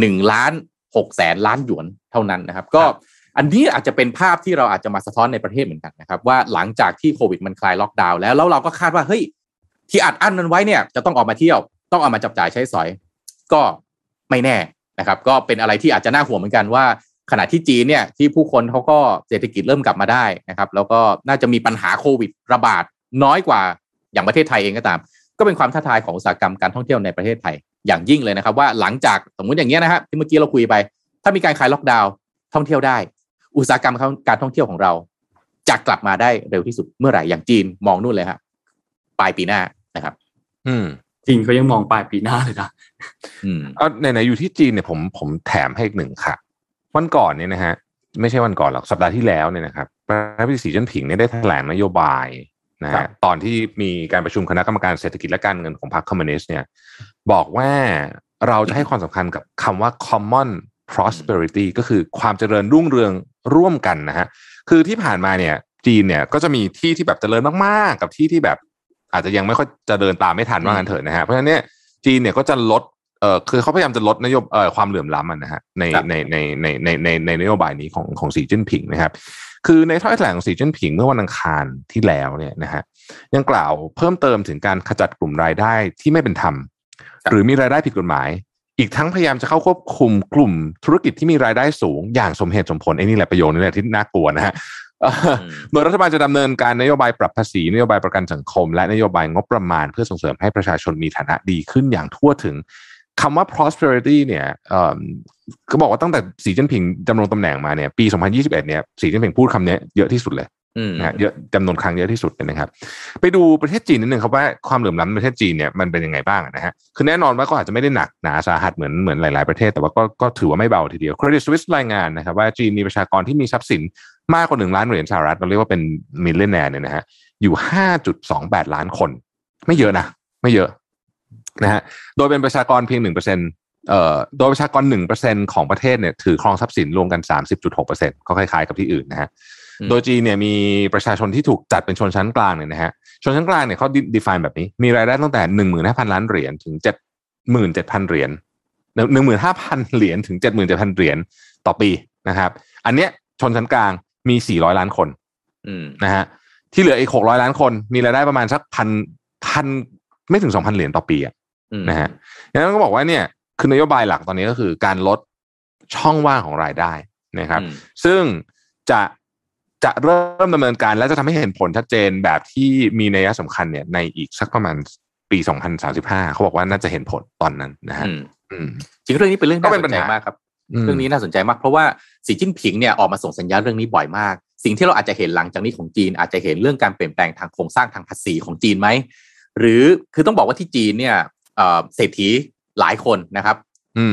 หนึ่งล้านหกแสนล้านหยวนเท่านั้นนะครับ ก็อันนี้อาจจะเป็นภาพที่เราอาจจะมาสะท้อนในประเทศเหมือนกันนะครับ ว่าหลังจากที่โควิดมันคลายล็อกดาวน์แล้วแล้วเราก็คาดว่าเฮ้ยที่อัดอั้นมันไว้เนี่ยจะต้องออกมาเที่ยว ต้องออกมาจับจ่ายใช้สอย ก็ไม่แน่นะครับ ก็เป็นอะไรที่อาจจะน่าห่วงเหมือนกันว่า ขณะที่จีนเนี่ยที่ผู้คนเขาก็เศรษฐกิจเริ่มกลับมาได้นะครับ แล้วก็น่าจะมีปัญหาโควิดระบาดน้อยกว่าอย่างประเทศไทยเองก็ตาม ก็เป็นความท้าทายของอุตสาหกรรมการท่องเที่ยวในประเทศไทยอย่างยิ่งเลยนะครับ ว่าหลังจากสมมุติอย่างเงี้ยนะครับที่เมื่อกี้เราคุยไป ถ้ามีการคลายล็อกดาวน์ท่องเที่ยวได้ อุตสาหกรรมการท่องเที่ยวของเราจะกลับมาได้เร็วที่สุดเมื่อไหร่อย่างจีนมองนู่นเลยครับปลายปีหน้านะครับ อืมจีนเขายังมองปลายปีหน้าเลยนะอืมเอาไหนๆอยู่ที่จีนเนี่ยผมผมแถมให้อีกหนึ่งค่ะ วันก่อนเนี่ยนะฮะไม่ใช่วันก่อนหรอกสัปดาห์ที่แล้วเนี่ยนะครับประธานาธิบดีสีจิ้นผิงเนี่ยได้แถลงนโยบายนะฮะตอนที่มีการประชุมคณะกรรมการเศรษฐกิจและการเงินของพรรคคอมมิวนิสต์เนี่ยบอกว่าเราจะให้ความสำคัญกับคำว่า common prosperity ก็คือความเจริญรุ่งเรืองร่วมกันนะฮะคือที่ผ่านมาเนี่ยจีนเนี่ยก็จะมีที่ที่แบบเจริญมากๆ กับที่ที่แบบอาจจะยังไม่ค่อยจะเดินตามไม่ทันว่างั้นเถอะนะฮะเพราะฉะนั้นเนี่ยจีนเนี่ยก็จะลด เอ่อคือเขาพยายามจะลดนโยบเอ่อความเหลื่อมล้ำนะฮะในในในในในในในนโยบายนี้ของของสีจิ้นผิงนะครับ คือในถ้อยแถลงของสีจิ้นผิงเมื่อวันอังคารที่แล้วเนี่ยนะฮะยังกล่าวเพิ่มเติมถึงการขจัดกลุ่มรายได้ที่ไม่เป็นธรรม หรือมีรายได้ผิดกฎหมาย อีกทั้งพยายามจะเข้าควบคุมกลุ่มธุรกิจที่มีรายได้สูง อย่างสมเหตุสมผลไอ้นี่แหละประโยชน์นี่แหละที่น่ากลัวนะฮะโดยรัฐบาลจะดำเนินการนโยบายปรับภาษีนโยบายประกันสังคม และนโยบายงบประมาณ เพื่อส่งเสริมให้ประชาชนมีฐานะดีขึ้นอย่างทั่วถึง คำว่า prosperity เนี่ยก็บอกว่าตั้งแต่สีจิ้นผิงดำรงตำแหน่งมาเนี่ยปี 2021 เนี่ยสีจิ้นผิงพูดคำนี้เยอะที่สุดเลยนะเยอะจำนวนครั้งเยอะที่สุดเลยนะครับ ไปดูประเทศจีนนิดนึงครับว่าความเหลื่อมล้ำในประเทศจีนเนี่ยมันเป็นยังไงบ้างนะฮะคือแน่นอนว่าก็อาจจะไม่ได้หนักหนาสาหัสเหมือนเหมือนหลาย ๆประเทศแต่ว่าก็ก็ถือว่าไม่เบาทีเดียว Credit Suisse รายงานนะครับว่าจีนมีประชากรที่มีทรัพย์สินมากกว่าหนึ่งล้านเหรียญสหรัฐเราเรียกว่าเป็นมิลเลนแนร์เนี่ยนะฮะอยู่ 5.28 ล้านคน ไม่เยอะนะไม่เยอะ นะฮะโดยเป็นประชากรเพียงหนึ่งเปอร์เซ็นต์เอ่อโดยประชากรหนึ่งเปอร์เซ็นของประเทศเนี่ยถือครองทรัพย์สินรวมกันสามสิบจุดหกเปอร์เซ็นก็คล้ายๆกับที่อื่นนะฮะโดยจีนเนี่ยมีประชาชนที่ถูกจัดเป็นชนชั้นกลางเนี่ยนะฮะชนชั้นกลางเนี่ยเขา define แบบนี้ มีรายได้ตั้งแต่หนึ่งหมื่นห้าพันล้านเหรียญถึงเจ็ดหมื่นเจ็ดพันเหรียญหนึ่งหมื่นห้าพันเหรียญถึงเจ็ดหมื่นเจ็ดพันเหรียญต่อปีนะครับ อันเนี้ยชนชั้นกลางมีสี่ร้อยล้านคนนะฮะที่เหลืออีกหกร้อยล้านคน มีรายได้ประมาณสักพันพันไม่ถึงสองพันเหรียญต่อปีอะ นะฮะดังนั้นก็บอกว่าเนี่ยคือนโยบายหลักตอนนี้ก็คือการลดช่องว่างของรายได้นะครับ ซึ่งจะจะเริ่มดำเนินการและจะทำให้เห็นผลชัดเจนแบบที่มีนัยสำคัญเนี่ยในอีกสักประมาณปี 2035 เขาบอกว่าน่าจะเห็นผลตอนนั้นนะฮะจริงเรื่องนี้เป็นเรื่องน่าสนใจมากครับ เรื่องนี้น่าสนใจมากเพราะว่าสีจิ้นผิงเนี่ยออกมาส่งสัญญาณเรื่องนี้บ่อยมาก สิ่งที่เราอาจจะเห็นหลังจากนี้ของจีน อาจจะเห็นเรื่องการเปลี่ยนแปลงทางโครงสร้างทางภาษีของจีนไหมหรือคือต้องบอกว่าที่จีนเนี่ย เศรษฐีหลายคนนะครับ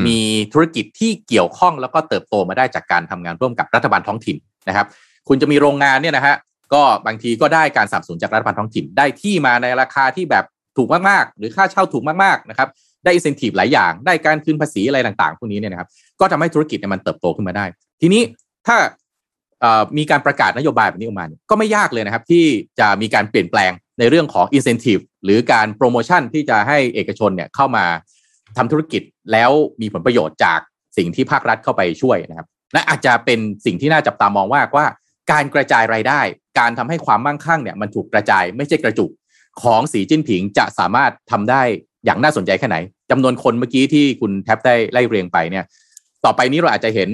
มีธุรกิจที่เกี่ยวข้องแล้วก็เติบโตมาได้จากการทำงานร่วมกับรัฐบาลท้องถิ่นนะครับ คุณจะมีโรงงานเนี่ยนะฮะก็บางทีก็ได้การสนับสนุนจากรัฐบาลท้องถิ่น ได้ที่มาในราคาที่แบบถูกมากๆ หรือค่าเช่าถูกมากๆนะครับ ได้อินเซนティブหลายอย่าง ได้การคืนภาษีอะไรต่างๆพวกนี้เนี่ยนะครับ ก็ทำให้ธุรกิจเนี่ยมันเติบโตขึ้นมาได้ ทีนี้ถ้า มีการประกาศนโยบายแบบนี้ออกมาก็ไม่ยากเลยนะครับ ที่จะมีการเปลี่ยนแปลงในเรื่องของ incentive หรือการโปรโมชั่นที่จะให้เอกชนเนี่ยเข้ามาทำธุรกิจแล้วมีผลประโยชน์จากสิ่งที่ภาครัฐเข้าไปช่วยนะครับ และอาจจะเป็นสิ่งที่น่าจับตามองว่าว่า การกระจายรายได้ การทำให้ความมั่งคั่งเนี่ยมันถูกกระจายไม่ใช่กระจุกของสีจิ้นผิงจะสามารถทำได้อย่างน่าสนใจแค่ไหนจำนวนคนเมื่อกี้ที่คุณแทบได้ไล่เรียงไปเนี่ย ต่อไปนี้เราอาจจะเห็น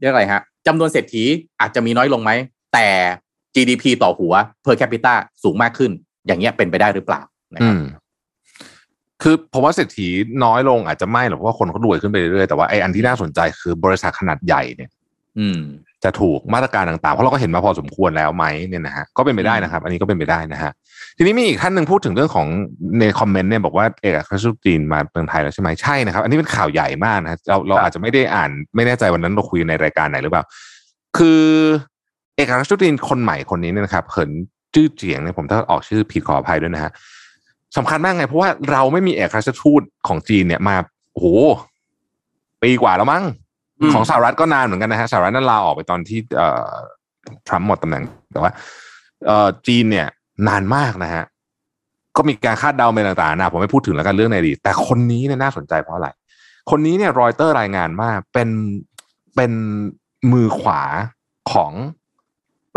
เรียกอะไรฮะ จำนวนเศรษฐีอาจจะมีน้อยลงไหม แต่ GDP ต่อหัว per capita สูงมากขึ้น อย่างเงี้ยเป็นไปได้หรือเปล่านะครับคือผมว่าเศรษฐีน้อยลงอาจจะไม่หรอกเพราะว่าคนเขารวยขึ้นไปเรื่อยๆแต่ว่าไอ้อันที่น่าสนใจคือบริษัทขนาดใหญ่เนี่ย จะถูกมาตรการต่างๆ เพราะเราก็เห็นมาพอสมควรแล้วไหมเนี่ยนะฮะก็เป็นไปได้นะครับ อันนี้ก็เป็นไปได้นะฮะทีนี้มีอีกท่านหนึ่งพูดถึงเรื่องของในคอมเมนต์เนี่ยบอกว่าเอกอัครราชทูตจีนมาเมืองไทยแล้วใช่ไหมใช่นะครับ อันนี้เป็นข่าวใหญ่มากนะเราเราอาจจะไม่ได้อ่านไม่แน่ใจวันนั้นเราคุยในรายการไหนหรือเปล่า คือเอกอัครราชทูตจีนคนใหม่คนนี้เนี่ยนะครับเขินจื้อเจียงเนี่ยผมถ้าออกชื่อผิดขออภัยด้วยนะฮะสำคัญมากไงเพราะว่าเราไม่มีเอกอัครราชทูตของจีนเนี่ยมาโอ้โหปีกว่าแล้วมั้ง ของสหรัฐก็นานเหมือนกันนะฮะสหรัฐนั่นลาออกไปตอนที่เอ่อทรัมป์หมดตำแหน่งแต่ว่าเอ่อจีนเนี่ย นานมากนะฮะก็มีการคาดเดาไปต่างๆนะผมไม่พูดถึงแล้วกันเรื่องในอดีตแต่คนนี้เนี่ยน่าสนใจเพราะอะไร คนนี้เนี่ยรอยเตอร์รายงานมากเป็นเป็นมือขวาของ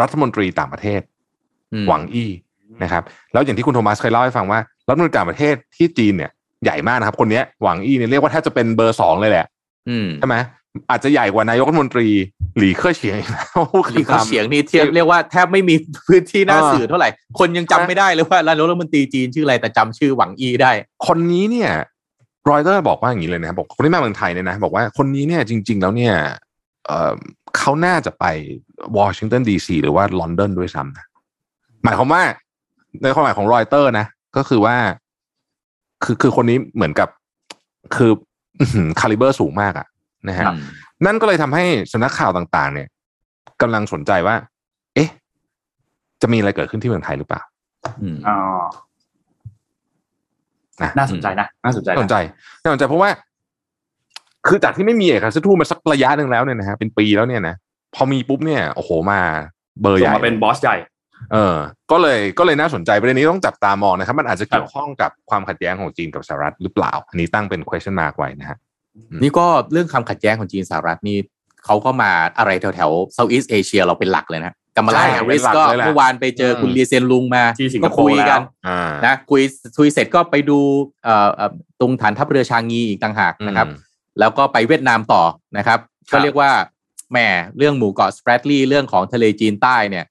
รัฐมนตรีต่างประเทศหวังอี้นะครับ แล้วอย่างที่คุณโทมัสเคยเล่าให้ฟังว่ารัฐมนตรีต่างประเทศที่จีนเนี่ยใหญ่มากนะครับ คนนี้หวังอี้เนี่ยเรียกว่าแทบจะเป็นเบอร์สองเลยแหละอืมใช่ไหม อาจจะใหญ่กว่านายกรัฐมนตรีหลีเค่อเฉียงอีกนะหลี่เค่อเฉียงนี่เทียบเรียกว่าแทบไม่มีพื้นที่หน้าสื่อเท่าไหร่ คนยังจำไม่ได้เลยว่านายกรัฐมนตรีจีนชื่ออะไรแต่จำชื่อหวังอี้ได้ คนนี้เนี่ยรอยเตอร์บอกว่าอย่างนี้เลยนะครับบอกคนที่มาเมืองไทยเนี่ยนะบอกว่าคนนี้เนี่ยจริง ๆ แล้วเนี่ยเอ่อเขาน่าจะไปวอชิงตันดีซีหรือว่าลอนดอนด้วยซ้ำนะหมายความว่า ในความหมายของรอยเตอร์นะ ก็คือว่า คือคือคนนี้เหมือนกับคือคาลิเบอร์สูงมากอะ นะฮะนั่นก็เลยทำให้สำนักข่าวต่าง ๆ เนี่ยกำลังสนใจว่า เอ๊ะ จะมีอะไรเกิดขึ้นที่เมืองไทยหรือเปล่าอืมอ๋อนะน่าสนใจนะน่าสนใจน่าสนนะใจน่าสนใจเพราะว่า คือจากที่ไม่มีเอกอัครราชทูตมาสักระยะหนึ่งแล้วเนี่ยนะฮะเป็นปีแล้วเนี่ยนะพอมีปุ๊บเนี่ยโอ้โหมา เบอร์ใหส่งญ่มาเป็นบอสใหญ่เออ ก็เลยก็เลยน่าสนใจประเด็นนี้ต้องจับตามองนะครับ มันอาจจะเกี่ยวข้องกับความขัดแย้งของจีนกับสหรัฐหรือเปล่า อันนี้ตั้งเป็น question mark ไว้นะฮะ นี่ก็เรื่องความขัดแย้งของจีนสหรัฐนี่เขาก็มาอะไรแถวแถว Southeast Asia เราเป็นหลักเลยนะกัมมาลาใช่แฮร์ริสเป็นหลักก็เลยแหละเมื่อวานไปเจอคุณอืมลีเซียนลุงมาที่สิงคก็โปร์คุยกันแล้วอ่านะคุยคุยเสร็จก็ไปดูเอ่อเอ่อตรงฐานทัพเรือชางงีอีกต่างหากนะครับอืมแล้วก็ไปเวียดนามต่อนะครับครับ ก็เรียกว่าแหมเรื่องหมู่เกาะสแปรตลีย์เรื่องของทะเลจีนใต้เนี่ย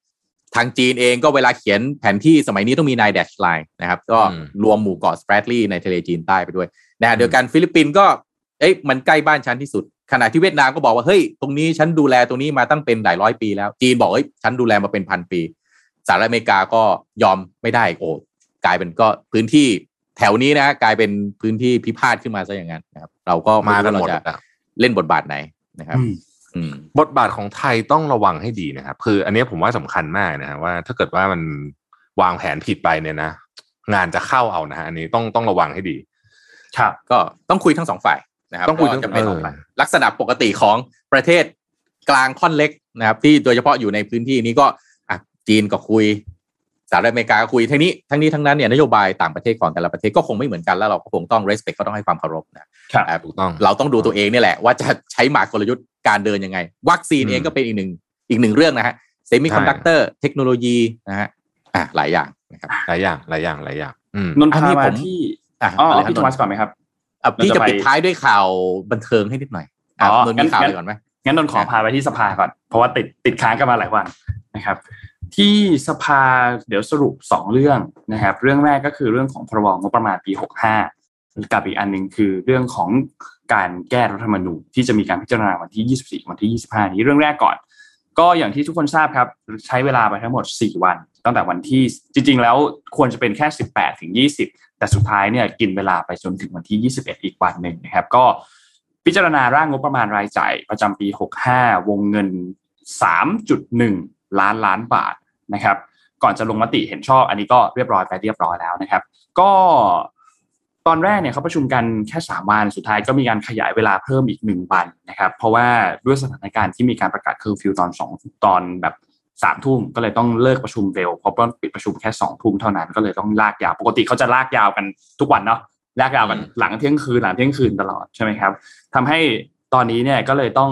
ทางจีนเองก็เวลาเขียนแผนที่สมัยนี้ต้องมี nine-dash line นะครับ ก็อืมรวมหมู่เกาะสแปรตลีย์ในทะเลจีนใต้ไปด้วยนะฮะเดียวกันฟิลิปปินส์ก็ เอ้ยมันใกล้บ้านฉันที่สุด ขณะที่เวียดนามก็บอกว่าเฮ้ยตรงนี้ฉันดูแลตรงนี้มาตั้งเป็นหลายร้อยปีแล้ว จีนบอกเฮ้ยฉันดูแลมาเป็นพันปีสหรัฐอเมริกาก็ยอมไม่ได้โอ้กลายเป็นก็พื้นที่แถวนี้นะกลายเป็นพื้นที่พิพาทขึ้นมาซะอย่างนั้นนะครับ เราก็มาไรู้กันว่หมดเราจะอะเล่นบทบาทไหนนะครับอืมอืมบทบาทของไทยต้องระวังให้ดีนะครับ คือ อันนี้ผมว่าสำคัญมากนะฮะว่า ถ้าเกิดว่ามันวางแผนผิดไปเนี่ยนะงานจะเข้าเอานะฮะอันนี้ต้องต้องระวังให้ดี ครับ ก็ต้องคุยทั้งสองฝ่าย นะครับต้องคุยก็ทั้งจะเป็นเออลักษณะปกติของประเทศกลางค่อนเล็กนะครับ ที่โดยเฉพาะอยู่ในพื้นที่นี้ก็อะจีนก็คุยสหรัฐอเมริกาก็คุยทั้งนี้ทั้งนี้ทั้งนั้นเนี่ยนโยบายต่างประเทศของแต่ละประเทศก็คงไม่เหมือนกันแล้วเราก็คงต้อง respect ก็ต้องให้ความเคารพนะครับอะถูกต้องเราต้องดูตัวเองเนี่ยแหละ ว่าจะใช้หมากกลยุทธ์การเดินยังไง วัคซีนอืมเองก็เป็นอีกหนึ่งอีกหนึ่งเรื่องนะฮะเซมิคอนดักเตอร์เทคโนโลยีนะฮะอะหลายอย่างนะครับหลายอย่างหลายอย่างหลายอย่างอืมนนท์อันพานี้มาผมที่อะอ๋ออะไรครับพี่โทมัสก่อนไหมครับ อะพี่เราจะจะไปปิดท้ายด้วยข่าวบันเทิงให้นิดหน่อยอะอ๋อนนท์มีข่าวงั้อะนไรก่อนไหมงั้นนนท์ขอพาไปที่สภาก่อน เพราะว่าติดติดค้างกันมาหลายวันนะครับ ที่สภาเดี๋ยวสรุปสองเรื่องนะครับ เรื่องแรกก็คือเรื่องของพรบงบประมาณปี65กับอีกอันหนึ่งคือเรื่องของการแก้รัฐธรรมนูญที่จะมีการพิจารณาวันที่ 24 วันที่ 25 นี้เรื่องแรกก่อน ก็อย่างที่ทุกคนทราบครับ ใช้เวลาไปทั้งหมด 4 วัน ตั้งแต่วันที่จริง ๆ แล้วควรจะเป็นแค่ 18 ถึง 20 แต่สุดท้ายเนี่ยกินเวลาไปจนถึงวันที่ 21 อีกวันหนึ่งนะครับ ก็พิจารณาร่างงบประมาณรายจ่ายประจำปี 65 วงเงิน 3.1 ล้านล้านบาทนะครับ ก่อนจะลงมติเห็นชอบ อันนี้ก็เรียบร้อยไปเรียบร้อยแล้วนะครับ ก็ตอนแรกเนี่ยเขาประชุมกันแค่ 3 วัน สุดท้ายก็มีการขยายเวลาเพิ่มอีก 1 วันนะครับ เพราะว่าด้วยสถานการณ์ที่มีการประกาศเคอร์ฟิวตอน2ตอนแบบ สามทุ่มก็เลยต้องเลิกประชุมเร็วเพราะว่าปิดประชุมแค่สองทุ่มเท่านั้นก็เลยต้องลากยาวปกติเขาจะลากยาวกันทุกวันเนาะลากยาวกันหลังเที่ยงคืนหลังเที่ยงคืนตลอดใช่ไหมครับทำให้ตอนนี้เนี่ยก็เลยต้อง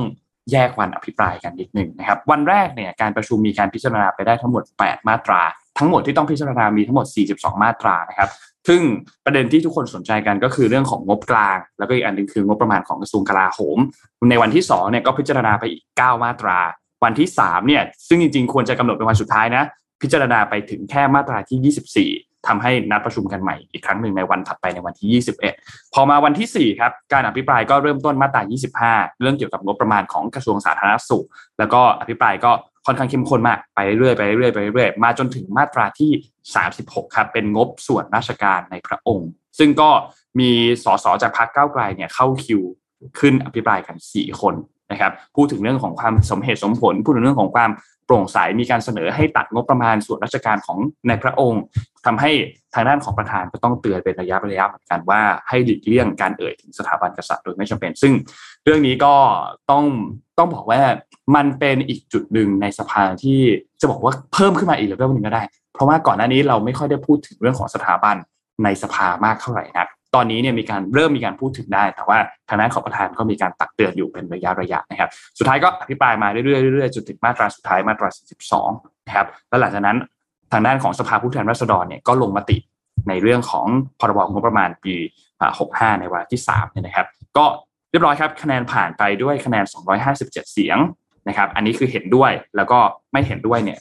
แยกวันอภิปรายกันนิดหนึ่งนะครับ วันแรกเนี่ยการประชุมมีการพิจารณาไปได้ทั้งหมด 8 มาตรา ทั้งหมดที่ต้องพิจารณามีทั้งหมด 42 มาตรานะครับซึ่งประเด็นที่ทุกคนสนใจกันก็คือเรื่องของงบกลาง แล้วก็อีกอันหนึงคืองบประมาณของกระทรวงกลาโหม ในวันที่2เนี่ยก็พิจารณาไปอีก 9 มาตรา วันที่3เนี่ยซึ่งจริงๆ ควรจะกำหนดเป็นวันสุดท้ายนะ พิจารณาไปถึงแค่มาตราที่ 24ทำให้นัดประชุมกันใหม่อีกครั้งหนึ่งในวันถัดไปในวันที่ 21 พอมาวันที่ 4 ครับ การอภิปรายก็เริ่มต้นมาตรา 25 เรื่องเกี่ยวกับงบประมาณของกระทรวงสาธารณสุข แล้วก็อภิปรายก็ค่อนข้างเข้มข้นมากไปเรื่อยๆไปเรื่อยๆไปเรื่อยๆมาจนถึงมาตราที่ 36 ครับ เป็นงบส่วนราชการในพระองค์ ซึ่งก็มีสสจากพรรคก้าวไกลเนี่ยเข้าคิวขึ้นอภิปรายกัน 4 คน นะครับพูดถึงเรื่องของความสมเหตุสมผล พูดถึงเรื่องของความโปร่งใสมีการเสนอให้ตัดงบประมาณส่วนราชการของในพระองค์ทำให้ทางด้านของประธานก็ต้องเตือนเป็นระยะระยะเหมือนกันว่าให้หลีกเลี่ยงการเอ่ยถึงสถาบันกษัตริย์โดยไม่จำเป็น ซึ่งเรื่องนี้ก็ต้องต้องบอกว่ามันเป็นอีกจุดหนึ่งในสภาที่จะบอกว่าเพิ่มขึ้นมาอีกเลเวลหนึ่งก็ได้ เพราะว่าก่อนหน้านี้เราไม่ค่อยได้พูดถึงเรื่องของสถาบันในสภามากเท่าไหร่นัก ตอนนี้เนี่ยมีการเริ่มมีการพูดถึงได้ แต่ว่าทางด้านของประธานก็มีการตักเตือนอยู่เป็นระยะระยะนะครับ สุดท้ายก็อภิปรายมาเรื่อยๆเรื่อยๆจนถึงมาตราสุดท้ายมาตรา 42 นะครับ แล้วหลังจากนั้นทางด้านของสภาผู้แทนราษฎรเนี่ยก็ลงมติในเรื่องของพรบงบประมาณปี 65 ในวาระที่3เนี่ยนะครับ ก็เรียบร้อยครับคะแนนผ่านไปด้วยคะแนน 257 เสียงนะครับ อันนี้คือเห็นด้วยแล้วก็ไม่เห็นด้วยเนี่ย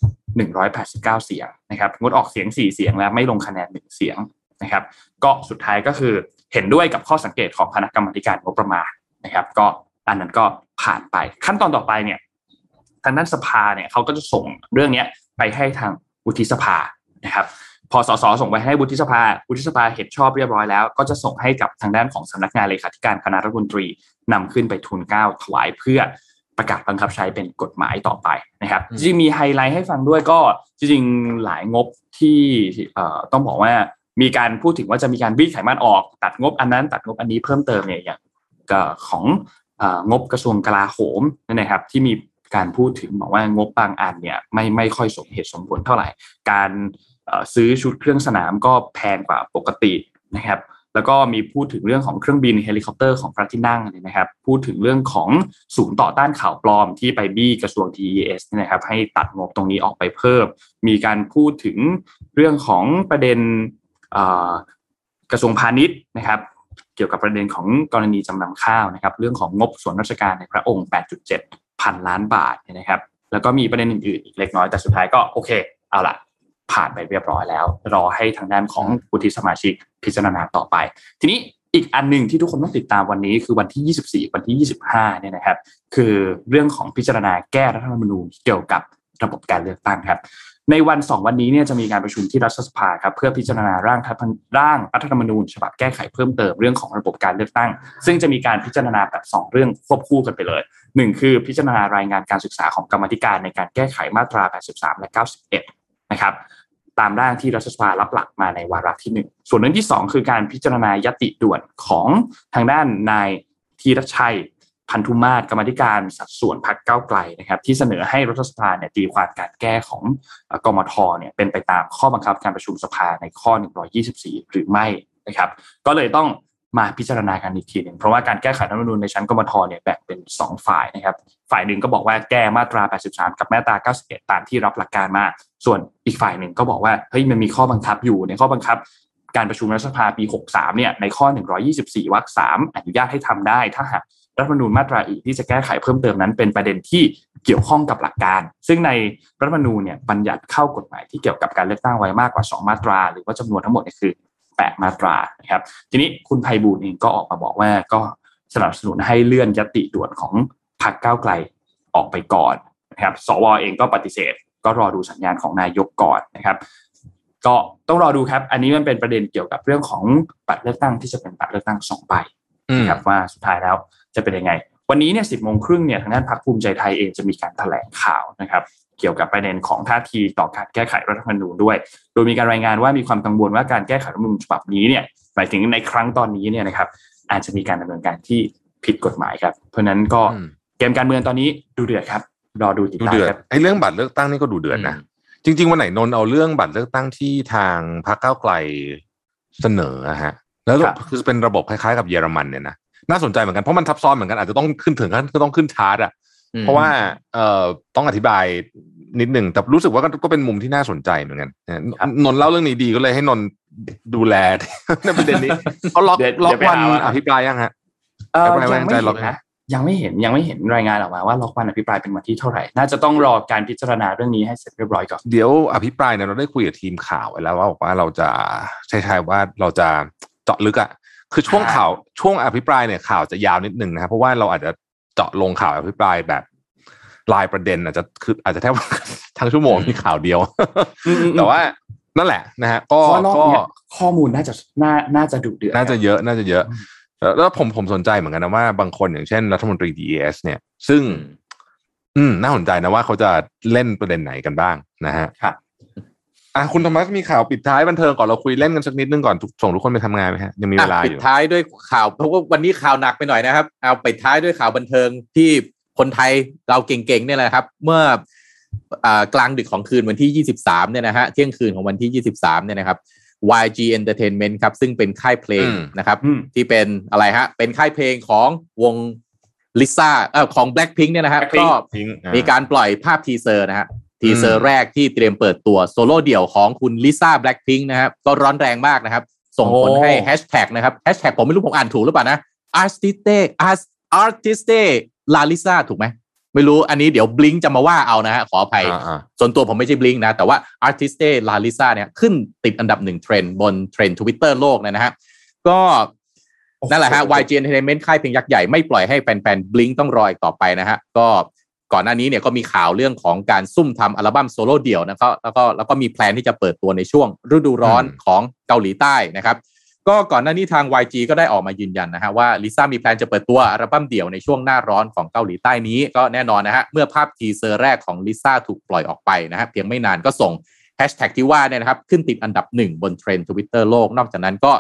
189 เสียงนะครับงดออกเสียง 4 เสียงและไม่ลงคะแนน 1 เสียง นะครับ ก็สุดท้ายก็คือเห็นด้วยกับข้อสังเกตของคณะกรรมการงบประมาณนะครับ ก็อันนั้นก็ผ่านไปขั้นตอนต่อไปเนี่ยทางด้านสภาเนี่ยเขาก็จะส่งเรื่องนี้ไปให้ทางวุฒิสภานะครับ พอสสส่งไปให้วุฒิสภาวุฒิสภาเห็นชอบเรียบร้อยแล้ว ก็จะส่งให้กับทางด้านของสำนักงานเลขาธิการคณะรัฐมนตรีนำขึ้นไปทุนเก้าถวายเพื่อประกาศบังคับใช้เป็นกฎหมายต่อไปนะครับจริงมีไฮไลท์ให้ฟังด้วยก็จริงๆหลายงบที่ต้องบอกว่า มีการพูดถึงว่าจะมีการวิ่งไขมันออกตัดงบอันนั้น ตัดงบอันนี้เพิ่มเติมเนี่ยอย่างของงบกระทรวงกลาโหมนะครับ ที่มีการพูดถึงบอกว่างบบางอันเนี่ยไม่ไม่ค่อยสมเหตุสมผลเท่าไหร่ การซื้อชุดเครื่องสนามก็แพงกว่าปกตินะครับ แล้วก็มีพูดถึงเรื่องของเครื่องบินเฮลิคอปเตอร์ของพระที่นั่งนะครับ พูดถึงเรื่องของศูนย์ต่อต้านข่าวปลอมที่ไปบี้กระทรวง DES นะครับ ให้ตัดงบตรงนี้ออกไปเพิ่ม มีการพูดถึงเรื่องของประเด็น กระทรวงพาณิชย์นะครับเกี่ยวกับประเด็นของกรณีจำนำข้าวนะครับเรื่องของงบส่วนราชการในพระองค์ 8.7 พันล้านบาทนะครับแล้วก็มีประเด็นอื่นๆอีกเล็กน้อยแต่สุดท้ายก็โอเคเอาละผ่านไปเรียบร้อยแล้ว รอให้ทางด้านของวุฒิสมาชิกพิจารณาต่อไป ทีนี้อีกอันหนึ่งที่ทุกคนต้องติดตามวันนี้คือวันที่ 24 วันที่ 25 เนี่ยนะครับ คือเรื่องของพิจารณาแก้รัฐธรรมนูญเกี่ยวกับระบบการเลือกตั้งครับ ในวันสองวันนี้เนี่ยจะมีการประชุมที่รัฐสภาครับเพื่อพิจารณาร่างร่างรัฐธรรมนูญฉบับแก้ไขเพิ่มเติมเรื่องของระบบการเลือกตั้ง ซึ่งจะมีการพิจารณาแบบ 2 เรื่องควบคู่กันไปเลยหนึ่งคือพิจารณารายงานการศึกษาของกรรมธิการในการแก้ไขมาตรา 83 และ 91 นะครับตามร่างที่รัฐสภารับหลักมาในวาระที่ 1 ส่วนเรื่องที่ 2 คือการพิจารณายติด่วนของทางด้านนายธีรชัย พันธุมาศกรรมธิการสัดส่วนพักเก้าไกลนะครับที่เสนอให้รัฐสภาเนี่ยตีความการแก้ของกมทเนี่ยเป็นไปตามข้อบังคับการประชุมสภาในข้อ 124 หรือไม่นะครับก็เลยต้องมาพิจารณากันอีกทีหนึ่งเพราะว่าการแก้ไขรัฐธรรมนูญในชั้นกมทเนี่ยแบ่งเป็น 2 ฝ่ายนะครับฝ่ายหนึ่งก็บอกว่าแก้มาตรา 83 กับมาตรา 91 ตามที่รับหลักการมา ส่วนอีกฝ่ายหนึ่งก็บอกว่าเฮ้ยมันมีข้อบังคับอยู่ในข้อบังคับการประชุมรัฐสภาปี 63 เนี่ย ในข้อ 124 วรรค 3 อนุญาตให้ทำได้ ถ้าหาก รัฐธรรมนูญมาตราอีกที่จะแก้ไขเพิ่มเติมนั้น เป็นประเด็นที่เกี่ยวข้องกับหลักการ ซึ่งในรัฐธรรมนูญเนี่ยบัญญัติเข้ากฎหมายที่เกี่ยวกับการเลือกตั้งไว้มากกว่า 2 มาตรา หรือว่าจำนวนทั้งหมดเนี่ยคือ 8 มาตรานะครับทีนี้คุณไพบูลเองก็ออกมาบอกว่าก็สนับสนุนให้เลื่อนยติด่วนของพรรคก้าวไกลออกไปก่อนนะครับสวเองก็ปฏิเสธ ก็รอดูสัญญาณของนายกก่อนนะครับ ก็ต้องรอดูครับ อันนี้มันเป็นประเด็นเกี่ยวกับเรื่องของบัตรเลือกตั้งที่จะเป็นบัตรเลือกตั้งสองใบนะครับว่าสุดท้ายแล้ว จะเป็นยังไง วันนี้เนี่ยสิบโมงครึ่งเนี่ยทางด้านพรรคภูมิใจไทยเองจะมีการแถลงข่าวนะครับเกี่ยวกับประเด็นของท่าทีต่อการแก้ไขรัฐธรรมนูญด้วย โดยมีการรายงานว่ามีความกังวลว่าการแก้ไขรัฐธรรมนูญฉบับนี้เนี่ยหมายถึงในครั้งตอนนี้เนี่ยนะครับอาจจะมีการดำเนินการที่ผิดกฎหมายครับ เพราะนั้นก็เกมการเมืองตอนนี้ดูเดือดครับ รอดูติดตามครับไอ้เรื่องบัตรเลือกตั้งนี่ก็ดูเดือดนะจริง ๆ วันไหนนนเอาเรื่องบัตรเลือกตั้งที่ทางพรรคก้าวไกลเสนอฮะ แล้วคือเป็นระบบคล้ายๆ กับเยอรมันเนี่ยนะ น่าสนใจเหมือนกันเพราะมันทับซ้อนเหมือนกันอาจจะต้องขึ้นถึงขั้นต้องขึ้นชาร์ตอะเพราะว่าเอ่อต้องอธิบายนิดหนึ่งแต่รู้สึกว่าก็เป็นมุมที่น่าสนใจเหมือนกันนนเล่าเรื่องนี้ดีก็เลยให้นนดูแลในประเด็นนี้เขาล็อกล็อกวันอภิปรายยังฮะยังไม่เห็นนะยังไม่เห็นยังไม่เห็นรายงานออกมาว่าล็อกวันอภิปรายเป็นวันที่เท่าไหร่ น่าจะต้องรอการพิจารณาเรื่องนี้ให้เสร็จเรียบร้อยก่อนเดี๋ยวอภิปรายเนี่ยเราได้คุยกับทีมข่าวไว้แล้วว่าบอกว่าเราจะใช่ๆว่าเราจะเจาะลึกอะ คือช่วงข่าวช่วงอภิปรายเนี่ยข่าวจะยาวนิดนึงนะครับเพราะว่าเราอาจจะเจาะลงข่าวอภิปรายแบบลายประเด็นอาจจะคืออาจจะแทบทั้งชั่วโมงมีข่าวเดียว แต่ว่านั่นแหละนะฮะก็ก็ข้อมูลน่าจะน่าน่าจะดุเดือดน่าจะเยอะน่าจะเยอะ แล้วผมผมสนใจเหมือนกันนะว่าบางคนอย่างเช่นรัฐมนตรี DES เนี่ย ซึ่ง อืมน่าสนใจนะว่าเขาจะเล่นประเด็นไหนกันบ้างนะฮะครับ อะคุณธรรมะมีข่าวปิดท้ายบันเทิงก่อนเราคุยเล่นกันสักนิดนึงก่อนส่งทุกคนไปทำงานไหมฮะยังมีเวลาอยู่ปิดท้ายด้วยข่าวเพราะว่าวันนี้ข่าวหนักไปหน่อยนะครับ เอาปิดท้ายด้วยข่าวบันเทิงที่คนไทยเราเก่งๆเนี่ยแหละครับ เมื่อกลางดึกของคืนวันที่ 23 เนี่ยนะฮะเที่ยงคืนของวันที่ 23 เนี่ยนะครับ YG Entertainment ครับ ซึ่งเป็นค่ายเพลงนะครับ ที่เป็นอะไรฮะ เป็นค่ายเพลงของวงลิซ่าเอ่อของ Blackpink เนี่ยนะฮะก็มีการปล่อยภาพทีเซอร์นะฮะ ทีเซอร์แรกที่เตรียมเปิดตัวโซโล่เดี่ยวของคุณลิซ่าแบล็ k พิงค์นะครับก็ร้อนแรงมากนะครับ ส่งผลให้แฮชแท็กนะครับแฮชแท็กผมไม่รู้ผมอ่านถูกหรือเปล่านะ artiste artiste la lisa ถูกไหมไม่รู้อันนี้เดี๋ยว Blink จะมาว่าเอานะฮะขออภัย ส่วนตัวผมไม่ใช่ Blink นะ แต่ว่า artiste la lisa เนี่ยขึ้นติดอันดับหนึ่งเทรนด์บนเทรนด์ทวิตเตอร์โลกนะฮะก็นั่นแหละฮะ YG Entertainment ค่ายเพลงยักษ์ใหญ่ไม่ปล่อยให้แฟนๆ Blink ต้องรออีกต่อไปนะฮะ ก็ ก่อนหน้านี้เนี่ยก็มีข่าวเรื่องของการซุ่มทำอัลบั้มโซโล่เดี่ยวนะครับแล้วก็แล้วก็มีแพลนที่จะเปิดตัวในช่วงฤดูร้อนของเกาหลีใต้นะครับ ก็ก่อนหน้านี้ทาง YG ก็ได้ออกมายืนยันนะฮะว่าลิซ่ามีแพลนจะเปิดตัวอัลบั้มเดี่ยวในช่วงหน้าร้อนของเกาหลีใต้นี้ก็แน่นอนนะฮะเมื่อภาพทีเซอร์แรกของลิซ่าถูกปล่อยออกไปนะฮะเพียงไม่นานก็ส่งแฮชแท็กที่ว่าเนี่ยนะครับขึ้นติดอันดับหนึ่งบนเทรนด์ทวิตเตอร์โลกนอกจากนั้นก็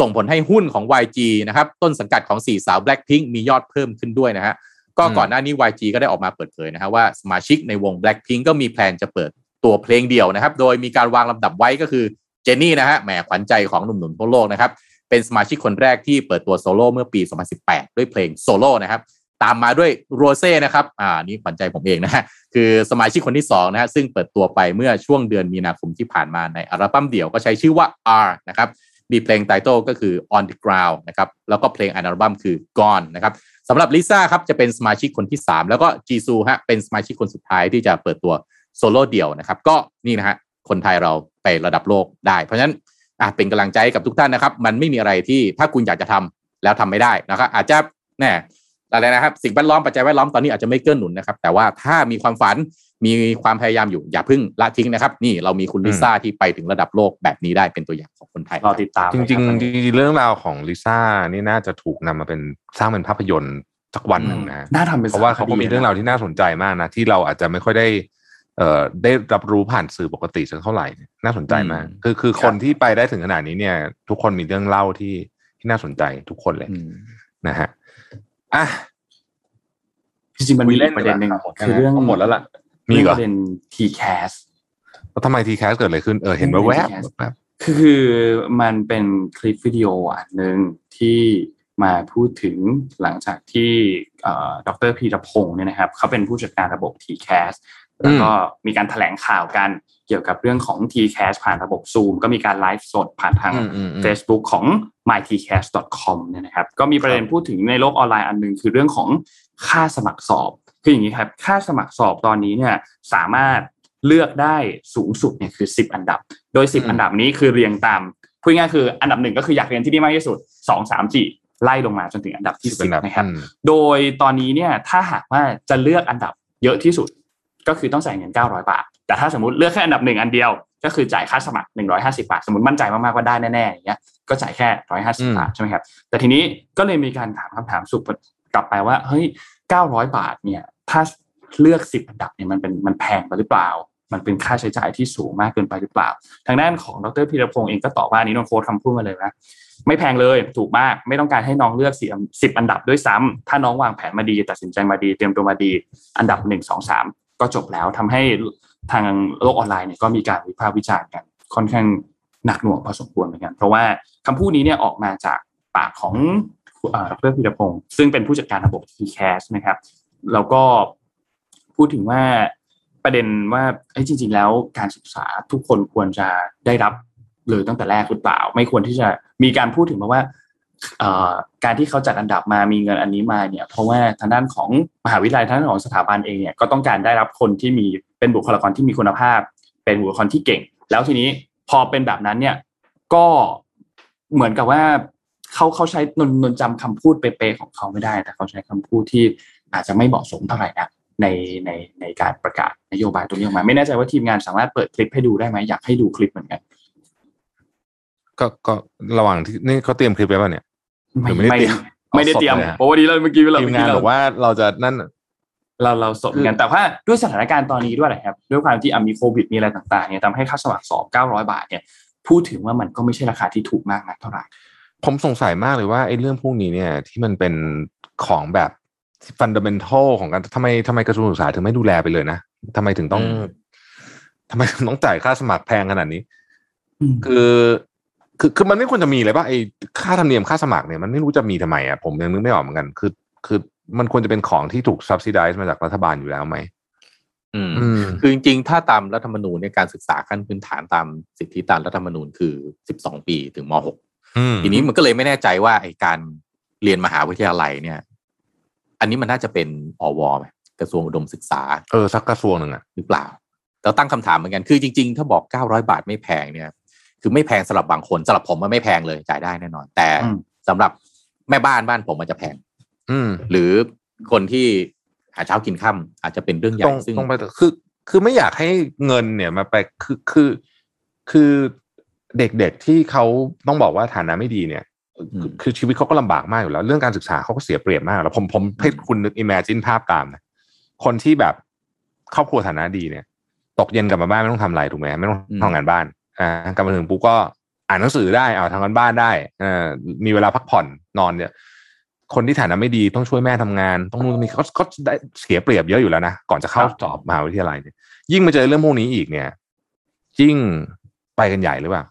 ส่งผลให้หุ้นของ YG นะครับต้นสังกัดของ4สาว Blackpink มียอดเพิ่มขึ้นด้วยนะฮะ ก็ก่อนหน้านี้ YG ก็ได้ออกมาเปิดเผยนะฮะว่าสมาชิกในวง Blackpink ก็มีแพลนจะเปิดตัวเพลงเดี่ยวนะครับ โดยมีการวางลำดับไว้ก็คือเจนนี่นะฮะแหมขวัญใจของหนุ่มๆทั่วโลกนะครับ เป็นสมาชิกคนแรกที่เปิดตัวโซโล่เมื่อปี 2018 ด้วยเพลงโซโล่นะครับ ตามมาด้วยโรเซ่นะครับ อ่านี่ขวัญใจผมเองนะฮะคือสมาชิกคนที่2นะฮะซึ่งเปิดตัวไปเมื่อช่วงเดือนมีนาคมที่ผ่านมาในอัลบั้มเดี่ยวก็ใช้ชื่อว่า R นะครับมีเพลงไตเติลก็คือ On the Ground นะครับแล้วก็เพลงอัลบั้มคือ Gone นะครับ สำหรับลิซ่าครับจะเป็นสมาชิกคนที่ 3 แล้วก็จีซูฮะเป็นสมาชิกคนสุดท้ายที่จะเปิดตัวโซโล่เดี่ยวนะครับ ก็นี่นะฮะคนไทยเราไประดับโลกได้ เพราะฉะนั้นอะเป็นกำลังใจกับทุกท่านนะครับ มันไม่มีอะไรที่ถ้าคุณอยากจะทำแล้วทำไม่ได้นะครับอาจจะแน่ อะไรนะครับ สิ่งแวดล้อมปัจจัยแวดล้อมตอนนี้อาจจะไม่เกื้อหนุนนะครับ แต่ว่าถ้ามีความฝันมีความพยายามอยู่อย่าพึ่งละทิ้งนะครับ นี่เรามีคุณลิซ่าที่ไปถึงระดับโลกแบบนี้ได้เป็นตัวอย่างของคนไทยรอติดตาม จริงๆจริงๆเรื่องราวของลิซ่านี่น่าจะถูกนำมาเป็นสร้างเป็นภาพยนตร์สักวันหนึ่งนะน่าทำเป็นเพราะว่าเขาก็มีเรื่องราวที่น่าสนใจมากนะ ที่เราอาจจะไม่ค่อยได้ เอ่อได้รับรู้ผ่านสื่อปกติสักเท่าไหร่น่าสนใจมาก คือคือคนที่ไปได้ถึงขนาดนี้เนี่ย ทุกคนมีเรื่องเล่าที่ที่น่าสนใจทุกคนเลยนะฮะ อะจริงๆมันมีประเด็นหนึ่งคือเรื่องหมดแล้วล่ะ มีประเด็น T cas แล้วทำไม T cas เกิดอะไรขึ้นเออเห็นว่าแวบแบบคือมันเป็นคลิปวิดีโออันหนึ่งที่มาพูดถึงหลังจากที่ดรพีรพงศ์เนี่ยนะครับ เขาเป็นผู้จัดการระบบ TCAS แล้วก็มีการถแถลงข่าวกันเกี่ยวกับเรื่องของ TCAS ผ่านระบบ Zoom ก็มีการไลฟ์สดผ่านทาง Facebook ของ mytcas.com เนี่ยนะครับก็มีประเด็นพูดถึงในโลกออนไลน์อันนึงคือเรื่องของค่าสมัครสอบคืออย่างนี้ครับค่าสมัครสอบตอนนี้เนี่ยสามารถเลือกได้สูงสุดเนี่ยคือ 10 อันดับ โดย 10 อันดับนี้คือเรียงตามพูดง่ายคืออันดับหนึ่งก็คืออยากเรียนที่นี่มากที่สุด2 3 4ไล่ลงมาจนถึงอันดับที่สิบนะครับ โดยตอนนี้เนี่ยถ้าหากว่าจะเลือกอันดับเยอะที่สุด ก็คือต้องจ่ายเงิน 900 บาท แต่ถ้าสมมติเลือกแค่อันดับหนึ่งอันเดียว ก็คือจ่ายค่าสมัคร 150 บาท สมมติมั่นใจมากๆว่าได้แน่ๆอย่างเงี้ยก็จ่ายแค่ 150 บาทใช่ไหมครับ แต่ทีนี้ก็เลยมีการถามคำถามสุกกลับไปว่าเฮ้ย 900 บาทเนี่ยถ้าเลือก 10 อันดับเนี่ยมันเป็นมันแพงไปหรือเปล่า มันเป็นค่าใช้จ่ายที่สูงมากเกินไปหรือเปล่า ทางด้านของดรพีรพงศ์เองก็ตอบว่านี้น้องโค้ดคำพูดมาเลยนะไม่แพงเลยถูกมากไม่ต้องการให้น้องเลือกสิบอันดับด้วยซ้ำถ้าน้องวางแผนมาดี ตัดสินใจมาดีเตรียมตัวมาดี อันดับหนึ่งสองสาม ก็จบแล้วทำให้ทางโลกออนไลน์เนี่ยก็มีการวิพากษ์วิจารณ์กันค่อนข้างหนักหน่วงพอสมควรเหมือนกัน เพราะว่าคำพูดนี้เนี่ยออกมาจากปากของดรพิรพงศ์ซึ่งเป็นผู้จัดการระบบ t c a s นะครับ แล้วก็พูดถึงว่าประเด็นว่าไอ้จริง ๆ แล้วการศึกษาทุกคนควรจะได้รับเลยตั้งแต่แรกหรือเปล่า ไม่ควรที่จะมีการพูดถึงมาว่า การที่เขาจัดอันดับมามีเงินอันนี้มาเนี่ยเพราะว่าทางด้านของมหาวิทยาลัยทางด้านของสถาบันเองเนี่ยก็ต้องการได้รับคนที่มีเป็นบุคลากรที่มีคุณภาพ เป็นบุคลากรที่เก่ง แล้วทีนี้พอเป็นแบบนั้นเนี่ยก็เหมือนกับว่าเขาเขาใช้นนนจำคำพูดเป๊ะๆของเขาไม่ได้ แต่เขาใช้คำพูดที่อาจจะไม่เหมาะสมเท่าไหร่นะในในในการประกาศนโยบายตัวนี้ออกมา ไม่แน่ใจว่าทีมงานสามารถเปิดคลิปให้ดูได้ไหมอยากให้ดูคลิปเหมือนกันก็ก็ระหว่างที่นี่เขาเตรียมคลิปไว้ป่ะเนี่ย ไม่ไม่ได้เตรียมไม่ได้เตรียมเพราะวันนี้เราเมื่อกี้เราทีมงานบอกว่าเราจะนั่น เราเราสดกันแต่ว่าด้วยสถานการณ์ตอนนี้ด้วยนะครับ ด้วยความที่มีโควิดมีอะไรต่างๆเนี่ยทำให้ค่าสมัครสอบเก้าร้อยบาทเนี่ยพูดถึงว่ามันก็ไม่ใช่ราคาที่ถูกมากนักเท่าไหร่ ผมสงสัยมากเลยว่าไอ้เรื่องพวกนี้เนี่ย ที่มันเป็นของแบบฟันเดเมนทัลของการทำไมทำไมกระทรวงศึกษาถึงไม่ดูแลไปเลยนะทำไมถึงต้องทำไมต้องจ่ายค่าสมัครแพงขนาดนี้ คือ คือคือมันไม่ควรจะมีเลยป่ะไอ้ค่าธรรมเนียมค่าสมัครเนี่ยมันไม่รู้จะมีทำไมอะผมยังนึกไม่ออกเหมือนกัน คือ คือมันควรจะเป็นของที่ถูก subsidize มาจากรัฐบาลอยู่แล้วไหมอืมคือจริงๆ ถ้าตามรัฐธรรมนูญในการศึกษาขั้นพื้นฐานตามสิทธิตามรัฐธรรมนูญคือสิบสองปีถึงมหกทีนี้มันก็เลยไม่แน่ใจว่าไอการเรียนมหาวิทยาลัยเนี่ย อันนี้มันน่าจะเป็นอวไหมกระทรวงอุดมศึกษา เออสักกระทรวงหนึ่งอะหรือเปล่าเราตั้งคำถามเหมือนกันคือจริง ๆ ถ้าบอกเก้าร้อยบาทไม่แพงเนี่ย คือไม่แพงสำหรับบางคนสำหรับผมมันไม่แพงเลยจ่ายได้แน่นอน แต่สำหรับแม่บ้านบ้านผมมันจะแพง อืหรือคนที่หาเช้ากินค่ำอาจจะเป็นเรื่องใหญ่ซึ่งต้องไปคือ คือไม่อยากให้เงินเนี่ยมาไปคือคือคือเด็กๆที่เขาต้องบอกว่าฐานะไม่ดีเนี่ย คือชีวิตเขาก็ลำบากมากอยู่แล้ว เรื่องการศึกษาเขาก็เสียเปรียบมาก แล้วผมผมให้คุณนึกอิมเมจินภาพตามนะคนที่แบบครอบครัวฐานะดีเนี่ย ตกเย็นกลับมาบ้านไม่ต้องทำอะไรถูกไหมไม่ต้องทำงานบ้าน อ่ากลับมาถึงปุ๊บก็อ่านหนังสือได้เอาทำงานบ้านได้อ่ามีเวลาพักผ่อนนอนเนี่ย คนที่ฐานะไม่ดีต้องช่วยแม่ทำงาน ต้องนู่นนี่เขาเขาได้เสียเปรียบเยอะอยู่แล้วนะก่อนจะเข้าสอบมหาวิทยาลัยเนี่ยยิ่งมาเจอเรื่องพวกนี้อีกเนี่ยยิ่งไปกันใหญ่หรือเปล่า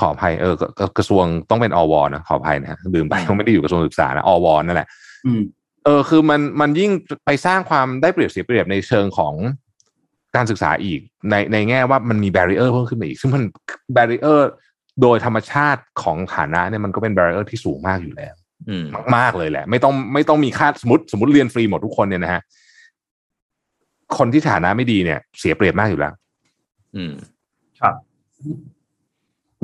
ขออภัยเออกระทรวงต้องเป็นอวนะขออภัยนะลืมไปเขาไม่ได้อยู่กระทรวงศึกษานะอวนั่นแหละเออคือมันมันยิ่งไปสร้างความได้เปรียบเสียเปรียบในเชิงของ การศึกษาอีกในในแง่ว่ามันมีแบร r เออร์เพิ่มขึ้นมาอีก ซึ่งมันแบร r เออร์โดยธรรมชาติของฐานะเนี่ยมันก็เป็นแบร r เออร์ที่สูงมากอยู่แล้วมากๆเลยแหละ ไม่ต้องไม่ต้องมีค่าสมมติสมมติเรียนฟรีหมดทุกคนเนี่ยนะฮะคนที่ฐานะไม่ดีเนี่ย เสียเปรียบมากอยู่แล้ว อืม ครับ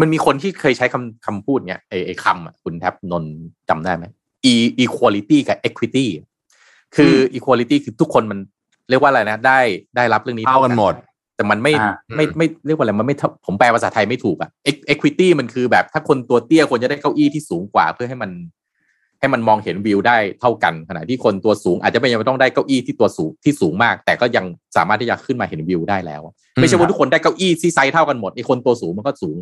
มันมีคนที่เคยใช้คำคำพูดเนี่ยไอ้ไอ้คำอะคุณแทบนนจำได้ไหม e equality กับ equity คือ equality คือทุกคนมัน เรียกว่าอะไรนะได้ได้รับเรื่องนี้เท่ากันหมด แต่มันไม่ไม่ไม่เรียกว่าอะไรมันไม่ผมแปลภาษาไทยไม่ถูกอะ equity มันคือแบบถ้าคนตัวเตี้ยควรจะได้เก้าอี้ที่สูงกว่าเพื่อให้มัน ให้มันมองเห็นวิวได้เท่ากันขณะที่คนตัวสูง อาจจะไม่ยังต้องได้เก้าอี้ที่ตัวสูงที่สูงมาก แต่ก็ยังสามารถที่จะขึ้นมาเห็นวิวได้แล้ว ไม่ใช่ว่าทุกคนได้เก้าอี้ที่ไซส์เท่ากันหมดไอ้คนตัวสูงมันก็สูง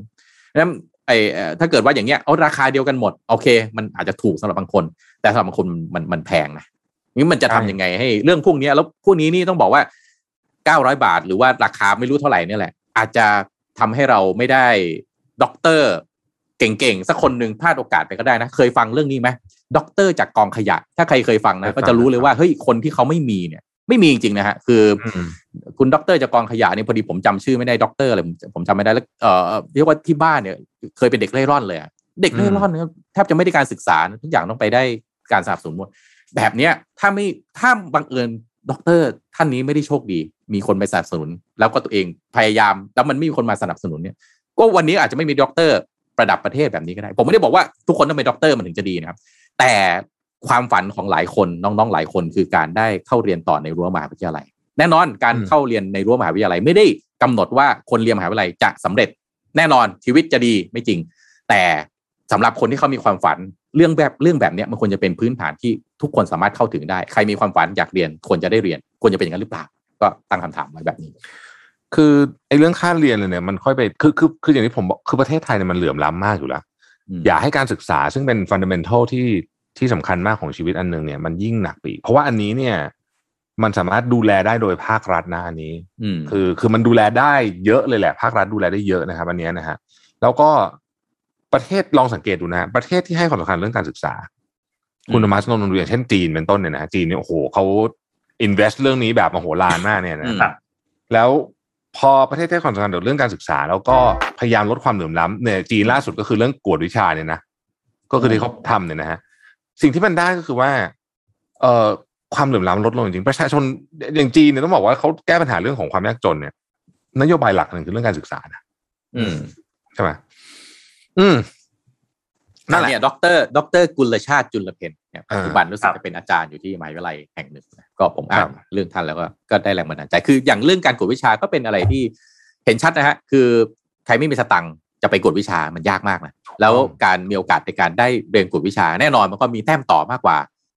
นั้นไอ้ถ้าเกิดว่าอย่างเงี้ยเอาราคาเดียวกันหมด โอเค มันอาจจะถูกสำหรับบางคน แต่สำหรับบางคนมันมันแพงนะ นี่มันจะทำยังไงให้เรื่องพวกนี้แล้วพวกนี้นี่ต้องบอกว่าเก้าร้อยบาท หรือว่าราคาไม่รู้เท่าไหร่นี่แหละ อาจจะทำให้เราไม่ได้ด็อกเตอร์เก่งๆ สักคนหนึ่งพลาดโอกาสไปก็ได้นะ เคยฟังเรื่องนี้ไหมด็อกเตอร์จากกองขยะ ถ้าใครเคยฟังนะก็จะรู้เลยว่าเฮ้ยคนที่เขาไม่มีเนี่ย ไม่มีจริงๆนะฮะคือ คุณด็อกเตอร์จากกองขยะนี่พอดีผมจำชื่อไม่ได้ด็อกเตอร์อะไรผมจำไม่ได้แล้วเอ่อเรียกว่าที่บ้านเนี่ย เคยเป็นเด็กเร่ร่อนเลยเด็กเร่ร่อนเนี่ยแทบจะไม่ได้การศึกษาทุกอย่างต้องไปได้การสนับสนุนหมด แบบเนี้ยถ้าไม่ถ้าบังเอิญด็อกเตอร์ท่านนี้ไม่ได้โชคดี มีคนไปสนับสนุน แล้วก็ตัวเองพยายาม แล้วมันไม่มีคนมาสนับสนุนเนี่ยก็วันนี้อาจจะไม่มีด็อกเตอร์ประดับประเทศแบบนี้ก็ได้ ผมไม่ได้บอกว่าทุกคนต้องเป็นด็อกเตอร์มันถึงจะดีนะครับ แต่ความฝันของหลายคนน้องๆหลายคนคือการได้เข้าเรียนต่อในรั้วมหาวิทยาลัย แน่นอนการเข้าเรียนในรั้วมหาวิทยาลัย ไม่ได้กำหนดว่าคนเรียนมหาวิทยาลัยจะสำเร็จ แน่นอนชีวิตจะดีไม่จริง แต่ สำหรับคนที่เขามีความฝันเรื่องแบบเรื่องแบบนี้มันควรจะเป็นพื้นฐานที่ทุกคนสามารถเข้าถึงได้ ใครมีความฝันอยากเรียนควรจะได้เรียนควรจะเป็นอย่างนั้นหรือเปล่า ก็ตั้งคำถามไว้แบบนี้ คือไอ้เรื่องค่าเรียนเลยเนี่ยมันค่อยไปคือคือคืออย่างที่ผมบอกคือประเทศไทยเนี่ยมันเหลื่อมล้ำมากอยู่แล้วอยากให้การศึกษาซึ่งเป็นฟันเดเมนทัลที่ที่สำคัญมากของชีวิตอันหนึ่งเนี่ยมันยิ่งหนักไปเพราะว่าอันนี้เนี่ยมันสามารถดูแลได้โดยภาครัฐนะอันนี้คือคือมันดูแลได้เยอะเลยแหละ ภาครัฐดูแลได้เยอะนะครับอันนี้นะฮะแล้วก็ ประเทศลองสังเกตดูนะประเทศที่ให้ความสำคัญเรื่องการศึกษา คุณธรรมสนนท์อย่างเช่นจีนเป็นต้นเนี่ยนะจีนเนี่ยโอ้โหเขาอินเวสต์เรื่องนี้แบบมโหฬารมากเนี่ยนะแล้วพอประเทศให้ความสำคัญเรื่องการศึกษา แล้วก็พยายามลดความเหลื่อมล้ำเนี่ยจีนล่าสุดก็คือเรื่องกวดวิชาเนี่ยนะก็คือที่เขาทำเนี่ยนะฮะสิ่งที่มันได้ก็คือว่า เอ่อความเหลื่อมล้ำลดลงจริงประชาชนอย่างจีนเนี่ยต้องบอกว่าเขาแก้ปัญหาเรื่องของความยากจนเนี่ย นโยบายหลักหนึ่งคือเรื่องการศึกษานะอืมใช่ไหม อืมนั่นแหละด็อกเตอร์ด็อกเตอร์กุลชาติจุลเพ็ญเนี่ยปัจจุบันรู้สึกจะเป็นอาจารย์อยู่ที่มหาวิทยาลัยแห่งหนึ่งก็ผมอ่านเรื่องท่านแล้วก็ก็ได้แรงบันดาลใจคืออย่างเรื่องการกวดวิชาก็เป็นอะไรที่เห็นชัดนะฮะ คือใครไม่มีสตังค์จะไปกวดวิชามันยากมากนะแล้วการมีโอกาสในการได้เรียนกวดวิชา แน่นอนมันก็มีแต้มต่อมากกว่า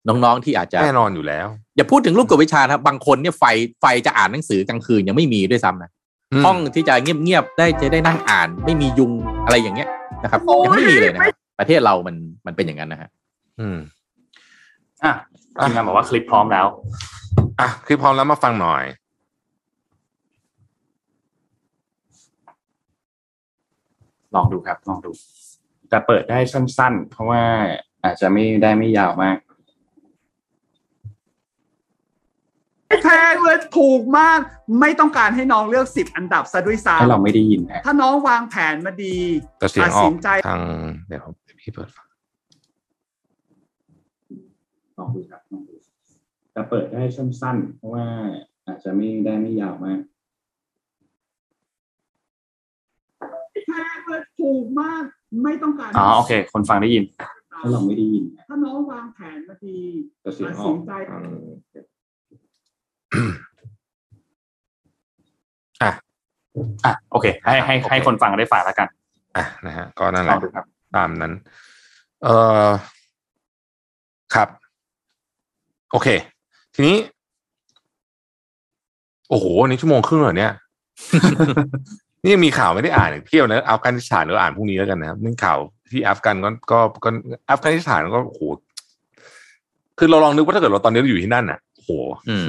น้องๆที่อาจจะแน่นอนอยู่แล้ว อย่าพูดถึงลูกกวดวิชาครับบางคนเนี่ยไฟไฟจะอ่านหนังสือกลางคืนยังไม่มีด้วยซ้ำนะห้องที่จะเงียบๆได้จะได้นั่งอ่าน ไม่มียุงอะไรอย่างเงี้ย นะครับยังไม่มีเลยนะครับประเทศเรามันมันเป็นอย่างนั้นนะฮะอืม อะทีมงานบอกว่าคลิปพร้อมแล้ว อะคลิปพร้อมแล้วมาฟังหน่อยลองดูครับลองดู แต่เปิดได้สั้น ๆ เพราะว่าอาจจะไม่ได้ไม่ยาวมาก แพงเว้ยถูกมากไม่ต้องการให้น้องเลือกสิบอันดับซะด้วยซ้ให้เราไม่ได้ยินนะำถ้าน้องวางแผนมาดีแต่เสียงตัดออสิกนใจทางเดี๋ยวพี่เปิดฟังลองดูครับลองดูแต่เปิดได้สั้นๆเพราะว่าอาจจะไม่ได้ไม่ยาวมากแพ้เว้ยถูกมากไม่ต้องการอ๋อโอเค คนฟังได้ยินให้เราไม่ได้ยินนะถ้าน้องวางแผนมาดีแต่เสียงตัดออสิกนใจทาง อะอะโอเค ให้ให้ให้คนฟังได้ฟังแล้วกันอะนะฮะ ก็นั่นแหลอละงดูครับตามนั้น เออครับ โอเค ทีนี้ โอ้โหอันนี้ชั่วโมงครึ่งเหรอเนี่ย นี่ยังมีข่าวไม่ได้อ่านอีกเที่ยวนะอัฟกานิสถานเดี๋ยวอ่านพรุ่งนี้แล้วกันนะครับนี่ข่าวที่อัฟกันก็ก็ก็อัฟกานิสถานก็โอ้โหคือเราลองนึกว่าถ้าเกิดเราตอนนี้เราอยู่ที่นั่นอะโอ้โหอืมเ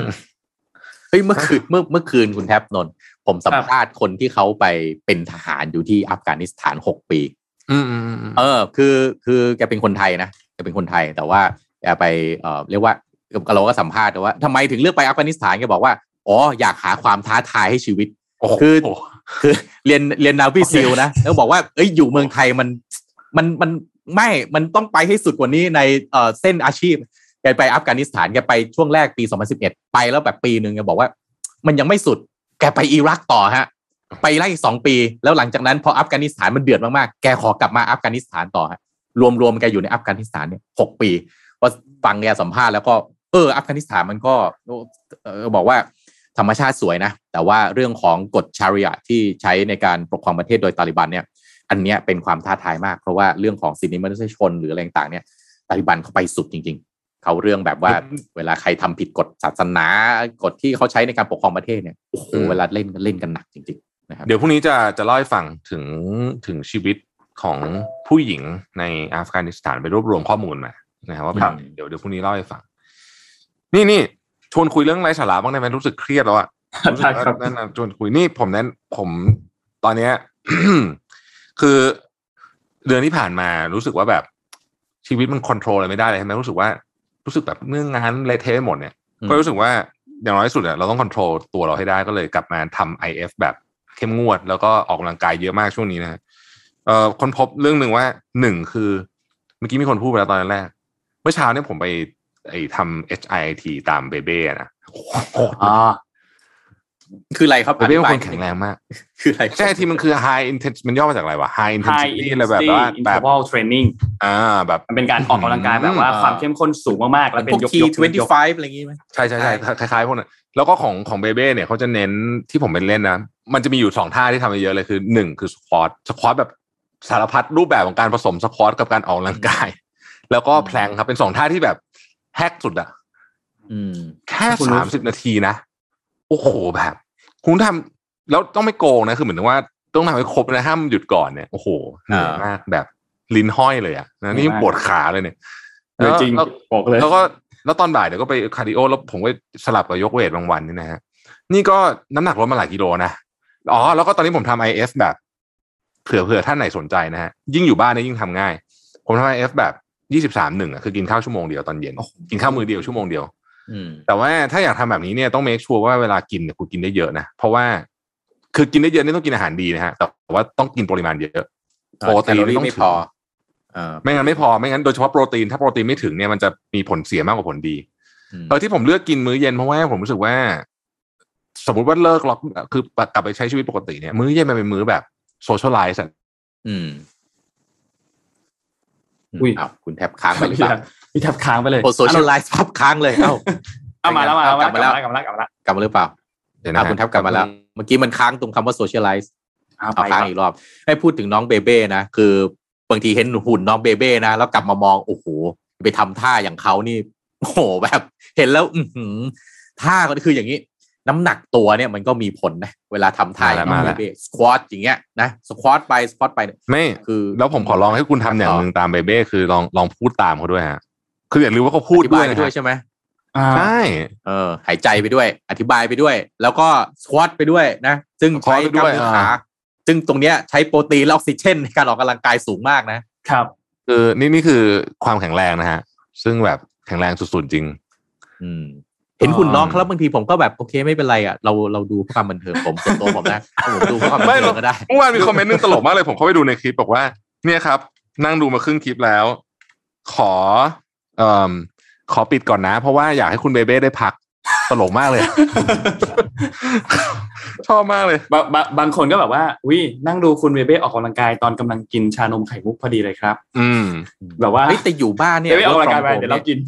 ฮ้ยเมื่อคืนเมื่อเมื่อคืนคุณแทบนนท์ผมสัมภาษณ์คนที่เขาไปเป็นทหารอยู่ที่อัฟกานิสถานหกปีอืมอืมอืมอืมเออ คือคือแกเป็นคนไทยนะแกเป็นคนไทยแต่ว่าแกไปเอ่อเรียกว่าเราก็สัมภาษณ์แต่ว่าทำไมถึงเลือกไปอัฟกานิสถานแกบอกว่าอ๋ออยากหาความท้าทายให้ชีวิตโอ้โหคือคือเรียนเรียนนาวิซิลนะแล้วบอกว่าเอ้ยอยู่เมืองไทยมันมันมันไม่ มันต้องไปให้สุดกว่านี้ในเอ่อเส้นอาชีพแกไปอัฟกานิสถานแกไปช่วงแรกปี 2011 ไปแล้วแบบปีหนึ่งแกบอกว่า มันยังไม่สุด แกไปอิรักต่อฮะ ไปไล่สองปี แล้วหลังจากนั้นพออัฟกานิสถานมันเดือดมากๆ แกขอกลับมาอัฟกานิสถานต่อฮะ รวมๆแกอยู่ในอัฟกานิสถานเนี่ยหกปีพอฟังแกสัมภาษณ์แล้วก็เอออัฟกานิสถานมันก็เออบอกว่าธรรมชาติสวยนะ แต่ว่าเรื่องของกฎชาริอะที่ใช้ในการปกครองประเทศโดยตาลิบันเนี่ย อันเนี้ยเป็นความท้าทายมากเพราะว่าเรื่องของสิทธิมนุษยชนหรืออะไรต่างเนี่ยตาลิบันเขาไปสุดจริงๆ เขาเรื่องแบบว่าเวลาใครทำผิดกฎศาสนากฎที่เขาใช่ในการปกครองประเทศเนี่ยโอ้โหเวลาเล่นก็เล่นกันหนักจริงๆนะครับเดี๋ยวพรุ่งนี้จะจะเล่าให้ฟังถึงถึงชีวิตของผู้หญิงในอัฟกานิสถานไปรวบรวมข้อมูลมานะครับว่าเป็นครับเดี๋ยวเดี๋ยวพรุ่งนี้เล่าให้ฟัง นี่นี่ชวนคุยเรื่องไร้สาระบ้างได้ไหมรู้สึกเครียดแล้วอะได้ครับนั่นนะชวนคุยนี่ผมนั้นผมตอนเนี้ยคือเดือนที่ผ่านมารู้สึกว่าแบบชีวิตมันควบคุมอะไรไม่ได้เลยใช่ไหมรู้สึกว่า รู้สึกแบบเรื่องงานเละเทะไปหมดเนี่ยอืมก็รู้สึกว่าอย่างน้อยที่สุดอะเราต้องควบคุมตัวเราให้ได้ก็เลยกลับมาทำ IF แบบเข้มงวด แล้วก็ออกกำลังกายเยอะมากช่วงนี้นะฮะเอ่อคนพบเรื่องหนึ่งว่าหนึ่งคือเมื่อกี้มีคนพูดไปแล้วตอนแรกเมื่อเช้าเนี่ยผมไปไอ้ทำ HIIT ตามเบเบ้นะโอ้โหอ๋อ คืออะไรครับเบเบ้เป็นอคธิบายนแข็งแรงมาก คืออะไรใช่ที่มันคือ high intensity มันย่อมาจากอะไรวะ high high intensity อะไรแบบ intensity ว่าแบบ interval training อ่าแบบมันเป็นการออกกำลังกายแบบว่าความเข้มข้นสูงมากๆแล้วเป็นพวกยกทียก twenty ยก five อะไรอย่างงี้ไหมใช่ใช่ใช่ใช่คล้ายๆพวกนั้นแล้วก็ของของเบเบ้เนี่ยเขาจะเน้นที่ผมไปเล่นนะ มันจะมีอยู่สองท่าที่ทำมาเยอะเลยคือหนึ่งคือ squat squat แบบสารพัดรูปแบบของการผสม squat กับการออกกำลังกาย แล้วก็ plank ครับเป็นสองท่าที่แบบแฮกสุดอะอืมแค่สามสิบนาทีนะ โอ้โหแบบคุณทำแล้วต้องไม่โกงนะ คือเหมือนว่าต้องทำให้ครบนะห้ามหยุดก่อนเนี่ยโอ้โหเหนื่อยมากแบบลิ้นห้อยเลยอะนะนี่ปวดขาเลยเนี่ยเหนื่อยจริงแล้วบอกเลยแล้วก็แล้วตอนบ่ายเดี๋ยวก็ไป cardio แล้วผมก็สลับกับยก weight บางวันนี่นะฮะนี่ก็น้ำหนักลดมาหลายกิโลนะอ๋อแล้วก็ตอนนี้ผมทำ IF แบบเผื่อเผื่อท่านไหนสนใจนะฮะยิ่งอยู่บ้านเนี่ยยิ่งทำง่าย ผมทำ IF แบบยี่สิบสามหนึ่งอะคือกินข้าวชั่วโมงเดียวตอนเย็น กินข้าวมือเดียวชั่วโมงเดียวอืม แต่ว่าถ้าอยากทำแบบนี้เนี่ยต้องเมคชัวร์ว่าเวลากินเนี่ยคุณกินได้เยอะนะเพราะว่าคือกินได้เยอะนี่ต้องกินอาหารดีนะฮะแต่ว่าต้องกินปริมาณเยอะโปรตีนแคลอรี่ต้องไม่ถึพงอเออไม่งั้นไม่พอไม่งั้นโดยเฉพาะโปรตีนถ้าโปรตีนไม่ถึงเนี่ยมันจะมีผลเสียมากกว่าผลดีอืมเออที่ผมเลือกกินมื้อเย็นเพราะว่าผมรู้สึกว่า สมมติว่าเลิกล็อกคือกลับไปใช้ชีวิตปกติเนี่ย มื้อเย็นมันเป็นมื้อแบบso cialize อืมอุ้ยอ้าวคุณแทบค้างไปหรือเปล่า พี่แทบค้างไปเลยโอ้ social life ปั๊บค้างเลย เอ้าเอามาแล้วมาแล้วกลับมาแล้วกลับมาแล้วกลับมาแล้วกลับมาหรือเปล่าเดี๋ยวอะนะคุณแทบกลับมาแล้ว เมื่อกี้มันค้างตรงคำว่า social life เอาเอาไปคค้างรับอีกรอบ ให้พูดถึงน้องเบเบ้นะ คือบางทีเห็นหุ่นน้องเบเบ้นะ แล้วกลับมามอง โอ้โห ไปทำท่าอย่างเขานี่ โอ้โห แบบ เห็นแล้ว อือหือท่าก็คืออย่างนี้ น้ำหนักตัวเนี่ยมันก็มีผลนะ เวลาทำท่าอย่างน้องเบเบ้สควอตอย่างเงี้ยนะ สควอตไป สควอตไปเนี่ยไม่ คือ แล้วผมขอลองให้คุณทำอย่างหนึ่งตามเบเบ้ คือลองลองพูดตามเขาด้วยฮะ คืออย่าลืมว่าเขาพูดอธิด้บาวยยไปนะด้วยฮะใช่ไหมอ่าใช่เออ หายใจไปด้วย อธิบายไปด้วย แล้วก็สควอตไปด้วยนะ ซึ่งใช้กล้ามเนื้อขาซึ่งตรงเนี้ยใช้โปรตีนและออกซิเจนในการออกกำลังกายสูงมากนะครับ คือนี่นี่คือความแข็งแรงนะฮะ ซึ่งแบบแข็งแรงสุดๆจริง อืมเห็นคุณน้องครับบางทีผมก็แบบโอเคไม่เป็นไรอะเราเราดูเพื่อความบันเทิงผมส่วนตัวผมนะผมดูเพื่อความบันไม่เทิหรอกงก็ได้เมื่อวานมีคอมเมนต์หนึงตลกมากเลยผมเข้าไปดูในคลิปบอกว่า เนี่ยครับ นั่งดูมาครึ่งคลิปแล้ว ขอ เอ่อขอปิดก่อนนะ เพราะว่าอยากให้คุณเบเบ้ได้พักตลกมากเลย ชอบมากเลยบางบางบางคนก็แบบว่าวินั่งดูคุณเบเบ้ออกกำลังกายตอนกำลังกินชานมไข่มุกพอดีเลยครับ อืม แบบว่าเฮ้ยแต่อยู่บ้านเนี่ยเบเบ้ออกกำลังกายไป work from เดี๋ยวเรา home กิน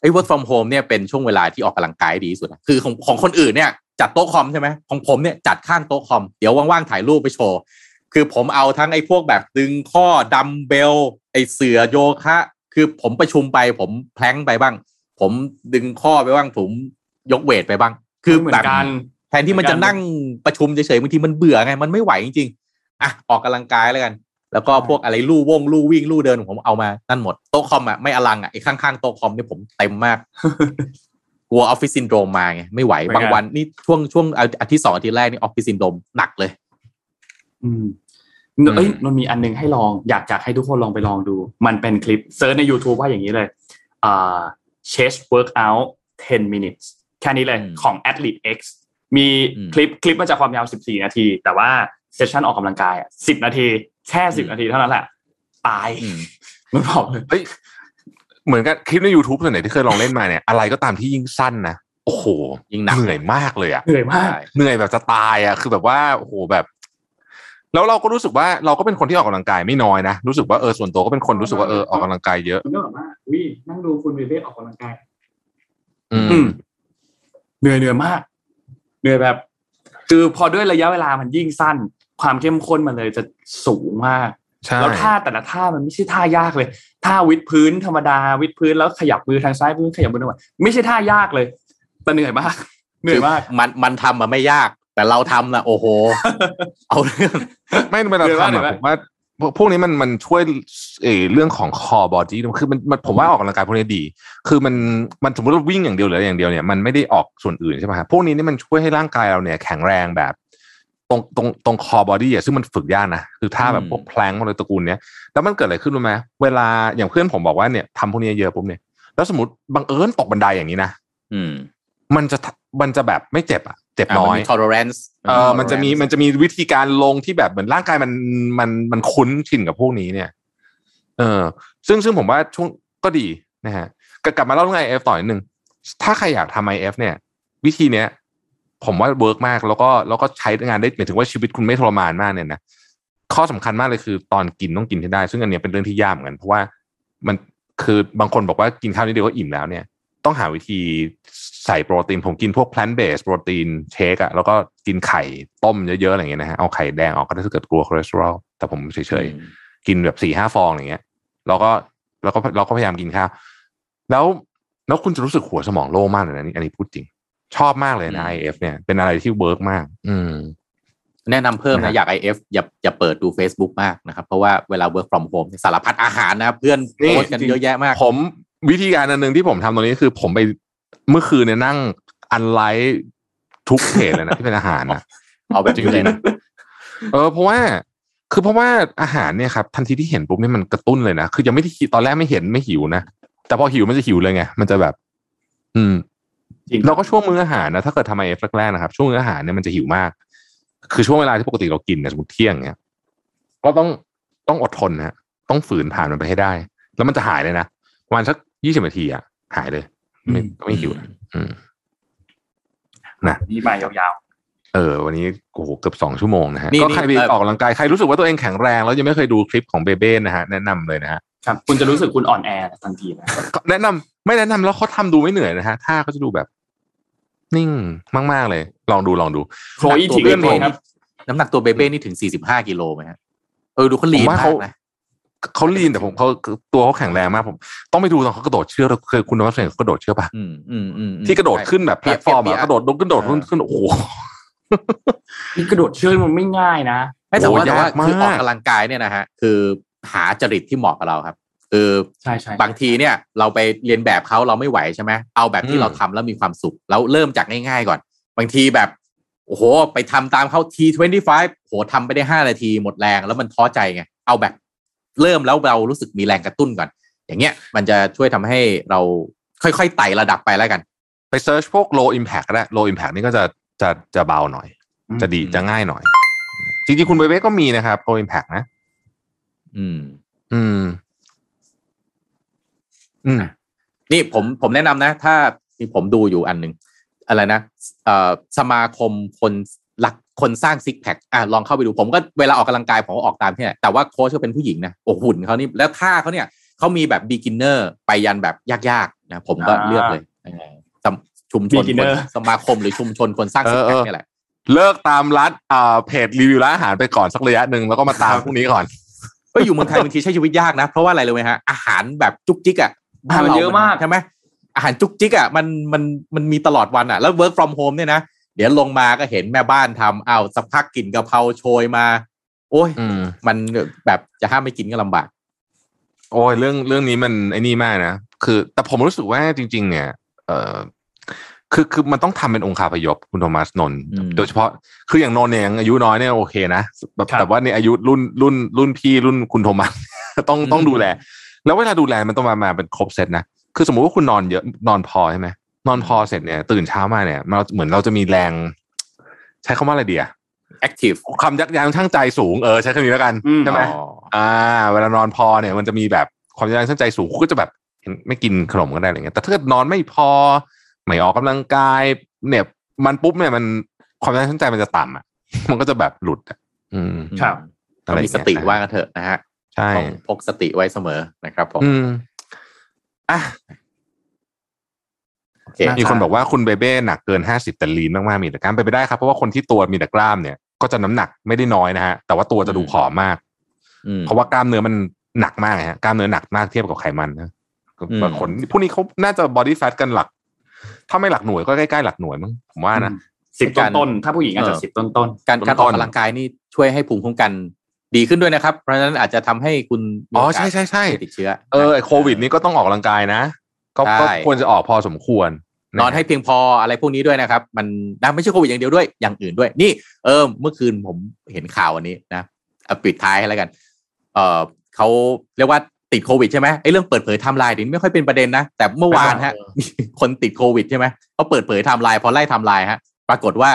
ไอ้ work from home เนี่ยเป็นช่วงเวลาที่ออกกำลังกายดีที่สุดอะคือของของคนอื่นเนี่ยจัดโต๊ะคอมใช่ไหมของผมเนี่ยจัดข้างโต๊ะคอมเดี๋ยวว่างๆถ่ายรูปไปโชว์คือผมเอาทั้งไอ้พวกแบบดึงข้อดัมเบลไอ้เสือโยคะ คือผมประชุมไป ผมแพลงไปบ้าง ผมดึงข้อไปบ้าง ผมยกเวทไปบ้าง คือเหมือแบบนกันแทนที่มันจะนั่งประชุมเฉยๆบางทีมันเบื่อไง มันไม่ไหวจริงๆอะออกกำลังกายแล้วกัน แล้วก็พวกอะไรลู่วงลู่วิ่งลู่เดินผมเอามานั่นหมดโต๊ะคอมอะไม่อลังอะไอ้ข้างๆโต๊ะคอมเนี่ยผมเต็มมากกลัวออฟฟิศซินโดรมมาไงไม่ไหวเหมือนกันบางวันนี่ช่วงช่วงอาทิตย์สองอาทิตย์แรกนี่ออฟฟิศซินโดรมหนักเลย อืม เอ้ยมันมีอันนึงให้ลองอยากอยากให้ทุกคนลองไปลองดู มันเป็นคลิป search ใน YouTube ว่าอย่างนี้เลยอ่า chest workout 10 minutes แค่นี้เลยอืมของ ATHLEAN-X มีอืมคลิปคลิปมันจะความยาว 14 นาที แต่ว่าเซสชันออกกำลังกายอะ10 นาที แค่ 10 นาทีเท่านั้นแหละ ตายอืมมันบอกเลยเฮ้ยเหมือนกับคลิปใน YouTube ส่วนไหนที่เคยลองเล่นมาเนี่ยอะไรก็ตามที่ยิ่งสั้นนะโอ้โหยิ่งหนักเหนื่อยมากเลยอะเหนื่อยมากใช่เหนื่อยแบบจะตายอะคือแบบว่าโอ้โหแบบ แล้วเราก็รู้สึกว่าเราก็เป็นคนที่ออกกำลังกายไม่น้อยนะรู้สึกว่าเออส่วนตัวก็เป็นคนรู้สึกว่าเออออกกำลังกายเยอะมันก็แบบว่าวินั่งดูคุณเบเบ้ออกกำลังกาย อือืมมเหนื่อยเหนื่อยมาก เหนื่อยแบบ คือพอด้วยระยะเวลามันยิ่งสั้น ความเข้มข้นมันเลยจะสูงมากใช่แล้วท่าแต่ละท่ามันไม่ใช่ท่ายากเลยท่าวิดพื้นธรรมดาวิดพื้นแล้วขยับมือทางซ้ายมือขยับมือทางขวาไม่ใช่ท่ายากเลยแต่เหนื่อยมาก เหนื่อยมากมันมันทำมาไม่ยาก แต่เราทำนะโอ้โห เอาเรื่องไม่เวลาเดี๋ยวว่าทำเดี๋ยวอะว่าผมว่าพวกพวกนี้มันมันช่วยเออเรื่องของคอบอดี้คือมันมันผมว่าออกกำลังกายพวกนี้ดี คือมันมันสมมติว่าวิ่งอย่างเดียวหรืออะไรอย่างเดียวเนี่ยมันไม่ได้ออกส่วนอื่นใช่ไหมครับพวกนี้นี่มันช่วยให้ร่างกายเราเนี่ยแข็งแรงแบบ ตรงตรงตรงคอบอดี้อะซึ่งมันฝึกยากนะคือท่าแบบอืมพวกแพลงอะไรตระกูลเนี้ยแล้วมันเกิดอะไรขึ้นรู้ไหมเวลาอย่างเพื่อนผมบอกว่าเนี่ยทำพวกนี้เยอะปุ๊บเนี่ยแล้วสมมติบังเอิญตกบันไดอย่างนี้นะอืม มันจะมันจะแบบไม่เจ็บอะ เจ็บอะน้มัอยมี tolerance เออมันจะมีมันจะมีวิธีการลงที่แบบเหมือนร่างกายมันมันมันคุ้นชินกับพวกนี้เนี่ย เออ ซึ่งซึ่งผมว่าช่วงก็ดีนะฮะกกลับมาเล่าเรื่อง IF ต่อนิดนึงถ้าใครอยากทำ IF เนี่ย วิธีเนี้ย ผมว่า work มากแล้วก็แล้วก็ใช้งานได้หมายถึงว่าชีวิตคุณไม่ทรมานมากเนี่ยนะข้อสำคัญมากเลยคือ ตอนกินต้องกินให้ได้ ซึ่งอันเนี้ยเป็นเรื่องที่ยากเหมือนกันเพราะว่ามันคือบางคนบอกว่ากินข้าวนิดเดียวก็อิ่มแล้วเนี่ย ต้องหาวิธีใส่โปรตีน ผมกินพวก plant based protein shake อะแล้วก็กินไข่ต้มเยอะๆอะไรอย่างเงี้ยนะฮะเอาไข่แดงออกก็ได้ถ้าเกิดกลัวคอเลสเตอรอลแต่ผมเฉยๆ กินแบบสี่ห้าฟองอย่างเงี้ยแล้วก็แล้วก็เราก็พยายามกินข้าวแล้วแล้วคุณจะรู้สึกหัวสมองโล่งมากเลยนะนี่อันนี้พูดจริง ชอบมากเลยนะอืม IF เนี่ยเป็นอะไรที่ work มาก อืม แนะนำเพิ่มนะนะฮะอยาก IF อย่าอย่าเปิดดู Facebook มากนะครับ เพราะว่าเวลา work from home เนี่ยสารพัดอาหารนะ เพื่อนโพสต์กันเยอะแยะมาก ผม วิธีการอันหนึ่งที่ผมทำตรงนี้คือ ผมไปเมื่อคืนเนี่ยนั่ง unlikeทุกเพจเลยนะที่เป็นอาหารนะเอาแบบนี้เลยนะเออเพราะว่าคือเพราะว่าอาหารเนี่ยครับทันทีที่เห็นปุ๊บเนี่ยมันกระตุ้นเลยนะคือยังไม่ได้คิดตอนแรกไม่เห็นไม่หิวนะแต่พอหิวมันจะหิวเลยไงมันจะแบบ อืมจริงเราก็ช่วงมื้ออาหารนะถ้าเกิดทำไอเอฟแรกๆนะครับช่วงมื้ออาหารเนี่ยมันจะหิวมาก คือช่วงเวลาที่ปกติเรากินเนี่ยสมมติเที่ยงเนี่ยก็ต้องต้องอดทนนะต้องฝืนผ่านมันไปให้ได้ แล้วมันจะหายเลยนะประมาณสัก ยี่สิบนาทีอะหายเลย ไม่ไม่หิวนะอืมนี่มายาวเออ วันนี้โอ้โหเกือบสองชั่วโมงนะฮะนี่ก็นี่ใครไปเอ่อออกกำลังกาย ใครรู้สึกว่าตัวเองแข็งแรง แล้วยังไม่เคยดูคลิปของเบเบ้นะฮะ แนะนำเลยนะฮะๆครับคุณจะรู้สึกคุณอ่อนแอทันทีนะแนะนำไม่แนะนำแล้วเขาทำดูไม่เหนื่อยนะฮะท่าเขาจะดูแบบ นิ่งมากๆเลย ลองดูลองดูโคอีทีเพื่อนผมครับน้ำหนักตัวเบเบ้นี่ถึง45กิโลไหมฮะเออดูเขาลีผมนว่ามาเขากนะ เขาลีนแต่ผมเขาตัวเขาแข็งแรงมากผม ต้องไปดูตอนเขากระโดดเชือกเคยคุณนวัดเสนเขากระโดดเชือกปะที่กระโดดขึ้นแบบแพลตฟอร์มอะกระโดดลงกระโดดขึ้นขึ้นโอ้โหมีกระโดดเชือกมันไม่ง่ายนะไม่แต่ว่าแต่ว่าคือออกกำลังกายเนี่ยนะฮะคือหาจริตที่เหมาะกับเราครับ คือใช่ใช่บางทีเนี่ยเราไปเรียนแบบเขาเราไม่ไหวใช่ไหมเอาแบบที่เราทำแล้วมีความสุขแล้วเริ่มจากง่ายๆก่อน บางทีแบบโอ้โหไปทำตามเขา T25 โหทำไปได้ห้านาทีหมดแรงแล้วมันท้อใจไงเอาแบบ เริ่มแล้วเรารู้สึกมีแรงกระตุ้นก่อน อย่างเงี้ยมันจะช่วยทำให้เราค่อยๆไต่ระดับไปแล้วกัน ไปเซิร์ชพวก low impact ก็ได้ low impact นี่ก็จะจะจะเบาหน่อย จะดีจะง่ายหน่อย จริงๆ คุณเบเบ้ก็มีนะครับ low impact นะ อืม อืม อืม นี่ผมผมแนะนำนะ ถ้าที่ผมดูอยู่อันหนึ่งอะไรนะเอ่อสมาคมคนหลัก คนสร้างซิกแพคอะลองเข้าไปดูผมก็เวลาออกกำลังกายผมก็ออกตามที่ไหนแต่ว่าโค้ชเขาเป็นผู้หญิงนะโอ้หุ่นเขานี่แล้วท่าเขาเนี่ยเขามีแบบ beginner ไปยันแบบยากๆนะผมก็อ่าเลือกเลยเออสมชุมชน beginner คนสมาคมหรือชุมชนคนสร้างซิกแพคเออเออเนี่ยแหละเลิกตามร้านอ่าเพจรีวิวร้านอาหารไปก่อนสักระยะหนึ่งแล้วก็มาตามพวกนี้ก่อนก็อยู่เมืองไทยบางทีใช้ชีวิตยากนะ เพราะว่าอะไรเลยไหมฮะอาหารแบบจุกจิกอะอาหารมันเยอะมากใช่ไหมอาหารจุกจิกอะมันมันมันมีตลอดวันอะแล้ว work from home เนี่ยนะ เดี๋ยวลงมาก็เห็นแม่บ้านทำอ้าวสักพักกลิ่นกะเพราโชยมา โอ้ยอืมมันแบบจะห้ามไม่กินก็ลำบาก โอ้ยเรื่องเรื่องนี้มันไอ้นี่มากนะคือ แต่ผมรู้สึกว่าจริง ๆ เนี่ย เออคือคือมันต้องทำเป็นองค์คาพยพคุณโทมัสนนท์อืมโดยเฉพาะคืออย่างนนท์เนี่ยยังอายุน้อยเนี่ยโอเคนะแบบครับแต่ว่าในอายุรุ่นรุ่นรุ่นพี่รุ่นคุณโทมัสต้องต้องดูแล แล้วเวลาดูแลมันต้องมามาเป็นครบเซตนะคือสมมุติว่าคุณนอนเยอะนอนพอใช่ไหม นอนพอเสร็จเนี่ย ตื่นเช้ามาเนี่ยเราเหมือนเราจะมีแรง ใช้คำว่าอะไรดีอะ active คำยักยั้งชั่งใจสูงเออใช้คำนี้แล้วกันอืมใช่ไหมอ๋ออ่า เวลานอนพอเนี่ย มันจะมีแบบความยั้งชั่งใจสูงคุณก็จะแบบเห็นไม่กินขนมก็ได้อะไรเงี้ยแต่ถ้าเกิดนอนไม่พอ ไม่ออกกำลังกาย เนี่ย มันปุ๊บเนี่ยมันความยั้งชั่งใจมันจะต่ำอะ มันก็จะแบบหลุดอะอืมครับอะไรมีอย่างเงี้ยสติว่ากันเถอะนะฮะใช่ต้องพกสติไว้เสมอนะครับผมอืมอะโอเค มีคนบอกว่าคุณเบเบ้หนักเกินห้าสิบแต่ลีนมากๆมีแต่กล้ามไปนไปได้ครับเพราะว่าคนที่ตัวมีแต่กล้ามเนี่ยก็จะน้ำหนักไม่ได้น้อยนะฮะแต่ว่าตัวจะดูผอมมากอืมเพราะว่ากล้ามเนื้อมันหนักมากไงฮะกล้ามเนื้อหนักมากเทียบกับไขมันนะอืมบางคนพวกนี้เขาน่าจะบอดี้แฟทกันหลัก ถ้าไม่หลักหน่วยก็ใกล้ๆหลักหน่วยมั้งผมว่านะสิบต้นต้นๆถ้าผู้หญิงอาจจะสิบต้นต้นการการอต้อกนๆกำลังกายนี่ช่วยให้ภูมิคุ้มกันดีขึ้นด้วยนะครับ เพราะฉะนั้นอาจจะทำให้คุณมีอ๋อโอกาสใช่ใช่ใช่ติดเชื้อ เออไอ้โควิดนี่ก็ต้องออกกำลังกายนะ ก็ใช่ก็ควรจะออกพอสมควร นอนให้เพียงพออะไรพวกนี้ด้วยนะครับ มันนะไม่ใช่โควิดอย่างเดียวด้วยอย่างอื่นด้วย นี่เออเมื่อคืนผมเห็นข่าวอันนี้นะเอาปิดท้ายให้แล้วกัน เออเขาเรียกว่าติดโควิดใช่ไหมไอ้เรื่องเปิดเผยไทม์ไลน์นี่ไม่ค่อยเป็นประเด็นนะ แต่เมื่อวานฮะมีคนติดโควิดใช่ไหมเขาเปิดเผยไทม์ไลน์พอไล่ไทม์ไลน์ฮะ ปรากฏว่า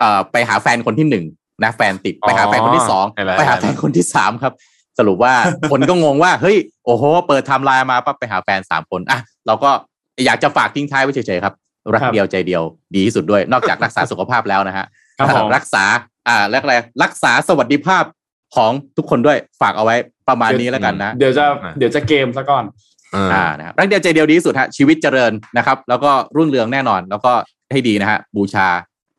เอ่อไปหาแฟนคนที่หนึ่งนะแฟนติดไปหาแฟนคนที่สองเห็นแล้วไปหาแฟนคนที่สามครับ สรุปว่าคนก็งงว่า เฮ้ย โอ้โห เปิดไทม์ไลน์มาปั๊บไปหาแฟนสามคนอะเราก็ อยากจะฝากทิ้งท้ายไว้เฉยๆครับ รักเดียวใจเดียวดีที่สุดด้วย นอกจากรักษาสุขภาพแล้วนะฮะครับผมรักษาอ่าแล้วอะไรรักษาสวัสดิภาพของทุกคนด้วยฝากเอาไว้ประมาณนี้แล้วกันนะ เดี๋ยวจะเดี๋ยวจะเกมซะก่อนเอออ่านะครับรักเดียวใจเดียวดีที่สุดฮะชีวิตเจริญนะครับ แล้วก็รุ่งเรืองแน่นอน แล้วก็ให้ดีนะฮะบูชา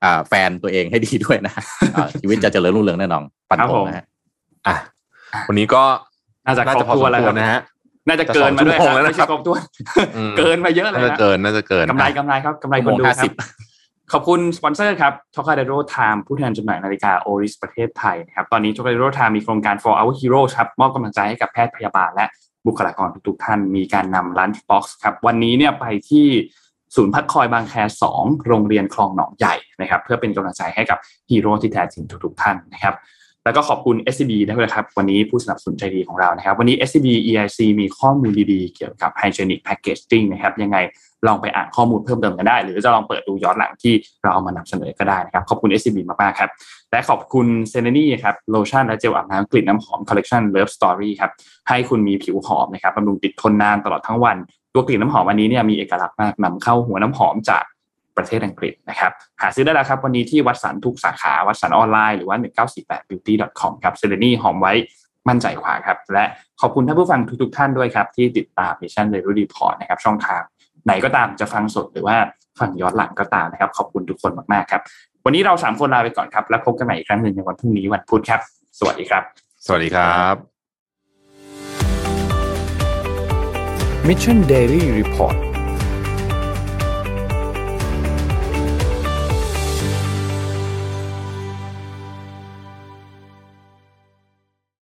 อ่าแฟนตัวเองให้ดีด้วยนะฮะอ่าชีวิตจะเจริญรุ่งเรืองแน่นอนปันครับผผมมนะฮะอะวันนี้ก็น่าจะน่าครจะบพอถ้สวนมแล้วคควรับรนะฮะ น่าจะเกินมาด้วยจะสองชั่วโมงครับแล้วไม่นะครัใช่บครบถ้วนอืมเกินมาเยอะเลยน่าจะนะเกินน่าจะเกินกำไรกำไรครับกำไรคนดูชั่วโมงครับ50ขอบคุณสปอนเซอร์ครับ t o k a d e r o Time ผู้แทนจำหน่ายนาฬิกา Oris ประเทศไทยนะครับตอนนี้ t o k a d e r o Time มีโครงการ for our heroes ครับมอบกำลังใจให้กับแพทย์พยาบาลและบุคลากรทุกๆท่านมีการนำ lunch box ครับวันนี้เนี่ยไปที่ศูนย์พักคอยบางแค2โรงเรียนคลองหนองใหญ่นะครับเพื่อเป็นกำลังใจให้กับฮีโร่ที่แท้จริงทุกๆท่านนะครับ แล้วก็ขอบคุณ SCB ด้วยนะครับ วันนี้ผู้สนับสนุนใจดีของเรานะครับ วันนี้ SCB EIC มีข้อมูลดีๆ เกี่ยวกับ Hygienic Packaging นะครับ ยังไงลองไปอ่านข้อมูลเพิ่มเติมกันได้ หรือจะลองเปิดดูย้อนหลังที่เราเอามานำเสนอก็ได้นะครับ ขอบคุณ SCB มากๆครับ และขอบคุณเซเลนี่ครับโลชั่นและเจลอาบน้ำกลิ่นน้ำหอมคอลเล t ชัน Love Story ครับ ให้คุณมีผิวหอมนะครับบำรุงติดทนนานตลอดทั้งวัน ตัวกลิ่นน้ำหอมอันนี้เนี่ยมีเอกลักษณ์มากนำเข้าหัวน้ำหอมจาก ประเทศอังกฤษนะครับหาซื้อได้แล้วครับวันนี้ที่วัตสันทุกสาขาวัตสันออนไลน์หรือว่า 1948beauty.com ครับเซเลนี่หอมไว้มั่นใจกว่าครับ และขอบคุณท่านผู้ฟังทุกๆท่านด้วยครับ ที่ติดตาม Mission Daily Report นะครับช่องทางไหนก็ตามจะฟังสดหรือว่าฟังย้อนหลังก็ตามนะครับ ขอบคุณทุกคนมากๆครับ วันนี้เราสามคนลาไปก่อนครับ แล้วพบกันใหม่อีกครั้งหนึ่งในวันพรุ่งนี้วันพุธครับ สวัสดีครับ สวัสดีครับ Mission Daily Report